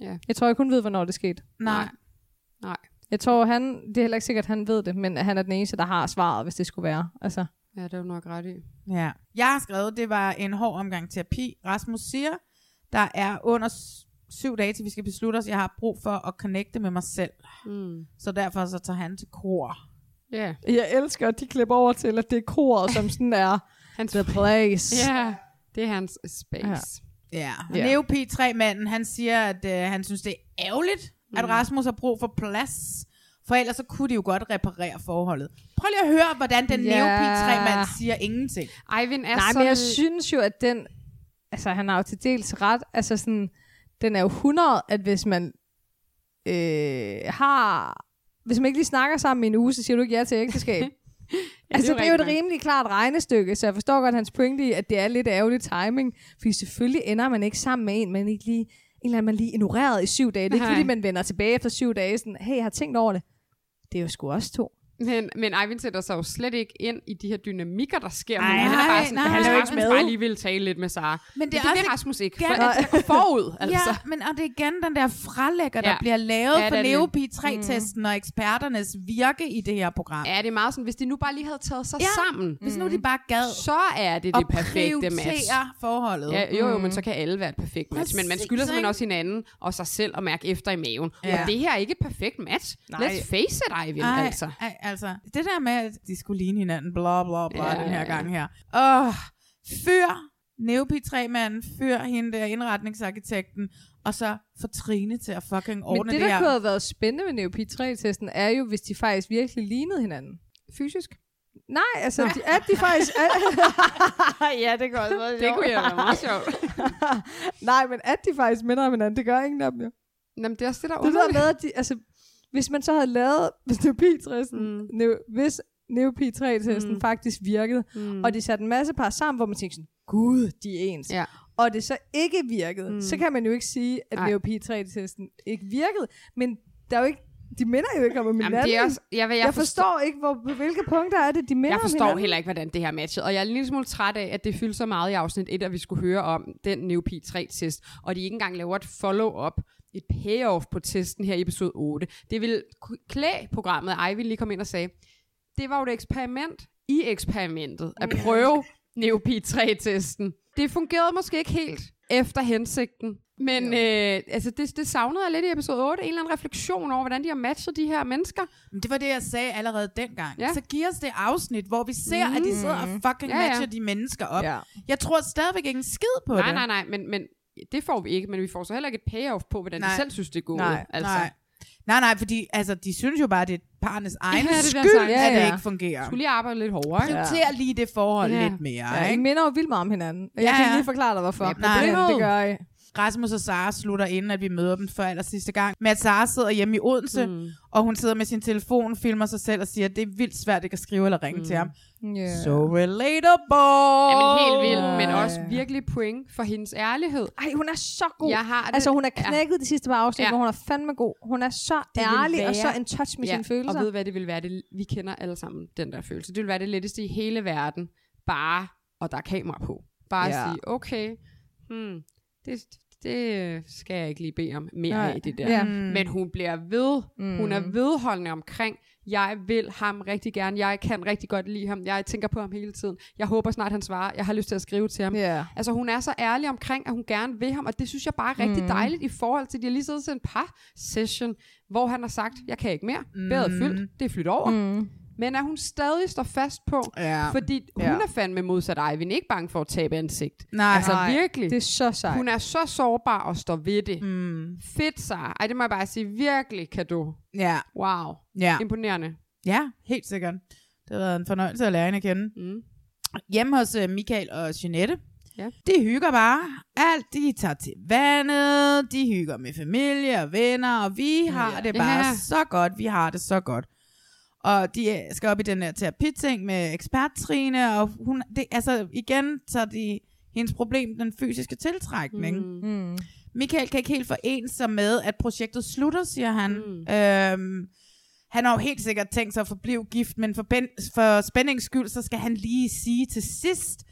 Ja. Jeg tror ikke, hun ved, hvornår det skete. Nej. Nej. Jeg tror, han, det er heller ikke sikkert, at han ved det, men han er den eneste, der har svaret, hvis det skulle være. Altså, Ja, det er du nok ret i. Ja. Jeg har skrevet, det var en hård omgang terapi. Rasmus siger, der er under syv dage, til vi skal beslutte os. Jeg har brug for at connecte med mig selv. Mm. Så derfor så tager han til kor. Ja. jeg elsker, at de klipper over til, at det er koret, som sådan er Hans the place. Ja, det er hans space. Ja. Ja. Ja. ja. Neo P3-manden, han siger, at øh, han synes, det er ærgerligt, mm. at Rasmus har brug for plads. For ellers så kunne de jo godt reparere forholdet. Prøv lige at høre, hvordan den Ja. Neo P3-mand siger ingenting. Eivind er Nej, så... men jeg synes jo, at den... Altså, han har jo til dels ret. Altså, sådan, den er jo 100, at hvis man øh, har... Hvis man ikke lige snakker sammen i en uge, så siger du ikke ja til ægteskab. Ja, altså, det er jo et rigtigt nok. rimelig klart regnestykke, så jeg forstår godt hans pointe i, at det er lidt ærgerlig timing. Fordi selvfølgelig ender man ikke sammen med en, man ikke lige, en eller anden, man lige ignoreret i syv dage. Det er ikke Nej. fordi, man vender tilbage efter syv dage, sådan, hey, jeg har tænkt over det. Det er jo sgu også to. Men, men Eivind sætter sig jo slet ikke ind i de her dynamikker, der sker. Ej, men han er nej, bare sådan, nej. han er jo ikke med. bare lige vil tale lidt med Sara. Men det, er det også vil Rasmus ikke. For nej. det går forud, altså. Ja, men og det er igen den der fralægger, der Ja. bliver lavet Ja, for det er Neo det. P3-testen og eksperternes virke i det her program. Ja, det er meget sådan, hvis de nu bare lige havde taget sig Ja, sammen, Hvis nu de bare gad så er det det perfekte match. forholdet. Ja, jo, jo, men så kan alle være et perfekt match. Men man Præcis, skylder simpelthen også hinanden og sig selv at mærke efter i maven. Ja. Og det her er ikke et perfekt match. Nej. Let's face it, Ej, altså. ej, altså, det der med, at de skulle ligne hinanden, bla bla bla, Ja, den her ja, gang her. Åh, fyr Neo P3-manden, fyr hende der indretningsarkitekten, og så få Trine til at fucking Men ordne det, det, der her. kunne have været spændende ved Neo P3-testen, er jo, hvis de faktisk virkelig lignede hinanden. Fysisk? Nej, altså, de, at de faktisk... ja, det kunne også være Det kunne jo være meget sjovt. Nej, men at de faktisk minder om hinanden, det gør ingen af dem jo. Jamen, det er også det, der er Det der med, at de, altså, hvis man så havde lavet, hvis Neo P3-testen, Mm. Neo, hvis Neo P3-testen Mm. faktisk virkede, Mm. og de satte en masse par sammen, hvor man tænkte sådan, gud, de er ens. Ja. Og det så ikke virkede, Mm. så kan man jo ikke sige, at Nej. Neo P3-testen ikke virkede. Men der er jo ikke, de minder jo ikke om hinanden. Jamen, det er også, jeg, jeg, jeg forstår ikke, hvor, på hvilke punkter er det, de minder Jeg om forstår hinanden. heller ikke, hvordan det her matchede. Og jeg er en lille smule træt af, at det fyldte så meget i afsnit 1, at vi skulle høre om den Neo P3-test. Og de ikke engang laver et follow-up, et payoff på testen her i episode 8. Det vil klæde programmet, at Ivy lige kom ind og sagde, det var jo et eksperiment i eksperimentet. At prøve Neopi 3-testen. Det fungerede måske ikke helt efter hensigten. Men øh, altså det, det savnede jeg lidt i episode 8. En eller anden refleksion over, hvordan de har matchet de her mennesker. Men det var det, jeg sagde allerede dengang. Ja. Så giv os det afsnit, hvor vi ser, mm. at de sidder og fucking Ja, ja. matcher de mennesker op. Ja. Jeg tror stadigvæk ikke en skid på nej, det. nej, nej, men, men det får vi ikke, men vi får så heller ikke et payoff på, hvordan Nej. de selv synes, det er gået. Nej, altså. nej. Nej, nej, fordi altså, de synes jo bare, det er parnes egen Ja, det er skyld, egen- at Ja, det ja. ikke fungerer. Skulle lige arbejde lidt hårdere, ikke? Prioriter lige det forhold Ja. lidt mere. Ja, I ikke? minder jo vildt meget om hinanden. Jeg Ja, kan ikke ja. lige forklare dig, hvorfor. Nej, Men det, det gør I. Rasmus og Sara slutter inden, at vi møder dem for aller sidste gang. Med at Sara sidder hjemme i Odense, mm. og hun sidder med sin telefon, filmer sig selv og siger, at det er vildt svært ikke at skrive eller ringe mm. til ham. Yeah. So relatable! Jamen helt vildt, men også virkelig point for hendes ærlighed. Ej, hun er så god. Jeg har det. Altså, hun er knækket de sidste par afsnit, Ja. hvor hun er fandme god. Hun er så Det ærlig og så være- en touch med ja, sine følelser. Og ved hvad, det vil være det, vi kender alle sammen den der følelse. Det vil være det letteste i hele verden, bare, og der er kamera på. Bare Ja. at sige, okay, hmm, det, det skal jeg ikke lige bede om mere Nej. af det der. Ja. Men hun bliver ved. Mm. Hun er vedholdende omkring, jeg vil ham rigtig gerne, jeg kan rigtig godt lide ham, jeg tænker på ham hele tiden, jeg håber snart han svarer, jeg har lyst til at skrive til ham. Ja. Altså hun er så ærlig omkring, at hun gerne vil ham, og det synes jeg bare er rigtig Mm. dejligt i forhold til, at de har lige siddet til en par session, hvor han har sagt, jeg kan ikke mere, Mm. bæret er fyldt, det er flyttet over. Mm. Men at hun stadig står fast på, Ja. fordi hun Ja. er fandme modsat Eivind, ikke bange for at tabe ansigt. Nej. altså Nej. virkelig. Det er så sejt. Hun er så sårbar og står ved det. Mm. Fedt sig. Ej, det må jeg bare sige. Virkelig kado. Ja. Wow. Ja. Imponerende. Ja, helt sikkert. Det har været en fornøjelse at lære hende at kende. Mm. Hjemme hos uh, Michael og Jeanette. Ja. De hygger bare. Alt, de tager til vandet, de hygger med familie og venner, og vi har det bare Ja. så godt. Vi har det så godt. Og de øh, skal op i den der terapiting med eksperttrine, og hun, det, altså igen tager de hendes problem, den fysiske tiltrækning. Mm. Mm. Michael kan ikke helt forene sig med, at projektet slutter, siger han. Mm. Øhm, han har jo helt sikkert tænkt sig at forblive gift, men for, ben, for spændings skyld, så skal han lige sige til sidst,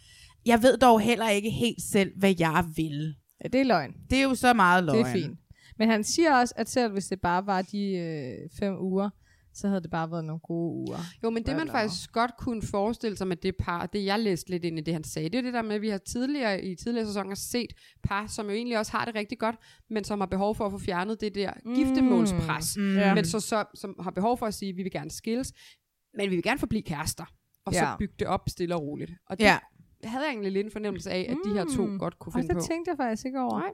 jeg ved dog heller ikke helt selv, hvad jeg vil. Ja, det er løgn. Det er jo så meget løgn. Det er fint. Men han siger også, at selv hvis det bare var de øh, fem uger, så havde det bare været nogle gode uger. Jo, men det man Eller- faktisk godt kunne forestille sig med det par, og det jeg læste lidt ind i det, han sagde, det er det der med, at vi har tidligere i tidligere sæsoner set par, som jo egentlig også har det rigtig godt, men som har behov for at få fjernet det der Mm. giftemålspres. Mm. Ja. Men så, så, som har behov for at sige, at vi vil gerne skilles, men vi vil gerne forblive kærester. Og så Ja. bygge det op stille og roligt. Og det Ja. havde jeg egentlig lidt en fornemmelse af, at de her to Mm. godt kunne Og finde det på. tænkte jeg faktisk ikke over. Nej.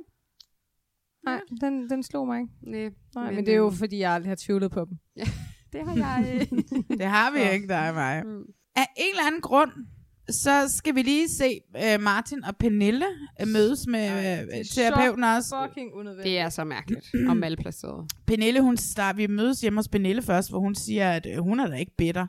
Nej, den, den slog mig ikke. Nej, Nej, men, men, det er jo, øhm, fordi jeg aldrig har tvivlet på dem. Ja, det har jeg. Det har vi ikke, dig og mig. Mm. Af en eller anden grund, så skal vi lige se uh, Martin og Pernille uh, mødes med uh, terapeuten også. fucking unødvendigt. det er så mærkeligt og malplaceret. Pernille, hun start, vi mødes hjemme hos Pernille først, hvor hun siger, at øh, hun er da ikke bitter.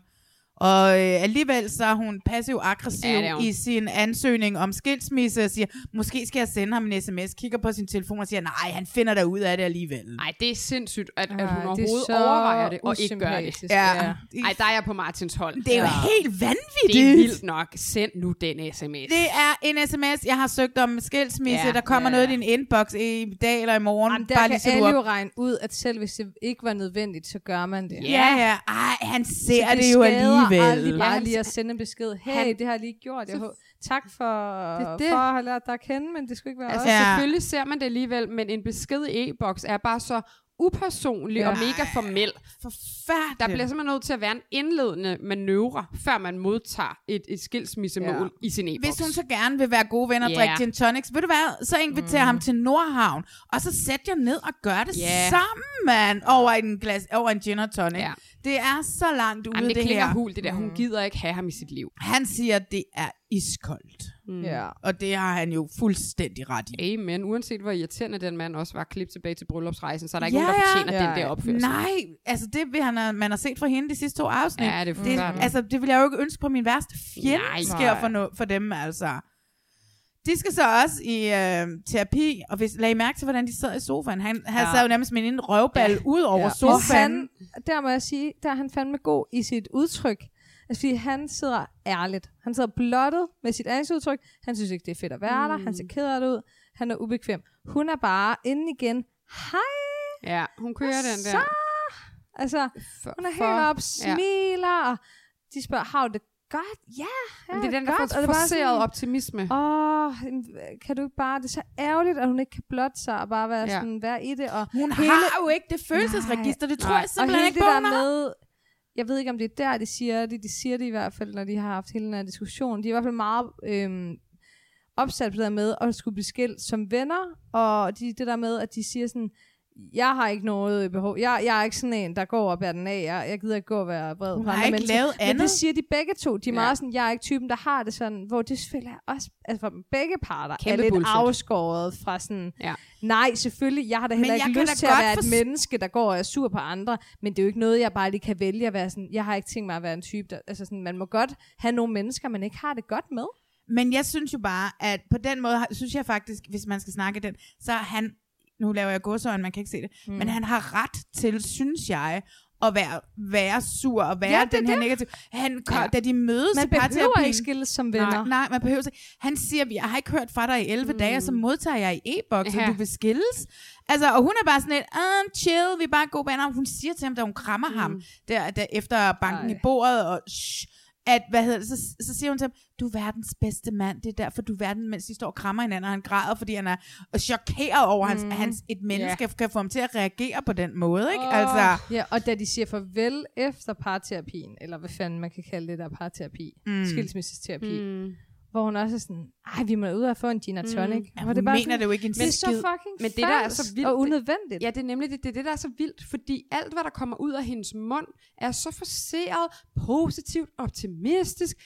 Og øh, alligevel så er hun passiv-aggressiv Ja, ja, det i sin ansøgning om skilsmisse og siger, måske skal jeg sende ham en sms, kigger på sin telefon og siger, nej, han finder der ud af det alligevel. Nej, det er sindssygt, at, at hun det er overhovedet så overvejer det, og ikke gør det. Ja. ja. Ej, der er jeg på Martins hold. Det er jo Ja. helt vanvittigt. Det er vildt nok. Send nu den sms. Det er en sms, jeg har søgt om skilsmisse, Ja, der kommer ja, noget i ja. din inbox i dag eller i morgen. Jamen, der bare kan lige alle jo regne ud, at selv hvis det ikke var nødvendigt, så gør man det. Ja, ja. Ej, han ser det, det jo skader alligevel. aldrig bare lige at sende en besked. Hey, han- det har jeg lige gjort. Jeg tak for, Det det. for at have lært dig at kende, men det skulle ikke være Altså, os. Ja. selvfølgelig ser man det alligevel, men en besked i e-boks er bare så upersonlig Ja. og mega formel. Forfærdeligt. Der bliver simpelthen nødt til at være en indledende manøvre, før man modtager et, et skilsmissemål i sin e-boks. Hvis hun så gerne vil være gode venner og Ja. drikke gin tonics, ved du hvad, så inviterer mm. ham til Nordhavn, og så sæt jer ned og gør det Ja. sammen, mand, over en, glas, over en gin og tonic. Ja. Det er så langt ude, Jamen, det, det klinger her. hul, det der. Hun gider ikke have ham i sit liv. Han siger, at det er iskoldt. Mm. Ja. Og det har han jo fuldstændig ret i. Amen. Uanset hvor irriterende den mand også var, klip tilbage til bryllupsrejsen, så er der ikke nogen, der fortjener Ja, den der ja. opførsel. Nej, altså det vil han, man har set fra hende de sidste to afsnit. Ja, det er det, altså, det vil jeg jo ikke ønske på min værste fjende Nej. sker for, no, for dem, altså. De skal så også i øh, terapi, og hvis, lag I mærke til, hvordan de sidder i sofaen. Han, han Ja. sad jo nærmest med en røvball ja. ud over Ja. ja. Og sofaen. han, der må jeg sige, der er han fandme god i sit udtryk. Altså, fordi han sidder ærligt. Han sidder blottet med sit ansigtsudtryk. Han synes ikke, det er fedt at være mm. der. Han ser ked af det ud. Han er ubekvem. Hun er bare inde igen. Hej! Ja, hun kører den der. Så! Altså, For, hun er for- helt op, Ja. smiler, og de spørger, how the godt, ja. ja Men det er den der godt. for- det er forcerede sådan, optimisme. Åh, kan du ikke bare... Det er så ærgerligt, at hun ikke kan blotte sig og bare være, Ja. sådan, være i det. Og Hun har jo ikke det følelsesregister, det tror jeg og simpelthen hele ikke det på, hun har. med... Jeg ved ikke, om det er der, de siger det. De siger det i hvert fald, når de har haft hele den her diskussion. De er i hvert fald meget øh, opsat på det der med at skulle blive skilt som venner. Og de, det der med, at de siger sådan, jeg har ikke noget behov. Jeg, jeg er ikke sådan en, der går og bærer den af. Jeg, jeg gider ikke gå og være vred Hun har ikke mennesker. lavet Men andet. det siger de begge to. De er Ja. meget sådan, jeg er ikke typen, der har det sådan, hvor det selvfølgelig er også, altså for begge parter, Kæmpe er lidt bullshit. afskåret fra sådan, Ja. nej, selvfølgelig, jeg har da Men heller jeg ikke lyst til at være et forst- menneske, der går og er sur på andre, men det er jo ikke noget, jeg bare lige kan vælge at være sådan, jeg har ikke tænkt mig at være en type, der, altså sådan, man må godt have nogle mennesker, man ikke har det godt med. Men jeg synes jo bare, at på den måde, synes jeg faktisk, hvis man skal snakke den, så er han, nu laver jeg godsøjne, man kan ikke se det, mm. men han har ret til, synes jeg, at være, være sur og være Ja, det den her det. negativ. Han, Ja. Da de mødes Man i behøver parterapien- ikke skilles som venner. Nej, nej, man behøver ikke. Han siger, jeg har ikke hørt fra dig i 11 mm. dage, og så modtager jeg i e-boks, Ja. ja. du vil skilles. Altså, og hun er bare sådan lidt, ah, chill, vi er bare gode venner. Hun siger til ham, da hun krammer mm. ham, der, der efter banken Ej. i bordet, og shh, at, hvad hedder det, så, så siger hun til ham, du er verdens bedste mand, det er derfor, du er verden, mens de står og krammer hinanden, og han græder, fordi han er chokeret over, mm. hans, hans, et menneske yeah. kan få ham til at reagere på den måde, ikke? Åh, Altså, Ja, og da de siger farvel efter parterapien, eller hvad fanden man kan kalde det der parterapi, mm. skilsmissesterapi, mm. Hvor hun også er sådan, ej, vi må ud og få en gin og tonic. Mm. Ja, hun bare mener sådan, det jo ikke en Det er så fucking Men det, der er så vildt, og det- unødvendigt. Ja, det er nemlig det, det, er det, der er så vildt, fordi alt, hvad der kommer ud af hendes mund, er så forseret, positivt, optimistisk.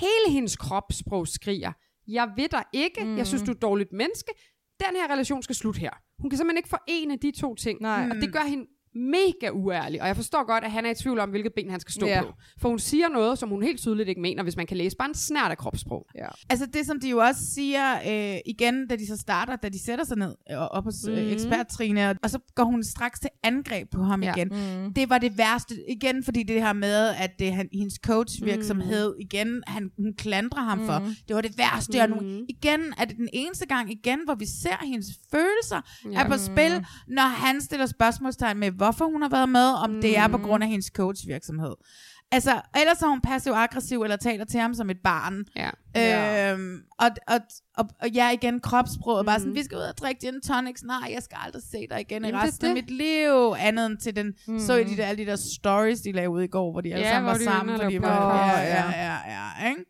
Hele hendes kropssprog skriger, jeg ved dig ikke, mm. jeg synes, du er et dårligt menneske. Den her relation skal slutte her. Hun kan simpelthen ikke forene de to ting. Nej. Og det gør hende mega uærlig. Og jeg forstår godt, at han er i tvivl om, hvilket ben han skal stå Ja. på. For hun siger noget, som hun helt tydeligt ikke mener, hvis man kan læse bare en snært af kropssprog. Ja. Altså det, som de jo også siger øh, igen, da de så starter, da de sætter sig ned øh, op hos Mhm. eksperttrine, og, og så går hun straks til angreb på ham Ja. igen. Mm. Det var det værste, igen fordi det her med, at det han, hendes coachvirksomhed, mm. igen, han, hun klandrer ham mm. for, det var det værste, mm. og nu igen er det den eneste gang igen, hvor vi ser hendes følelser ja. er på spil, når han stiller spørgsmålstegn med, hvorfor hun har været med, om mm. det er på grund af hendes coachvirksomhed. Altså, ellers er hun passiv-aggressiv, eller taler til ham som et barn. Ja. Øhm, og, og, og, og ja, igen, kropssproget, mm. bare sådan, vi skal ud og drikke gin tonics, nej, jeg skal aldrig se dig igen i Jamen, det er resten af det. mit liv, andet end til den, mm. så I de der, alle de der stories, de lavede ud i går, hvor de alle Ja, sammen var sammen, fordi var, ja, ja. ja, ja, ikke?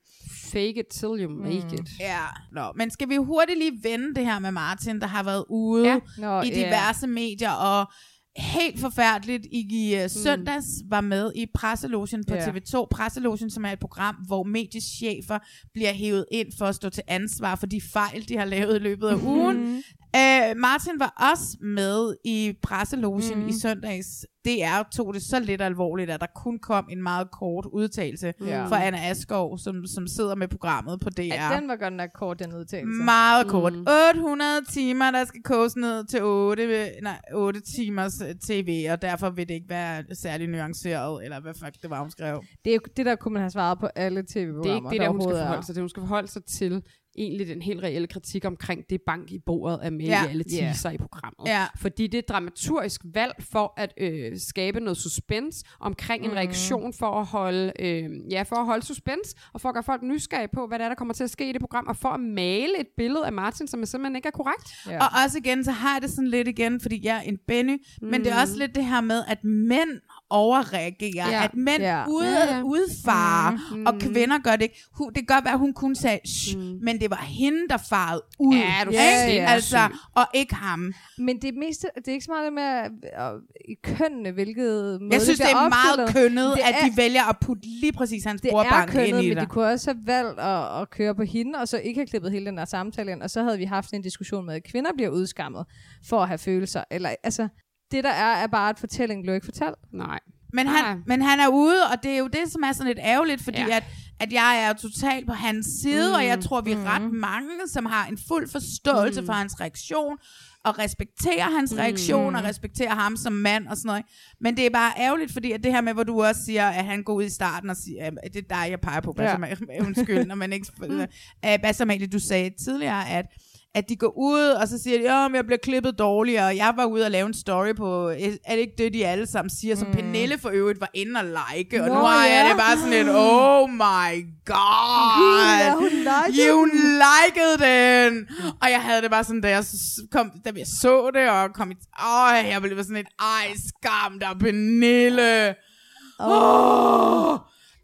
Fake it till you make Mm. it. Ja, Nå, men skal vi hurtigt lige vende det her med Martin, der har været ude Ja. Nå, i diverse medier, og helt forfærdeligt i uh, søndags var med i Presselogen på Ja. TV2. Presselogen, som er et program, hvor mediechefer bliver hævet ind for at stå til ansvar for de fejl, de har lavet i løbet af ugen. Uh, Martin var også med i Presselogen mm. i søndags. DR tog det så lidt alvorligt, at der kun kom en meget kort udtalelse Ja. fra Anna Askov, som, som sidder med programmet på DR. Ja, den var godt nok kort, den udtalelse. Meget kort. 800 timer, der skal koges ned til 8, nej, 8 timers øh, tv, og derfor vil det ikke være særlig nuanceret, eller hvad fuck det var, hun skrev. Det, er det der kunne man have svaret på alle tv-programmer. Det er ikke det, der hun skal forholde sig til. Hun skal forholde sig til egentlig den helt reelle kritik omkring det bank i bordet er med Ja. i alle teaser i programmet. Ja. Fordi det er et dramaturgisk valg for at øh, skabe noget suspense omkring Mhm. en reaktion for at holde øh, ja, for at holde suspense og for at gøre folk nysgerrige på, hvad der, er, der kommer til at ske i det program, og for at male et billede af Martin, som simpelthen ikke er korrekt. Ja. Og også igen, så har jeg det sådan lidt igen, fordi jeg er en Benny, mm. men det er også lidt det her med, at mænd overreagerer, Ja. at mænd Ja. ja. Ud, Ja, ja. udfarer, mm. og kvinder gør det ikke. Det kan godt være, at hun kun sagde, mm. men det var hende, der farede ud. Ja, er du ikke? sindssyg. Altså, og ikke ham. Men det meste, det er ikke så meget det med at, at, i kønnene, hvilket måde Jeg synes, det bliver er meget opstillet. kønnet, Det at er- de vælger at putte lige præcis hans Det er brorbank ind i men det. de kunne også have valgt at, at køre på hende, og så ikke have klippet hele den her samtale ind, og så havde vi haft en diskussion med, at kvinder bliver udskammet for at have følelser. Eller, altså, det der er, er bare, at fortællingen blev ikke fortalt. Nej. Men Nej. han, men han er ude, og det er jo det, som er sådan lidt ærgerligt, fordi Ja. at, at jeg er jo totalt på hans side, mm. og jeg tror, vi er Mm. ret mange, som har en fuld forståelse mm. for hans reaktion, og respekterer hans mm. reaktion, og respekterer ham som mand og sådan noget. Men det er bare ærgerligt, fordi at det her med, hvor du også siger, at han går ud i starten og siger, at det er dig, jeg peger på, Ja. ja. undskyld, når man ikke... uh, Bassamalie, du sagde tidligere, at at de går ud, og så siger de, at jeg bliver klippet dårligere, og jeg var ude og lave en story på, er det ikke det, de alle sammen siger, som Pernille for øvrigt var inde og like, og Nå, nu jeg ja. det bare sådan et, oh my god, ja, hun likede you den. likede den, og jeg havde det bare sådan, da jeg, kom, da jeg så det, og kom i, åh, jeg blev sådan et, ej, skam dig, Pernille, Åh!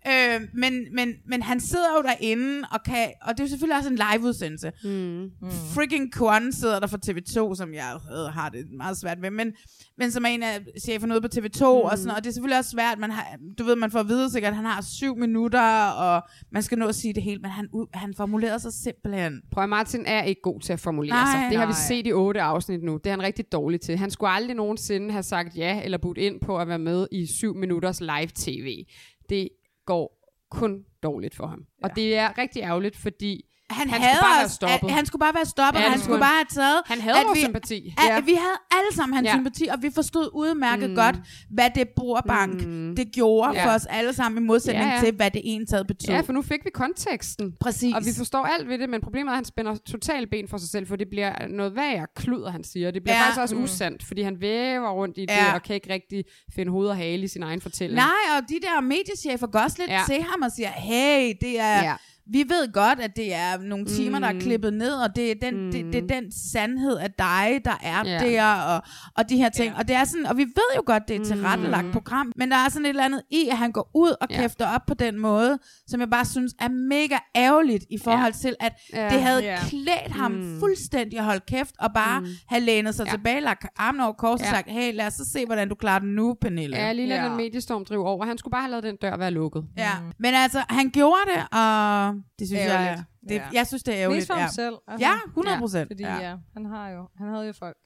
Øh, men, men, men han sidder jo derinde, og, kan, og det er jo selvfølgelig også en liveudsendelse. Mm. Mm. Freaking Kwon sidder der fra TV2, som jeg øh, har det meget svært ved, men, men som er en af cheferne ude på TV2, mm. og sådan noget, og det er selvfølgelig også svært, man har, du ved, man får at vide sikkert, at han har syv minutter, og man skal nå at sige det helt, men han, han formulerer sig simpelthen. Prøv Martin er ikke god til at formulere Nej, sig. Det har vi nej. set i otte afsnit nu. Det er han rigtig dårlig til. Han skulle aldrig nogensinde have sagt ja eller budt ind på at være med i syv minutters live-tv. Det går kun dårligt for ham. Ja. Og det er rigtig ærgerligt, fordi Han, han havde skulle bare være os- stoppet. at- Han skulle bare være stoppet, Ja, han skulle bare have taget... Han havde at vores vi, sympati. At, Ja. at vi havde alle sammen hans Ja. sympati, og vi forstod udmærket mm. godt, hvad det bordbank, mm. det gjorde Ja. for os alle sammen, i modsætning Ja, ja, til, hvad det ene taget betød. Ja, for nu fik vi konteksten. Præcis. Og vi forstår alt ved det, men problemet er, at han spænder totalt ben for sig selv, for det bliver noget værre kluder, han siger. Det bliver Ja. faktisk også Mm. usandt, fordi han væver rundt i det, Ja. og kan ikke rigtig finde hoved og hale i sin egen fortælling. Nej, og de der mediechefer går også lidt ja. til ham og siger, hey, det er... Ja. Vi ved godt, at det er nogle timer, mm. der er Mm. klippet ned, og det er den, mm. det, det er den sandhed af dig, der er Ja. der, og, og de her ting. Ja. Og, det er sådan, og vi ved jo godt, det er et tilrettelagt Mm. program, men der er sådan et eller andet i, at han går ud og Ja. kæfter op på den måde, som jeg bare synes er mega ærgerligt i forhold til, at Ja. det havde Ja. klædt ham Mm. fuldstændig at holde kæft, og bare Mm. have lænet sig Ja. tilbage, lagt armen over kors og Ja. sagt, hey, lad os så se, hvordan du klarer den nu, Pernille. Ja, lige lad Ja. den mediestorm drive over. Han skulle bare have lavet den dør være lukket. Ja, men altså, han gjorde det, og det synes jeg, Ærgerligt. det, Ja. jeg synes, det er ærgerligt. Mest for ja. ham selv. altså. Ja, 100 procent. Fordi Ja. ja. han har jo, han havde jo folk.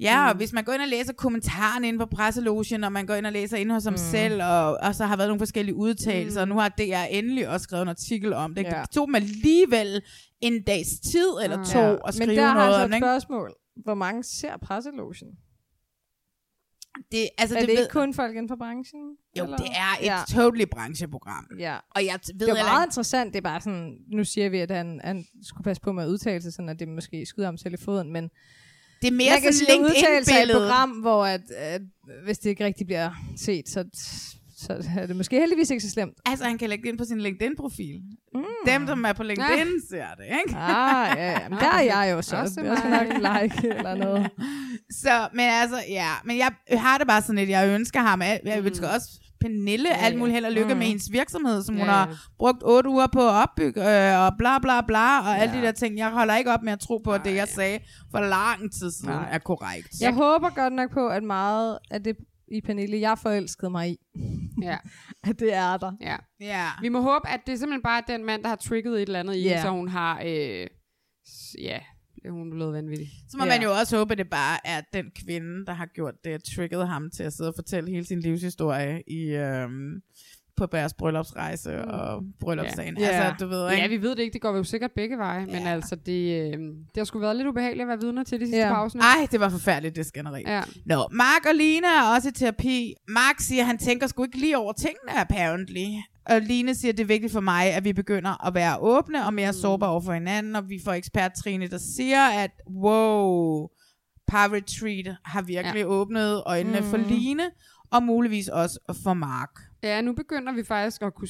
Ja, og hvis man går ind og læser kommentaren inde på presselogen, og man går ind og læser inde hos ham mm. selv, og, og så har været nogle forskellige udtalelser, mm. og nu har DR endelig også skrevet en artikel om det. Ja. Det tog dem alligevel en dags tid eller to Ja. at skrive Men der har noget jeg så om et det. spørgsmål. Hvor mange ser presselogen? Det, altså, er det, det, ved, ikke kun folk inden for branchen? Jo, eller? det er et Ja. totally brancheprogram. Ja. Og jeg ved Det er meget ikke- interessant. Det er bare sådan, nu siger vi, at han, han skulle passe på med at udtale sig, sådan at det måske skyder ham selv i foden, men Det er mere man kan sådan i et program, hvor at, at, hvis det ikke rigtig bliver set, så, så er det måske heldigvis ikke så slemt. Altså, han kan lægge det ind på sin LinkedIn-profil. Mm. Dem, der er på LinkedIn, ser det, ikke? Ah, ja, ja. Men der er jeg jo så. Også Jeg skal nok like eller noget. Så, men altså, ja. Men jeg har det bare sådan lidt, jeg ønsker ham, alt- jeg ønsker også Pernille Ja, alt ja. muligt held og lykke Mm. med hendes virksomhed, som hun Ja, ja. har brugt otte uger på at opbygge, øh, og bla bla bla, og alle Ja. de der ting. Jeg holder ikke op med at tro på, at det, jeg sagde for lang tid siden, Nej. er korrekt. Jeg håber godt nok på, at meget af det i Pernille, jeg forelskede mig i, Ja. at det er der. ja. Ja. Vi må håbe, at det er simpelthen bare den mand, der har trigget et eller andet i hende, så hun har... Øh, ja, hun er blevet vanvittig. Så må Ja. man jo også håbe, at det bare er den kvinde, der har gjort det, trigget ham til at sidde og fortælle hele sin livshistorie i, øhm, på deres bryllupsrejse og bryllupsdagen. Ja. Altså, du ved, ikke? Ja, vi ved det ikke. Det går jo sikkert begge veje. Men Ja. altså, det, øh, det har sgu været lidt ubehageligt at være vidne til de sidste Ja. par afsnit. Ej, det var forfærdeligt, det skænderi. Ja. Nå, Mark og Line er også i terapi. Mark siger, at han tænker sgu ikke lige over tingene, apparently. Og Line siger, at det er vigtigt for mig, at vi begynder at være åbne og mere sårbare over for hinanden. Og vi får ekspert Trine, der siger, at wow, Par Retreat har virkelig ja. åbnet øjnene mm. for Line, og muligvis også for Mark. Ja, nu begynder vi faktisk at kunne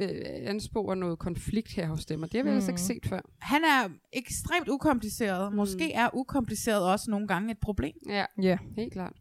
øh, anspore noget konflikt her hos dem, og det har vi mm. ellers ikke set før. Han er ekstremt ukompliceret. Måske er ukompliceret også nogle gange et problem. Ja, Ja. helt klart.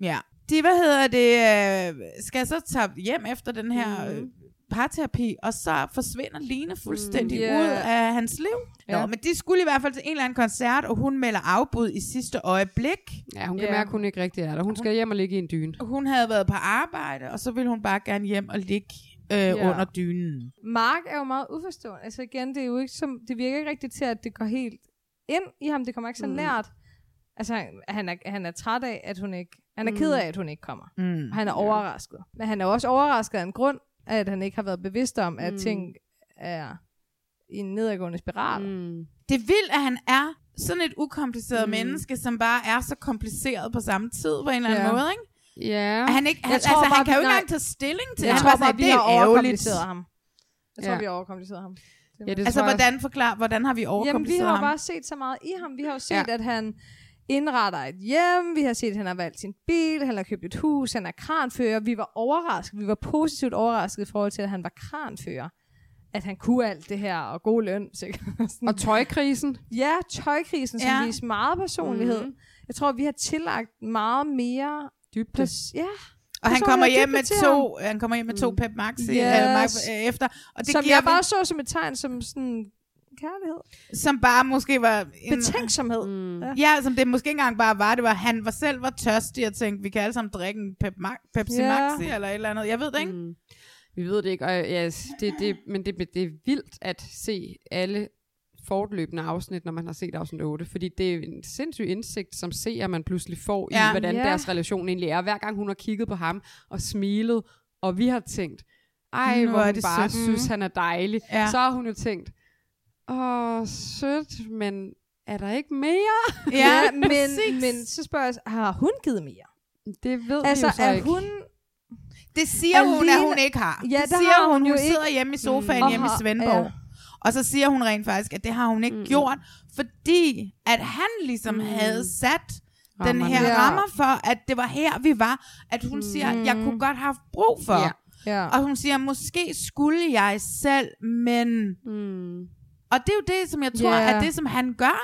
Ja. De, hvad hedder det, øh, skal så tage hjem efter den her Mhm. Parterapi, og så forsvinder Line fuldstændig Mm, ja. ud af hans liv. Ja. Nå, men de skulle i hvert fald til en eller anden koncert, og hun melder afbud i sidste øjeblik. Ja, hun kan Ja. mærke, at hun ikke rigtig er der. Hun skal hjem og ligge i en dyne. Hun havde været på arbejde, og så ville hun bare gerne hjem og ligge øh, Ja. under dynen. Mark er jo meget uforstående. Altså igen, det er jo ikke som, det virker ikke rigtigt til, at det går helt ind i ham. Det kommer ikke så Mm. nært. Altså, han, han, er, han er træt af, at hun ikke... Han er Mm. ked af, at hun ikke kommer. Mm. Og han er overrasket. Men han er også overrasket af en grund, at han ikke har været bevidst om, at Mm. ting er i en nedadgående spiral. Mm. Det er vildt, at han er sådan et ukompliceret Mm. menneske, som bare er så kompliceret på samme tid på en eller anden Ja. måde, ikke? Ja. Han, ikke, Jeg han, tror altså, bare, han kan jo ikke engang tage stilling til Jeg det. tror Han var bare, vi har er overkompliceret ham. Jeg tror, Ja. vi har overkompliceret ham. Ja, det altså, tror jeg hvordan, forklar, hvordan har vi Jamen, vi overkompliceret har ham? bare set så meget i ham. Vi har jo set, ja. at han indretter et hjem. Vi har set, at han har valgt sin bil. Han har købt et hus. Han er kranfører. Vi var overrasket. Vi var positivt overrasket i forhold til, at han var kranfører. At han kunne alt det her, og god løn. Og tøjkrisen. Ja, tøjkrisen, som Ja. viste meget personlighed. Mm-hmm. Jeg tror, vi har tillagt meget mere... Dybde. Pers- ja. Og han kommer hjem med to, han kommer hjem med to Pep Max yes. Yes. øh, Max, øh, efter. Og det som giver jeg vi- bare så som et tegn som sådan kærlighed. som bare måske var... En, Betænksomhed. Mm. Ja. Ja, som det måske ikke engang bare var. Det var, han var selv var tørstig og tænkte, vi kan alle sammen drikke en Pep Ma- Pepsi Ja. Maxi eller et eller andet. Jeg ved det ikke. Mm. Vi ved det ikke, og ja, det, det, men det, det er vildt at se alle fortløbende afsnit, når man har set afsnit 8, fordi det er en sindssyg indsigt, som ser man pludselig får i, Ja. hvordan Ja. deres relation egentlig er. Hver gang hun har kigget på ham og smilet, og vi har tænkt, ej, Nå, hvor er hun det bare sødt. synes, han er dejlig. Ja. Så har hun jo tænkt, åh, sødt, men er der ikke mere? Ja, men, men så spørger jeg, har hun givet mere? Det ved Altså, vi jo så er ikke. hun... Det siger hun, at Alene- hun ikke har. Ja, det det siger har hun. hun jo sidder ikke. hjemme i sofaen Mm. hjemme i har- Svendborg. ja. Og så siger hun rent faktisk, at det har hun ikke Mm. mm. gjort, fordi at han ligesom mm. havde sat den Rammerne. her Ja. rammer for, at det var her, vi var. At hun mm. siger, jeg kunne godt have brug for. Ja. Ja. Og hun siger, måske skulle jeg selv, men... Mm. Og det er jo det, som jeg tror, yeah. at det, som han gør,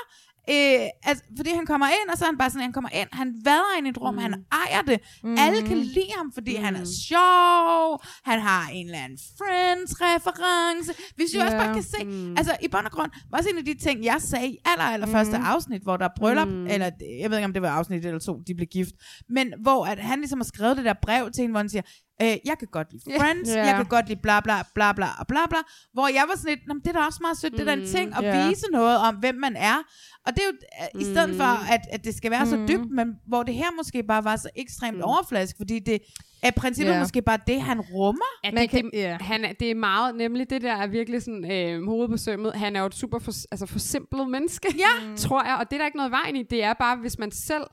øh, altså, fordi han kommer ind, og så er han bare sådan, han kommer ind, han vader ind i et rum, mm. han ejer det. Mm. Alle kan lide ham, fordi mm. han er sjov, han har en eller anden Friends-reference. Hvis vi Ja. også bare kan se, mm. altså i bund og grund, var også en af de ting, jeg sagde i aller, aller Mm. første afsnit, hvor der er bryllup, mm. eller jeg ved ikke, om det var afsnit eller to, de blev gift, men hvor at han ligesom har skrevet det der brev til hende, hvor han siger, øh, jeg kan godt lide Friends, yeah. jeg kan godt lide bla bla bla bla og bla bla, hvor jeg var sådan lidt, "Nå, men det er da også meget sødt, det er da en ting at Ja. vise noget om, hvem man er. Og det er jo, øh, i stedet for, at, at det skal være så dybt, men hvor det her måske bare var så ekstremt mm. overfladisk, fordi det er i princippet Ja. måske bare det, han rummer. Ja, Man det, kan- det, ja. han er, det er meget, nemlig det der er virkelig sådan øh, hovedet på sømmet. Han er jo et super for, altså forsimplet menneske, ja. tror jeg, og det er der ikke noget vejen i. Det er bare, hvis man selv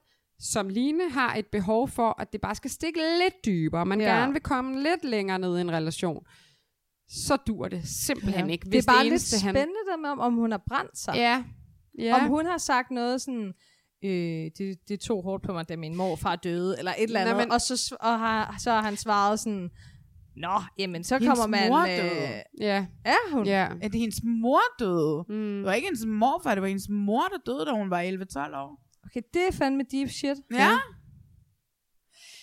som Line har et behov for, at det bare skal stikke lidt dybere, man Ja. gerne vil komme lidt længere ned i en relation, så dur det simpelthen Ja. ikke. Det Hvis er bare det lidt eneste, han... spændende der med, om- om hun har brændt sig. Ja, ja. Om hun har sagt noget sådan, øh, det, det tog hårdt på mig, da min morfar døde, eller et eller andet, men- og, så, og har, så har han svaret sådan, Nå, jamen så Hendes kommer man... mor Øh, døde. ja. er hun? Ja. At hendes mor døde. Mm. Det var ikke hendes morfar, det var hendes mor, der døde, da hun var 11-12 år. Okay, det er fandme deep shit. Ja.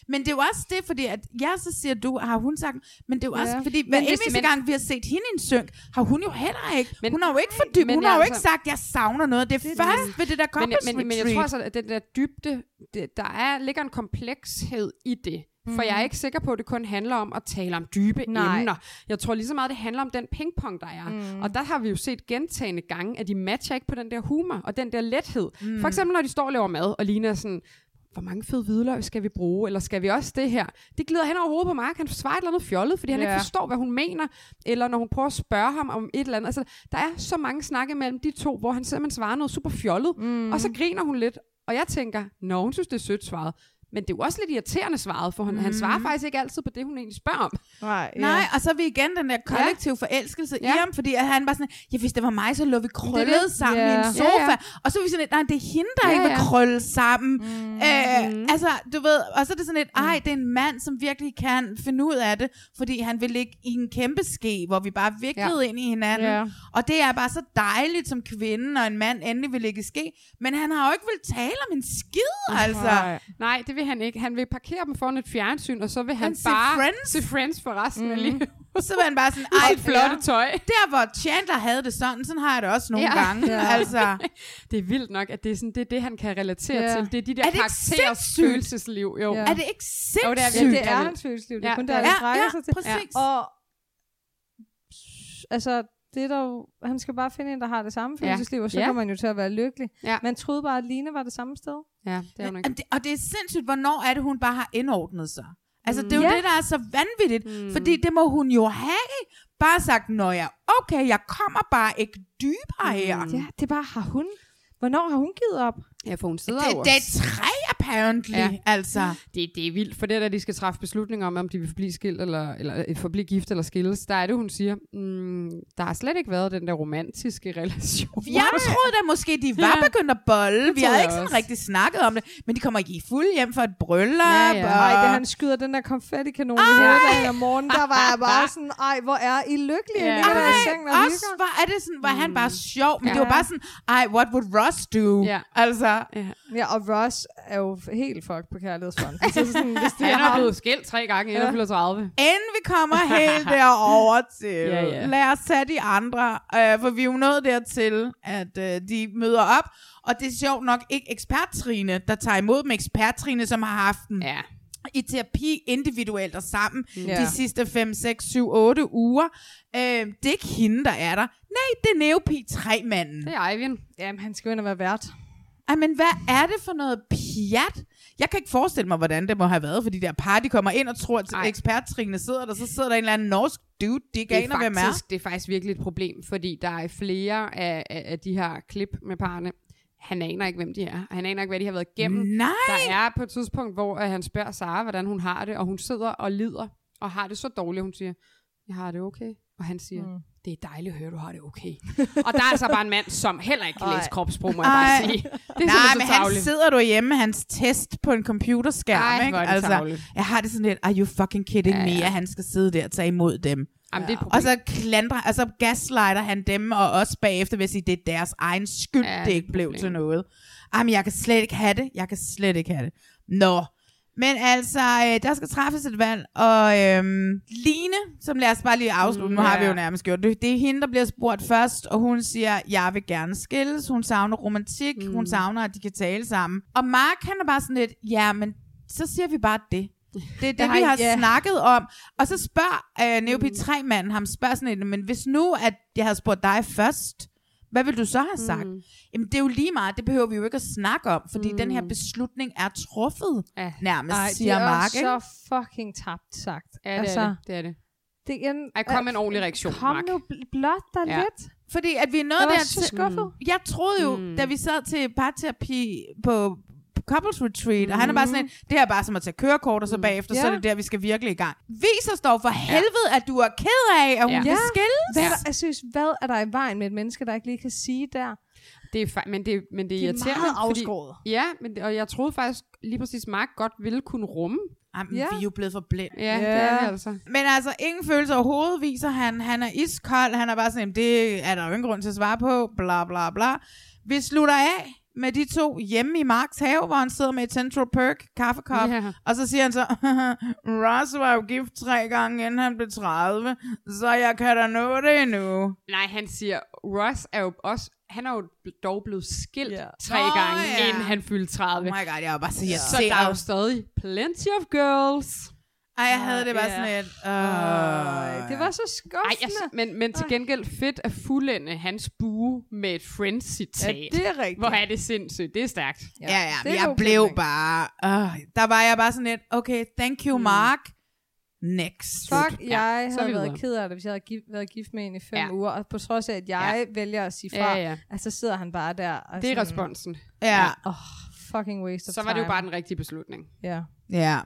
Men det er jo også det, fordi at, ja, så siger du, har hun sagt, men det er jo også, Ja. fordi Men hver hvis- eneste men- gang, vi har set hende i en synk, har hun jo heller ikke, Men- hun har jo ikke fordybt, men hun har jo altså- ikke sagt, jeg savner noget. Det er først ved det der men, men, men jeg tror altså, at den der dybde, det, der er, ligger en komplekshed i det. For jeg er ikke sikker på, at det kun handler om at tale om dybe Nej. emner. Jeg tror lige så meget, det handler om den pingpong, der er. Mm. Og der har vi jo set gentagende gange, at de matcher ikke på den der humor og den der lethed. Mm. For eksempel, når de står og laver mad, og Lina er sådan, hvor mange fede hvidløg skal vi bruge, eller skal vi også det her? Det glider hen over hovedet på Mark. Han svarer et eller andet fjollet, fordi han Ja. ikke forstår, hvad hun mener, eller når hun prøver at spørge ham om et eller andet. Altså, der er så mange snakke mellem de to, hvor han simpelthen svarer noget super fjollet, mm. og så griner hun lidt, og jeg tænker, nå, hun synes, det er sødt svaret. Men det er jo også lidt irriterende svaret, for han, mm. han svarer faktisk ikke altid på det, hun egentlig spørger om. Nej, ja. Nej, og så er vi igen den der kollektive forelskelse ja. i Ja. ham, fordi at han bare sådan, ja, hvis det var mig, så lå vi krøllet det. sammen Ja. i en Ja, sofa. ja. Og så er vi sådan lidt, nej, det er hende, der Ja, ikke vil ja. krølle sammen. Mm. Øh, altså, du ved, og så er det sådan lidt, ej, det er en mand, som virkelig kan finde ud af det, fordi han vil ligge i en kæmpe ske, hvor vi bare er viklet ja. ind i hinanden. Ja. Og det er bare så dejligt som kvinde, når en mand endelig vil ligge i ske. Men han har jo ikke vil tale om en skid, altså. Nej. Nej, det vil han ikke. Han vil parkere dem foran et fjernsyn, og så vil han, Han bare Friends. se Friends for resten mm. af livet. Så var han bare sådan, Ej, flotte tøj. Der, hvor Chandler havde det sådan, sådan har jeg det også nogle Ja. gange. Ja. Altså, Det er vildt nok, at det er, sådan, det, er det, han kan relatere Ja. til. Det er de der Er karakterers sindssygt? følelsesliv. Jo. Ja. er det ikke sindssygt? Jo, det er Ja, det er hans følelsesliv. Det er Ja, kun der, er Ja, strækker ja, sig til. præcis. Og altså, det er der jo, han skal bare finde en, der har det samme Ja. følelsesliv, og så Ja. kommer man jo til at være lykkelig. Ja. Man troede bare, at Line var det samme sted. Ja, det er hun ikke. Og det, og det er sindssygt, hvornår er det, hun bare har indordnet sig. Altså, det er jo Ja. det, der er så vanvittigt. Mm. Fordi det må hun jo have. Bare sagt, når jeg, okay, jeg kommer bare ikke dybere her. Ja, det er bare, har hun... Hvornår har hun givet op? Ja, for hun sidder Det, jo det er tre apparently, Ja. altså. Det, det er vildt, for det der, de skal træffe beslutninger om, om de vil forblive skilt eller, eller øh, forblive gift eller skilles, der er det, hun siger, mm, der har slet ikke været den der romantiske relation. Jeg troede da måske, de var Ja. begyndt at bolle. Vi jeg ikke sådan rigtig snakket om det. Men de kommer ikke i fuld hjem for et bryllup. Ja, ja. Og... Ej, da han skyder den der konfettikanon i hende om morgenen, der var jeg bare sådan, ej, hvor er I lykkelige, Ja. ligger der i Ej, sengen og også var, er det sådan, var han bare sjov, men Ja. det var bare sådan, ej, what would Ross do? Ja. Altså, Ja. Ja, og Ross er jo helt fucked på kærlighedsfronten. Så sådan, hvis det Han er blevet skilt tre gange, inden Ja. han fylder 30. inden vi kommer helt derover til, Ja, ja. lad os tage de andre, øh, for vi er jo nået dertil, at øh, de møder op, og det er sjovt nok ikke ekspert-Trine, der tager imod dem. Ekspert-Trine, som har haft dem Ja. i terapi individuelt og sammen Ja. de sidste 5, 6, 7, 8 uger. Øh, det er ikke hende, der er der. Nej, det er Neopi 3-manden. Det er Eivind. Jamen, han skal jo ind og være vært. Ej, men hvad er det for noget pjat? Jeg kan ikke forestille mig, hvordan det må have været, fordi der par, de kommer ind og tror, at Ej. eksperttrine sidder der, så sidder der en eller anden norsk dude, de ikke Det er, aner, hvem er. faktisk, det er faktisk virkelig et problem, fordi der er flere af, af, af de her klip med parerne, han aner ikke, hvem de er. Han aner ikke, hvad de har været igennem. Nej! Der er på et tidspunkt, hvor øh, han spørger Sara, hvordan hun har det, og hun sidder og lider, og har det så dårligt, hun siger, jeg har det okay. Og han siger, mm. det er dejligt at høre, du har det okay. og der er altså bare en mand, som heller ikke kan læse Ej. kropssprog, må jeg Ej. bare sige. Det er Nej, men han sidder du hjemme med hans test på en computerskærm, Ej, ikke? det tarveligt. jeg har det sådan lidt, are you fucking kidding Ja, me, ja. at han skal sidde der og tage imod dem. Jamen, det er et Og så klandrer, altså gaslighter han dem og os bagefter ved at sige, det er deres egen skyld, Ja, det det ikke blev til noget. Jamen, jeg kan slet ikke have det. Jeg kan slet ikke have det. Nå. Men altså, øh, der skal træffes et valg, og øhm, Line, som lad os bare lige afslutte, Mm, nu har vi jo nærmest gjort det, det er hende, der bliver spurgt først, og hun siger, jeg vil gerne skilles, hun savner romantik, mm. hun savner, at de kan tale sammen. Og Mark, han er bare sådan lidt, ja, men så siger vi bare det. Det er det, vi har- ja. snakket om. Og så spørger øh, Neopi 3-manden ham, spørger sådan lidt, men hvis nu, at jeg havde spurgt dig først, hvad vil du så have sagt? Mm. Jamen, det er jo lige meget, det behøver vi jo ikke at snakke om, fordi mm. den her beslutning er truffet, Ja. nærmest, Ej, siger det er Mark. så fucking tabt sagt. Ja, det altså, er det. det, er det. det igen, Ej, kom med en ordentlig reaktion, Kom Mark. nu bl- blot der Ja. lidt. Fordi at vi er var der så skuffet. Jeg troede jo, Mm. mm. da vi sad til parterapi på couples retreat, mm. og han er bare sådan en, det er bare som at tage kørekort, og så bagefter, Ja. så er det der, vi skal virkelig i gang. Vis os dog for helvede, at du er ked af, at hun Ja. vil skilles. Hvad, er der, jeg synes, hvad er der i vejen med et menneske, der ikke lige kan sige der? Det er, fa- men det, men det er De er meget fordi- afskåret. Ja, men, det- og jeg troede faktisk lige præcis, Mark godt ville kunne rumme. Jamen, Ja. vi er jo blevet for blind. Ja, Ja. det er vi altså. Men altså, ingen følelse overhovedet viser han. Han er iskold. Han er bare sådan, "Jamen, det er der jo ingen grund til at svare på. Bla, bla, bla. Vi slutter af med de to hjemme i Marks have, hvor han sidder med et Central Perk kaffekop. Ja. Og så siger han så, Ross var jo gift tre gange, inden han blev 30, så jeg kan da nå det endnu. Nej, han siger, Ross er jo også, han er jo dog blevet skilt Ja. tre Nå, gange, ja. inden han fyldte 30. Oh my god, jeg var bare så så irriteret. der er jo stadig plenty of girls. Ej, jeg havde det bare Ja. sådan lidt... Ej, Øh. det var så skuffende. Ej, jeg, men, men til gengæld fedt at fuldende hans bue med et Friends-citat. ja, det er rigtigt. Hvor er det sindssygt. Det er stærkt. Ja, ja, det men jeg god blev bare... Øh, der var jeg bare sådan lidt, okay, thank you, Mark. Next. Fuck, Ja, jeg er havde været ked af det, hvis jeg havde gift, været gift med en i fem Ja. uger, og på trods af, at jeg vælger at sige fra, Ja, ja. at så sidder han bare der. Og Det er sådan, responsen. Ja, Oh, fucking waste of Så var det jo time. bare den rigtige beslutning. Ja. ja.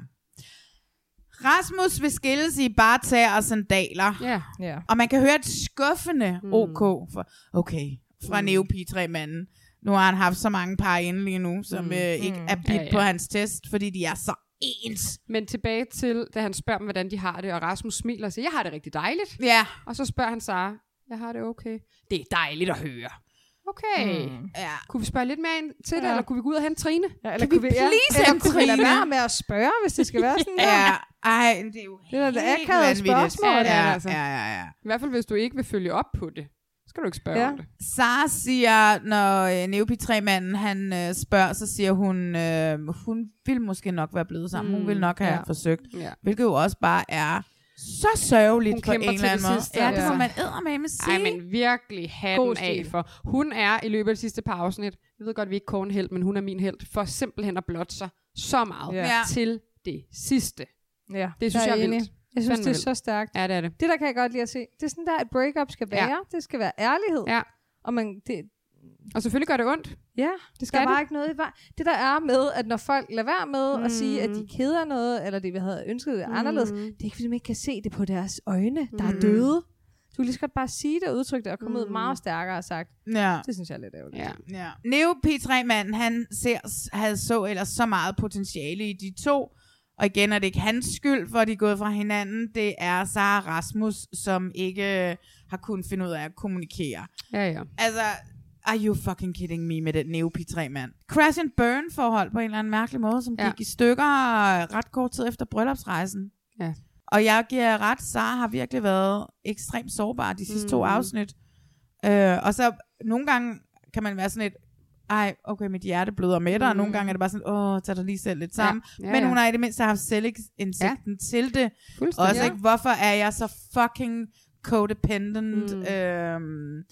Rasmus vil skilles i bare tager og sandaler. Ja. ja. Og man kan høre et skuffende Mm. OK for, okay, fra mm. Neopi-3-manden. Nu har han haft så mange par inde lige nu, som Mm. øh, ikke Mm. er bidt Ja, ja, ja. ja. på hans test, fordi de er så ens. Men tilbage til, da han spørger dem, hvordan de har det, og Rasmus smiler og siger, jeg har det rigtig dejligt. Ja. Og så spørger han Sara, jeg har det okay. Det er dejligt at høre. Okay. Mm. ja. Kunne vi spørge lidt mere ind til det, Ja. eller kunne vi gå ud og hente Trine? ja eller Kan vi kunne ja, please eller hente kunne vi lade Trine? være med at spørge, hvis det skal være sådan der? Ja, ej, det er jo Det er da helt akavet spørgsmål, Ja, det ja, altså. ja, ja, ja. I hvert fald, hvis du ikke vil følge op på det, så skal du ikke spørge Ja. om det. Sara siger, når øh, Neopi 3-manden han øh, spørger, så siger hun, øh, hun ville måske nok være blevet sammen. Mm, hun ville nok have ja. ja. forsøgt. Ja. Hvilket jo også bare er så sørgeligt Hun på en kæmper eller til anden det måde. sidste, Ja, det må man eddermame sige. Ej, men virkelig hatten God af for. Hun er i løbet af det sidste par afsnit, jeg ved godt, vi ikke kårer en held, men hun er min held, for simpelthen at blotte sig så meget Ja. Ja. til det sidste. Ja, Det synes jeg er enig. vildt. Jeg synes, Fandme det er så stærkt. Ja, det er det. Det der kan jeg godt lide at se. Det er sådan der, et breakup skal Ja. være. Det skal være ærlighed. Ja. Og man, det, Og selvfølgelig gør det ondt. Ja, Det skal der er det. bare ikke noget i vej. Det der er med, at når folk lader være med mm. at sige, at de keder noget, eller det vi havde ønsket det anderledes, det er ikke fordi, de ikke kan se det på deres øjne, der er Mm. døde. Du kan lige så godt bare sige det og udtrykke det, og komme mm. ud meget stærkere og sagt. Ja. Det synes jeg er lidt ærgerligt. Ja. Ja. Neo P3-manden, han ser, havde så ellers så meget potentiale i de to. Og igen er det ikke hans skyld, for de er gået fra hinanden. Det er Sara Rasmus, som ikke har kunnet finde ud af at kommunikere. Ja, ja. Altså, are you fucking kidding me med den Neo P3-mand? Crash and burn forhold på en eller anden mærkelig måde, som Ja. gik i stykker ret kort tid efter bryllupsrejsen. Ja. Og jeg giver ret, Sara har virkelig været ekstremt sårbar de sidste mm. to Mm. afsnit. Øh, og så nogle gange kan man være sådan et, ej, okay, mit hjerte bløder med dig, mm. og nogle gange er det bare sådan, åh, tag dig lige selv lidt sammen. Ja, ja, Men ja. hun har i det mindste haft selvindsigten ja. til det. Fuldstændig. Også Ja. ikke, hvorfor er jeg så fucking codependent? Mm. Øhm,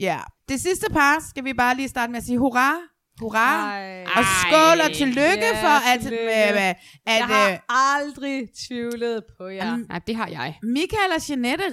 ja. Det sidste par skal vi bare lige starte med at sige hurra. Hurra. Ej. Og skål og tillykke Ja, for, at, tillykke. øh, at, jeg at har øh, aldrig tvivlet på jer. Nej, det har jeg. Michael og Jeanette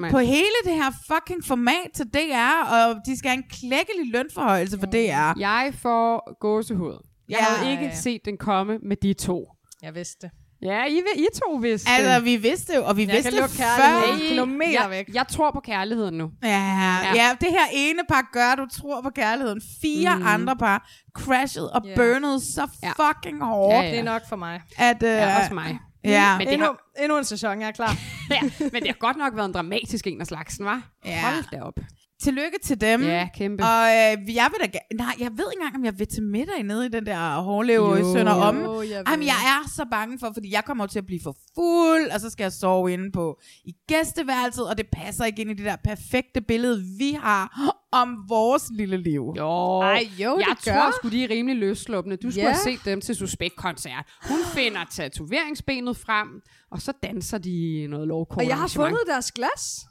mand? på hele det her fucking format til DR, og de skal have en klækkelig lønforhøjelse for DR. Jeg får gåsehud. Jeg Ja, havde ikke set den komme med de to. Jeg vidste det. Ja, I, I to vidste Altså, vi vidste jo, og vi Jeg vidste kan før. kilometer jeg, væk. Jeg tror på kærligheden nu. Ja, ja. ja, det her ene par gør, du tror på kærligheden. Fire Mm. andre par crashede og yeah. burnede så Ja. fucking hårdt, Ja, ja, ja. Det er nok for mig. at... Uh, Ja, også mig. Ja, Men det endnu, har- endnu en sæson, jeg er klar. ja, men det har godt nok været en dramatisk en af slagsen, var? Ja. Hold da op. tillykke til dem. Ja, kæmpe. Og øh, jeg vil da nej, jeg ved ikke engang, om jeg vil til middag nede i den der hårleve i. Sønder om. Jo, jeg Jamen, jeg er så bange for, fordi jeg kommer til at blive for fuld, og så skal jeg sove inde på i gæsteværelset, og det passer ikke ind i det der perfekte billede, vi har om vores lille liv. Jo, Ej, jo, jeg det tror sgu, de er rimelig løsslupne. Du skulle Ja. have set dem til Suspekt-koncert. Hun finder tatoveringsbenet frem, og så danser de noget lovkort Og jeg har fundet deres glas.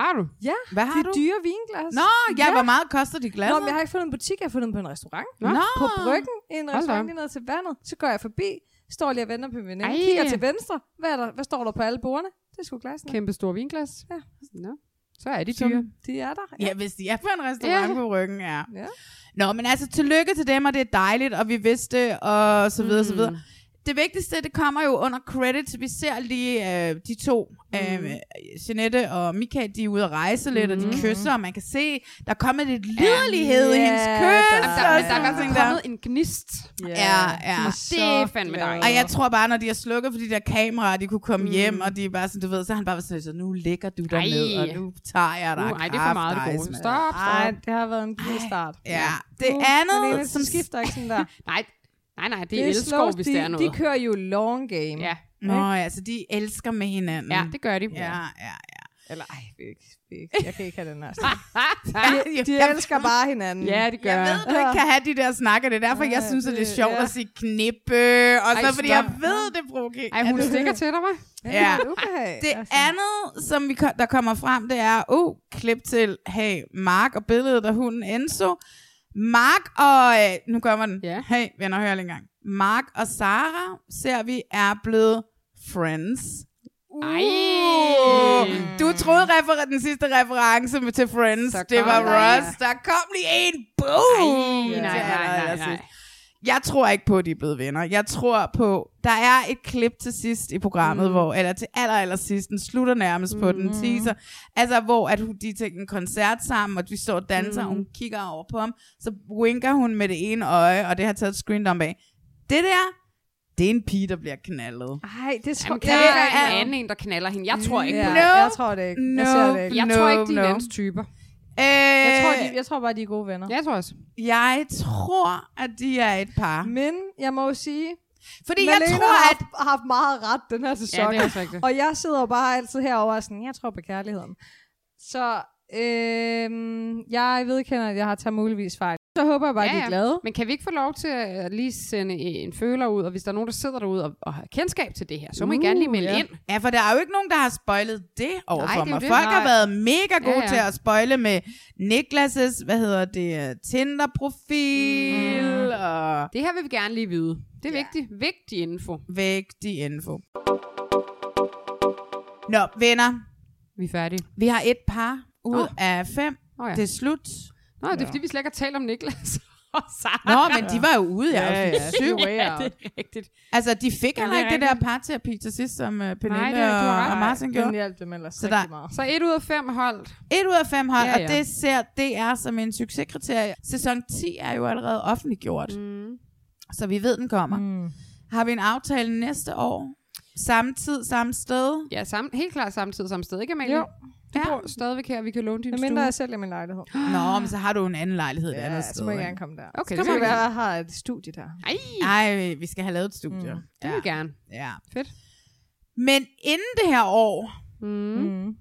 Har du? Ja, Hvad har de du? dyre vinglas. Nå, ja, hvor meget koster de glasser? Nå, men jeg har ikke fundet en butik, jeg har fundet dem på en restaurant. Nå. På bryggen, i en restaurant lige ned til vandet. Så går jeg forbi, står lige og venter på min veninde, Ej. kigger til venstre. Hvad, er der, hvad står der på alle bordene? Det er sgu glassene. Kæmpe stor vinglas. Ja. Nå. Så er de Som- dyre. De er der. Ja, hvis de er på en restaurant Ja. på ryggen, ja. Ja. Nå, men altså, tillykke til dem, og det er dejligt, og vi vidste og så videre, mm. så videre. Det vigtigste, det kommer jo under credits. Vi ser lige øh, de to, mm. øh, Jeanette og Michael, de er ude at rejse lidt, mm. og de kysser, og man kan se, der er kommet lidt liderlighed Ja, i hendes der kys. er- der, og men der er der. kommet en gnist. Ja, ja. Det er fandme dejligt. Og jeg tror bare, når de har slukket for de der kameraer, de kunne komme mm. hjem, og de er bare sådan, du ved, så han bare sådan, så nu ligger du der Ej. ned, og nu tager jeg dig. Uh, ej, det er for meget det gode. Stop, Ej, stop. det har været en god start. Ja, det Nu, andet, Malene, som som skifter ikke sådan der. Nej, nej, nej, det, Det er er slow, hvis de, det er noget. De kører jo long game. Ja, Nå, ja, altså de elsker med hinanden. ja, det gør de. ja, ja. ja. Eller ej, vi ikke, vi ikke. jeg kan ikke have den her. De, De elsker bare hinanden. ja, det gør Jeg ved, du ikke kan have de der snakker. Det er derfor, jeg Ja, synes, at det er sjovt ja. at sige knippe. Og så Ej, fordi jeg ved, det provokerer. Ej, hun stikker til dig, hva'? Ja. Okay. Det andet, som vi, der kommer frem, det er, uh, klip til, hey, Mark og billedet af hunden Enzo. Mark og, øh, nu kommer den. Ja. Hey, venner, hør lige en gang. Mark og Sara, ser vi, er blevet friends. Ej. Uh, du troede refer- den sidste reference med til Friends, det var Ross. Der kom lige en boom! Ej, nej, nej, nej, nej. Jeg tror ikke på, at de er blevet venner. Jeg tror på, der er et klip til sidst i programmet, mm. hvor, eller til aller, aller sidst, den slutter nærmest mm. på den teaser, altså hvor at hun, de er til en koncert sammen, og vi står og danser, mm. og hun kigger over på ham, så winker hun med det ene øje, og det har taget et screen dump af. Det der, det er en pige, der bliver knaldet. Ej, det tror Jamen, kan Det er- en anden en, der knaller hende? Jeg tror ikke Ja, på No. det. jeg tror det ikke. Jeg ser det ikke. Jeg No, tror ikke, de er no. typer. Øh, Jeg tror, de, jeg tror bare, de er gode venner. Jeg tror også. jeg tror, at de er et par. Men jeg må jo sige, Fordi Malene jeg tror, har at... haft, har haft meget ret den her sæson. Ja, det er også rigtigt. Og jeg sidder bare altid herovre og sådan, jeg tror på kærligheden. Så øhm, jeg vedkender, at jeg har taget muligvis fejl. Så håber jeg bare, at de er glade. Men kan vi ikke få lov til at lige sende en føler ud, og hvis der er nogen, der sidder derude og, og har kendskab til det her, så må I gerne lige melde ja. ind. Ja, for der er jo ikke nogen, der har spoilet det over Nej, for mig. det. Folk har været mega gode Ja, ja. til at spoile med Niklas' hvad hedder det, Tinder-profil mm. og Det her vil vi gerne lige vide. Det er Ja. vigtigt. Vigtig info. vigtig info. Nå, venner, Vi er færdige. vi har et par ud oh. af fem. Åh ja. Det er slut. Nå, det er fordi, vi slet ikke har talt om Niklas. Nå, men de var jo ude i Ja, ja, 7. way ja, det er rigtigt. Altså, de fik Ja, heller det er ikke det der parterapi til sidst, som uh, Pernille Nej, det er- og, og Martin gjorde. hjalp dem ellers Så der- meget. Så et ud af fem holdt. Et ud af fem hold, Ja, og ja. det ser DR som en succeskriterie. Sæson 10 er jo allerede offentliggjort, Mm. så vi ved, den kommer. Mm. Har vi en aftale næste år? Samme tid, samme sted? Ja, sam, helt klart samtidig samme sted, ikke Amalie? Jo. Du Ja. bor stadigvæk her, vi kan låne din Men stue. mindre jeg sælger min lejlighed. Nå, men så har du en anden lejlighed et Ja, andet så sted. må jeg gerne komme der. Okay, så det kan må det vi være, jeg har et studie der. Ej, Ej, vi skal have lavet et studie. Mm. det Ja. vil vi gerne. ja. Fedt. Men inden det her år, Mm. Mm.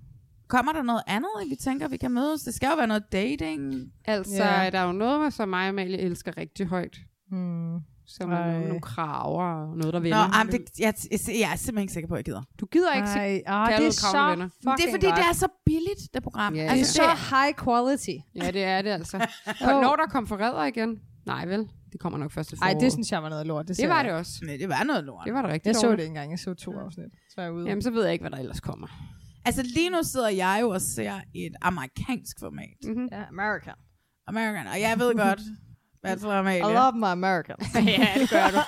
kommer der noget andet, vi tænker, vi kan mødes? Det skal jo være noget dating. Altså, Ja. der er jo noget, som mig og Amalie elsker rigtig højt. Mm. Som er Ej. nogle, nogle kraver og noget, der Nå, vender. ej, men det, jeg, jeg, jeg er simpelthen ikke sikker på, at jeg gider. Du gider ikke se Ej, ah, det er så venner. Men det er fordi, det er så billigt, det program. Ja, det er altså, så high quality. Ja, det er det altså. Og når der kom forræder igen? Nej vel, det kommer nok først til Ej, foråret. det synes jeg var noget lort. Det, det var jeg. det også. Men det var noget lort. Det var det rigtigt Jeg så det ikke engang. Jeg så to afsnit. Så jeg ude. Jamen, så ved jeg ikke, hvad der ellers kommer. Altså lige nu sidder jeg jo og ser et amerikansk format. Mm-hmm. Ja, American. American. Og jeg ved godt, Bachelor Amalie. I love my American. ja, det gør du.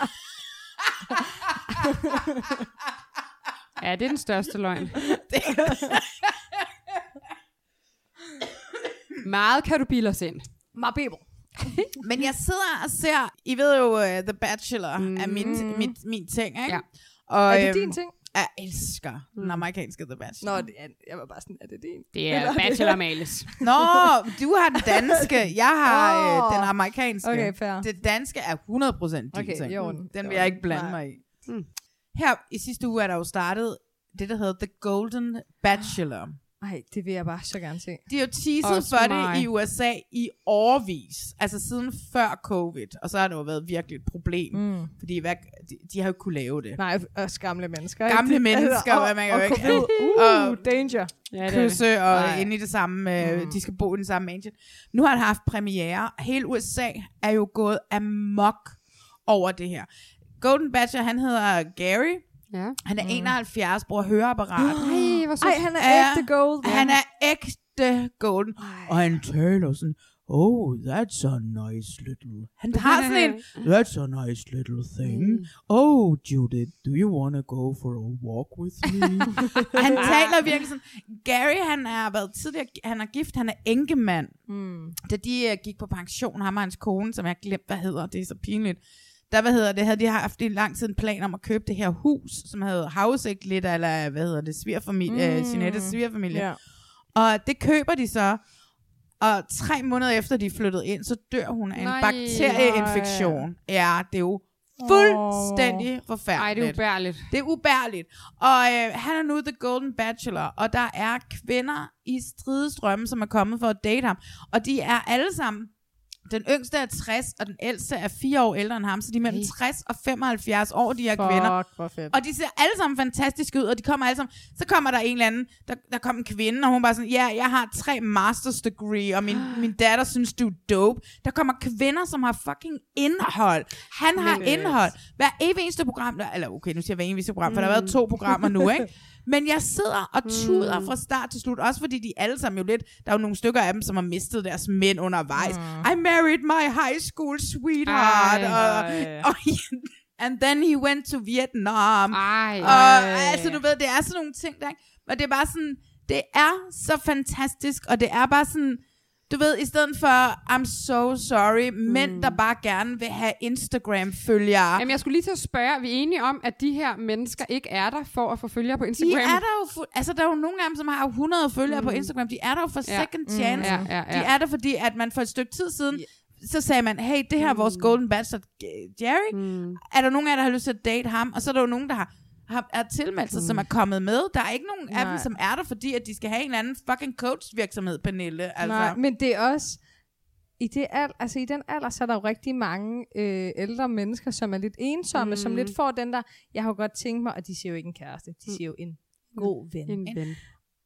ja, det er den største løgn. Meget kan du bilde os ind. My people. Men jeg sidder og ser, I ved jo, uh, The Bachelor mm. er mit, mit, min ting, ikke? Ja. Og, Er det øhm, din ting? Jeg elsker den amerikanske The Bachelor. Nå, det er, jeg var bare sådan, er det din? Det er Eller- Bachelor Males. Nå, du har den danske, jeg har Åh. øh, den amerikanske. Okay, fair. Det danske er 100% din Okay, ting. orden. Den I vil jeg ikke blande Nej. mig i. Mm. Her i sidste uge er der jo startet det, der hedder The Golden Bachelor. Ej, det vil jeg bare så gerne se. De har jo teaset Også for mig. det i USA i årvis. Altså siden før covid. Og så har det jo været virkelig et problem. Mm. Fordi hvad, de, de har jo ikke kunne lave det. Nej, også gamle mennesker. Gamle ikke? mennesker, og, hvad man kan og jo ikke- covid. Uh, Og- danger. Ja, det er det. kysse og Nej. inde i det samme, øh, Mm. de skal bo i den samme mansion. Nu har det haft premiere. Hele USA er jo gået amok over det her. Golden Bachelor, han hedder Gary. Ja. Han er 71, bruger høreapparat. Ej, hvor. Ej, han er Ja. ægte gold. Han er ægte golden. Og han taler sådan, oh, that's a nice little... Han har sådan en, that's a nice little thing. Oh, Judith, do you want to go for a walk with me? Han taler virkelig sådan. Gary, han er været tidligere, han er gift, han er enkemand. Mm. Da de uh, gik på pension, ham og hans kone, som jeg glemt, hvad hedder, det er så pinligt. Der, hvad hedder det, havde de haft i lang tid en plan om at købe det her hus, som havde Hausik lidt, eller hvad hedder det, svigerfamilie, mm. Jeanettes svigerfamilie. Ja. Og det køber de så, og tre måneder efter de er flyttet ind, så dør hun af en Nej. bakterieinfektion. Ja, det er jo fuldstændig forfærdeligt. Ej, det er ubærligt. Det er ubærligt. Og øh, han er nu The Golden Bachelor, og der er kvinder i stridestrømme, som er kommet for at date ham. Og de er alle sammen, den yngste er 60, og den ældste er 4 år ældre end ham, så de er mellem Ej. 60 og 75 år, de her kvinder. Fuck, hvor fedt. Og de ser alle sammen fantastisk ud, og de kommer alle sammen... Så kommer der en eller anden, der, der kommer en kvinde, og hun bare sådan, ja, jeg har tre masters degree, og min, min datter synes, du er dope. Der kommer kvinder, som har fucking indhold. Han har øh, indhold. Hver evig eneste program, der, eller okay, nu siger jeg hver eneste program, for der har været to programmer nu, ikke? Men jeg sidder og tuder fra start til slut, også fordi de alle sammen jo lidt, der er jo nogle stykker af dem, som har mistet deres mænd undervejs. I married my high school sweetheart, Ej, og, ej. og and then he went to Vietnam. Ej, Og altså, du ved, det er sådan nogle ting, der, ikke? Og det er bare sådan, det er så fantastisk, og det er bare sådan, du ved, i stedet for, I'm so sorry, mænd, der bare gerne vil have Instagram-følgere. Jamen, jeg skulle lige til at spørge, er vi enige om, at de her mennesker ikke er der for at få følgere på Instagram? De er der jo, altså der er jo nogle af dem, som har 100 følgere mm. på Instagram, de er der jo for Ja. second Mm, chance. ja, ja, ja. De er der, fordi at man for et stykke tid siden, så sagde man, hey, det her er vores Golden Bachelor, Jerry, Mm. er der nogen af jer, der har lyst til at date ham? Og så er der jo nogen, der har, har er tilmeldt sig, mm. som er kommet med. Der er ikke nogen af dem, Nej. som er der, fordi at de skal have en eller anden fucking coach-virksomhed, Pernille. Altså. Nej, men det er også... I, det al, altså i den alder, så er der jo rigtig mange øh, ældre mennesker, som er lidt ensomme, mm. som Mm. lidt får den der, jeg har jo godt tænkt mig, og de siger jo ikke en kæreste, de siger jo en god ven. En ven.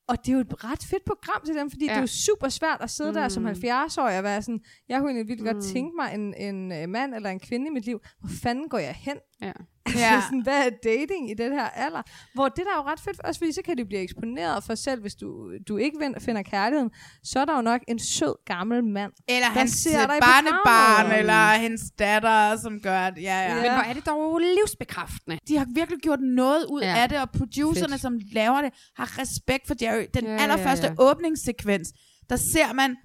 Og det er jo et ret fedt program til dem, fordi ja. det er jo super svært at sidde mm. der som Mm. 70-årig og være sådan, jeg kunne egentlig virkelig mm. godt Mm. tænke mig en, en øh, mand eller en kvinde i mit liv. Hvor fanden går jeg hen? Ja. Altså, Ja. sådan, hvad er dating i den her alder? Hvor det der er jo ret fedt, også fordi så kan de blive eksponeret for selv, hvis du, du ikke finder kærligheden, så er der jo nok en sød gammel mand, Eller der hans ser dig barnebarn, eller hendes datter, som gør det. Ja, ja. Men hvor er det dog livsbekræftende. De har virkelig gjort noget ud Ja. ja. af det, og producerne, Fedt. som laver det, har respekt for Jerry. Den Ja, ja, ja, allerførste ja. åbningssekvens, der ser man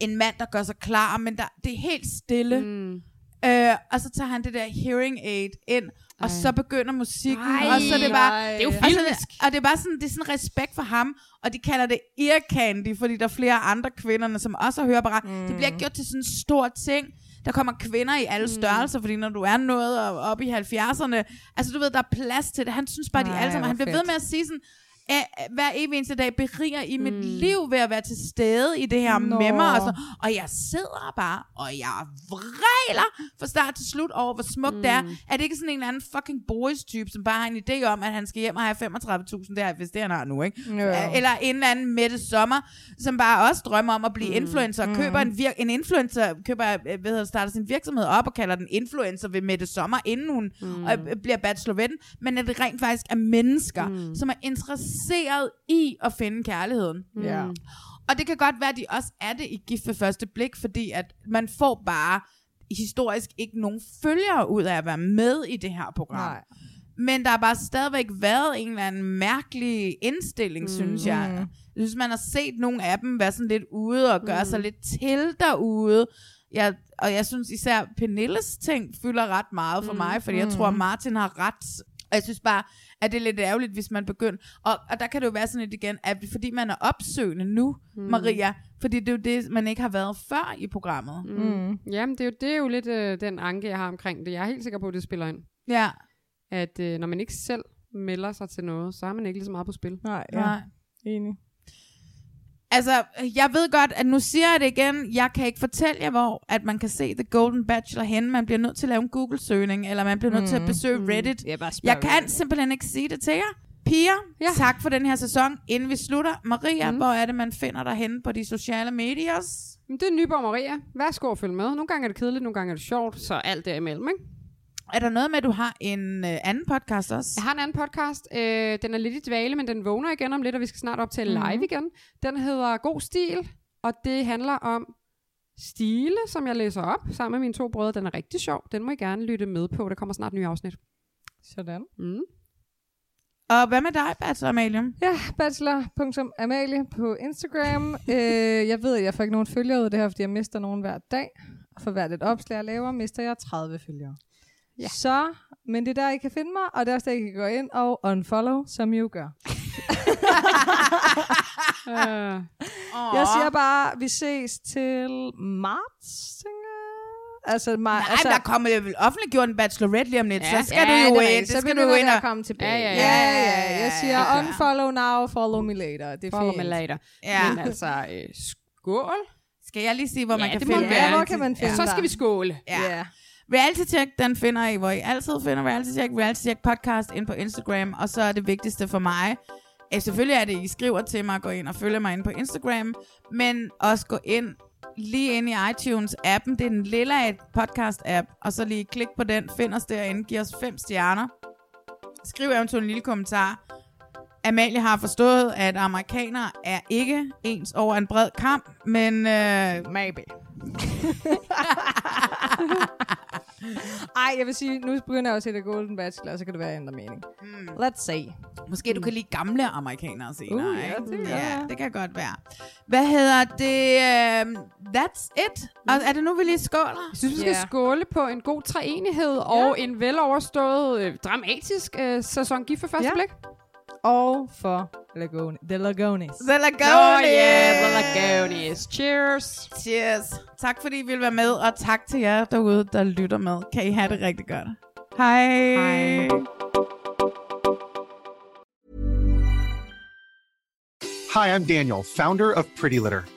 en mand, der gør sig klar, men der, det er helt stille. Mm. Øh, og så tager han det der hearing aid ind, og Ej. så begynder musikken, Ej, og så er det bare... ej. Det er jo og så filmisk. Og det er bare sådan, det er sådan respekt for ham, og de kalder det ear candy, fordi der er flere andre kvinderne, som også har høreapparat. Mm. Det bliver ikke gjort til sådan en stor ting. Der kommer kvinder i alle størrelser, fordi når du er noget og- op i 70'erne, altså du ved, der er plads til det. Han synes bare, de Ej, alle sammen, han bliver ved fedt. med at sige sådan, "Æ, hver evig eneste dag beriger i mit liv ved at være til stede i det her Nå. med mig. Og, så, og jeg sidder bare, og jeg vræler fra start til slut over, hvor smukt mm. det er. Er det ikke sådan en eller anden fucking boys-type, som bare har en idé om, at han skal hjem og have 35.000 der, hvis det han har nu, ikke? Jo. Eller en eller anden Mette Sommer, som bare også drømmer om at blive mm. influencer, og køber en, vir- en influencer, køber, øh, hvad hedder, det, starter sin virksomhed op og kalder den influencer ved Mette Sommer, inden hun mm. øh, bliver bachelor ved den, men at det rent faktisk er mennesker, mm. som er interesseret i at finde kærligheden. Ja. Og det kan godt være, at de også er det i gift ved første blik, fordi at man får bare historisk ikke nogen følgere ud af at være med i det her program. Nej. Men der har bare stadigvæk været en eller anden mærkelig indstilling, mm. synes jeg. Jeg synes, man har set nogle af dem være sådan lidt ude og gøre mm. sig lidt til derude. Jeg, og jeg synes især Pernilles ting fylder ret meget for mm. mig, fordi jeg tror, Martin har ret. Og jeg synes bare, at det er lidt ærgerligt, hvis man begynder... Og, og der kan det jo være sådan lidt igen, at fordi man er opsøgende nu, mm. Maria, fordi det er jo det, man ikke har været før i programmet. Mm. Jamen, det er, jo, det er jo lidt øh, den anke, jeg har omkring det. Jeg er helt sikker på, at det spiller ind. Ja. At øh, når man ikke selv melder sig til noget, så har man ikke lige så meget på spil. Nej, ja. Nej. Enig. Altså, jeg ved godt, at nu siger jeg det igen, jeg kan ikke fortælle jer, hvor at man kan se The Golden Bachelor hen. Man bliver nødt til at lave en Google-søgning, eller man bliver nødt mm. til at besøge Reddit. Ja, bare spørg jeg kan Reddit. simpelthen ikke sige det til jer. Piger, ja. tak for den her sæson. Inden vi slutter, Maria, mm. hvor er det, man finder dig henne på de sociale medier? Det er Nyborg Maria. Værsgo at følge med. Nogle gange er det kedeligt, nogle gange er det sjovt, så alt derimellem, ikke? Er der noget med, at du har en øh, anden podcast også? Jeg har en anden podcast. Øh, den er lidt i dvale, men den vågner igen om lidt, og vi skal snart op til Mhm. live igen. Den hedder God Stil, og det handler om stile, som jeg læser op sammen med mine to brødre. Den er rigtig sjov. Den må I gerne lytte med på. Der kommer snart nye afsnit. Sådan. Mm. Og hvad med dig, Bachelor Amalie? Ja, bachelor.amalie på Instagram. øh, jeg ved, at jeg får ikke nogen følgere ud af det her, fordi jeg mister nogen hver dag. Og for hvert et opslag, jeg laver, mister jeg 30 følgere. Ja. Så, men det er der, I kan finde mig, og det er også der, I kan gå ind og unfollow, som I jo gør. Uh, Jeg siger bare, vi ses til marts, tænker. Altså, mar- Nej, altså, der kommer jo vel offentliggjort en bachelorette lige om lidt, Ja, så skal ja, du jo ind. så skal du begynder ind og... komme tilbage. Ja, ja, ja, ja. ja, ja. Jeg siger er klart. unfollow now, follow me later. Det er follow fint. me later. Ja. Men altså, øh, skål. Skal jeg lige sige, hvor Ja, man kan finde du Ja, hvor kan man finde Så dig? skal vi skåle. Ja. Ja. Reality Check, den finder I, hvor I altid finder Reality Check. Reality Check podcast ind på Instagram. Og så er det vigtigste for mig, eh, selvfølgelig er det, I skriver til mig, gå ind og følge mig ind på Instagram. Men også gå ind lige ind i iTunes-appen. Det er den lille podcast-app. Og så lige klik på den, find os derinde, giv os fem stjerner. Skriv eventuelt en lille kommentar. Amalie har forstået, at amerikanere er ikke ens over en bred kamp, men... Øh, Maybe. Ej, jeg vil sige, nu begynder jeg også at se The Golden Bachelor, og så kan det være, jeg ændrer mening. Mm. Let's see. Måske du kan lide gamle amerikanere senere, Uh, ja, ikke? det kan ja, det kan godt være. Hvad hedder det? Um, that's it. Og er det nu, vi lige skåler? Jeg synes, vi skal Ja. skåle på en god træenighed og en veloverstået, øh, dramatisk øh, sæson gift for første Ja. blik. Og for Lagone, The Lagones. The Lagones! Oh yeah, the Lagones. Cheers. Cheers. Tak fordi I ville være med, og tak til jer derude, der lytter med. Kan I have det rigtig godt. Hej. Hej. Hi, I'm Daniel, founder of Pretty Litter.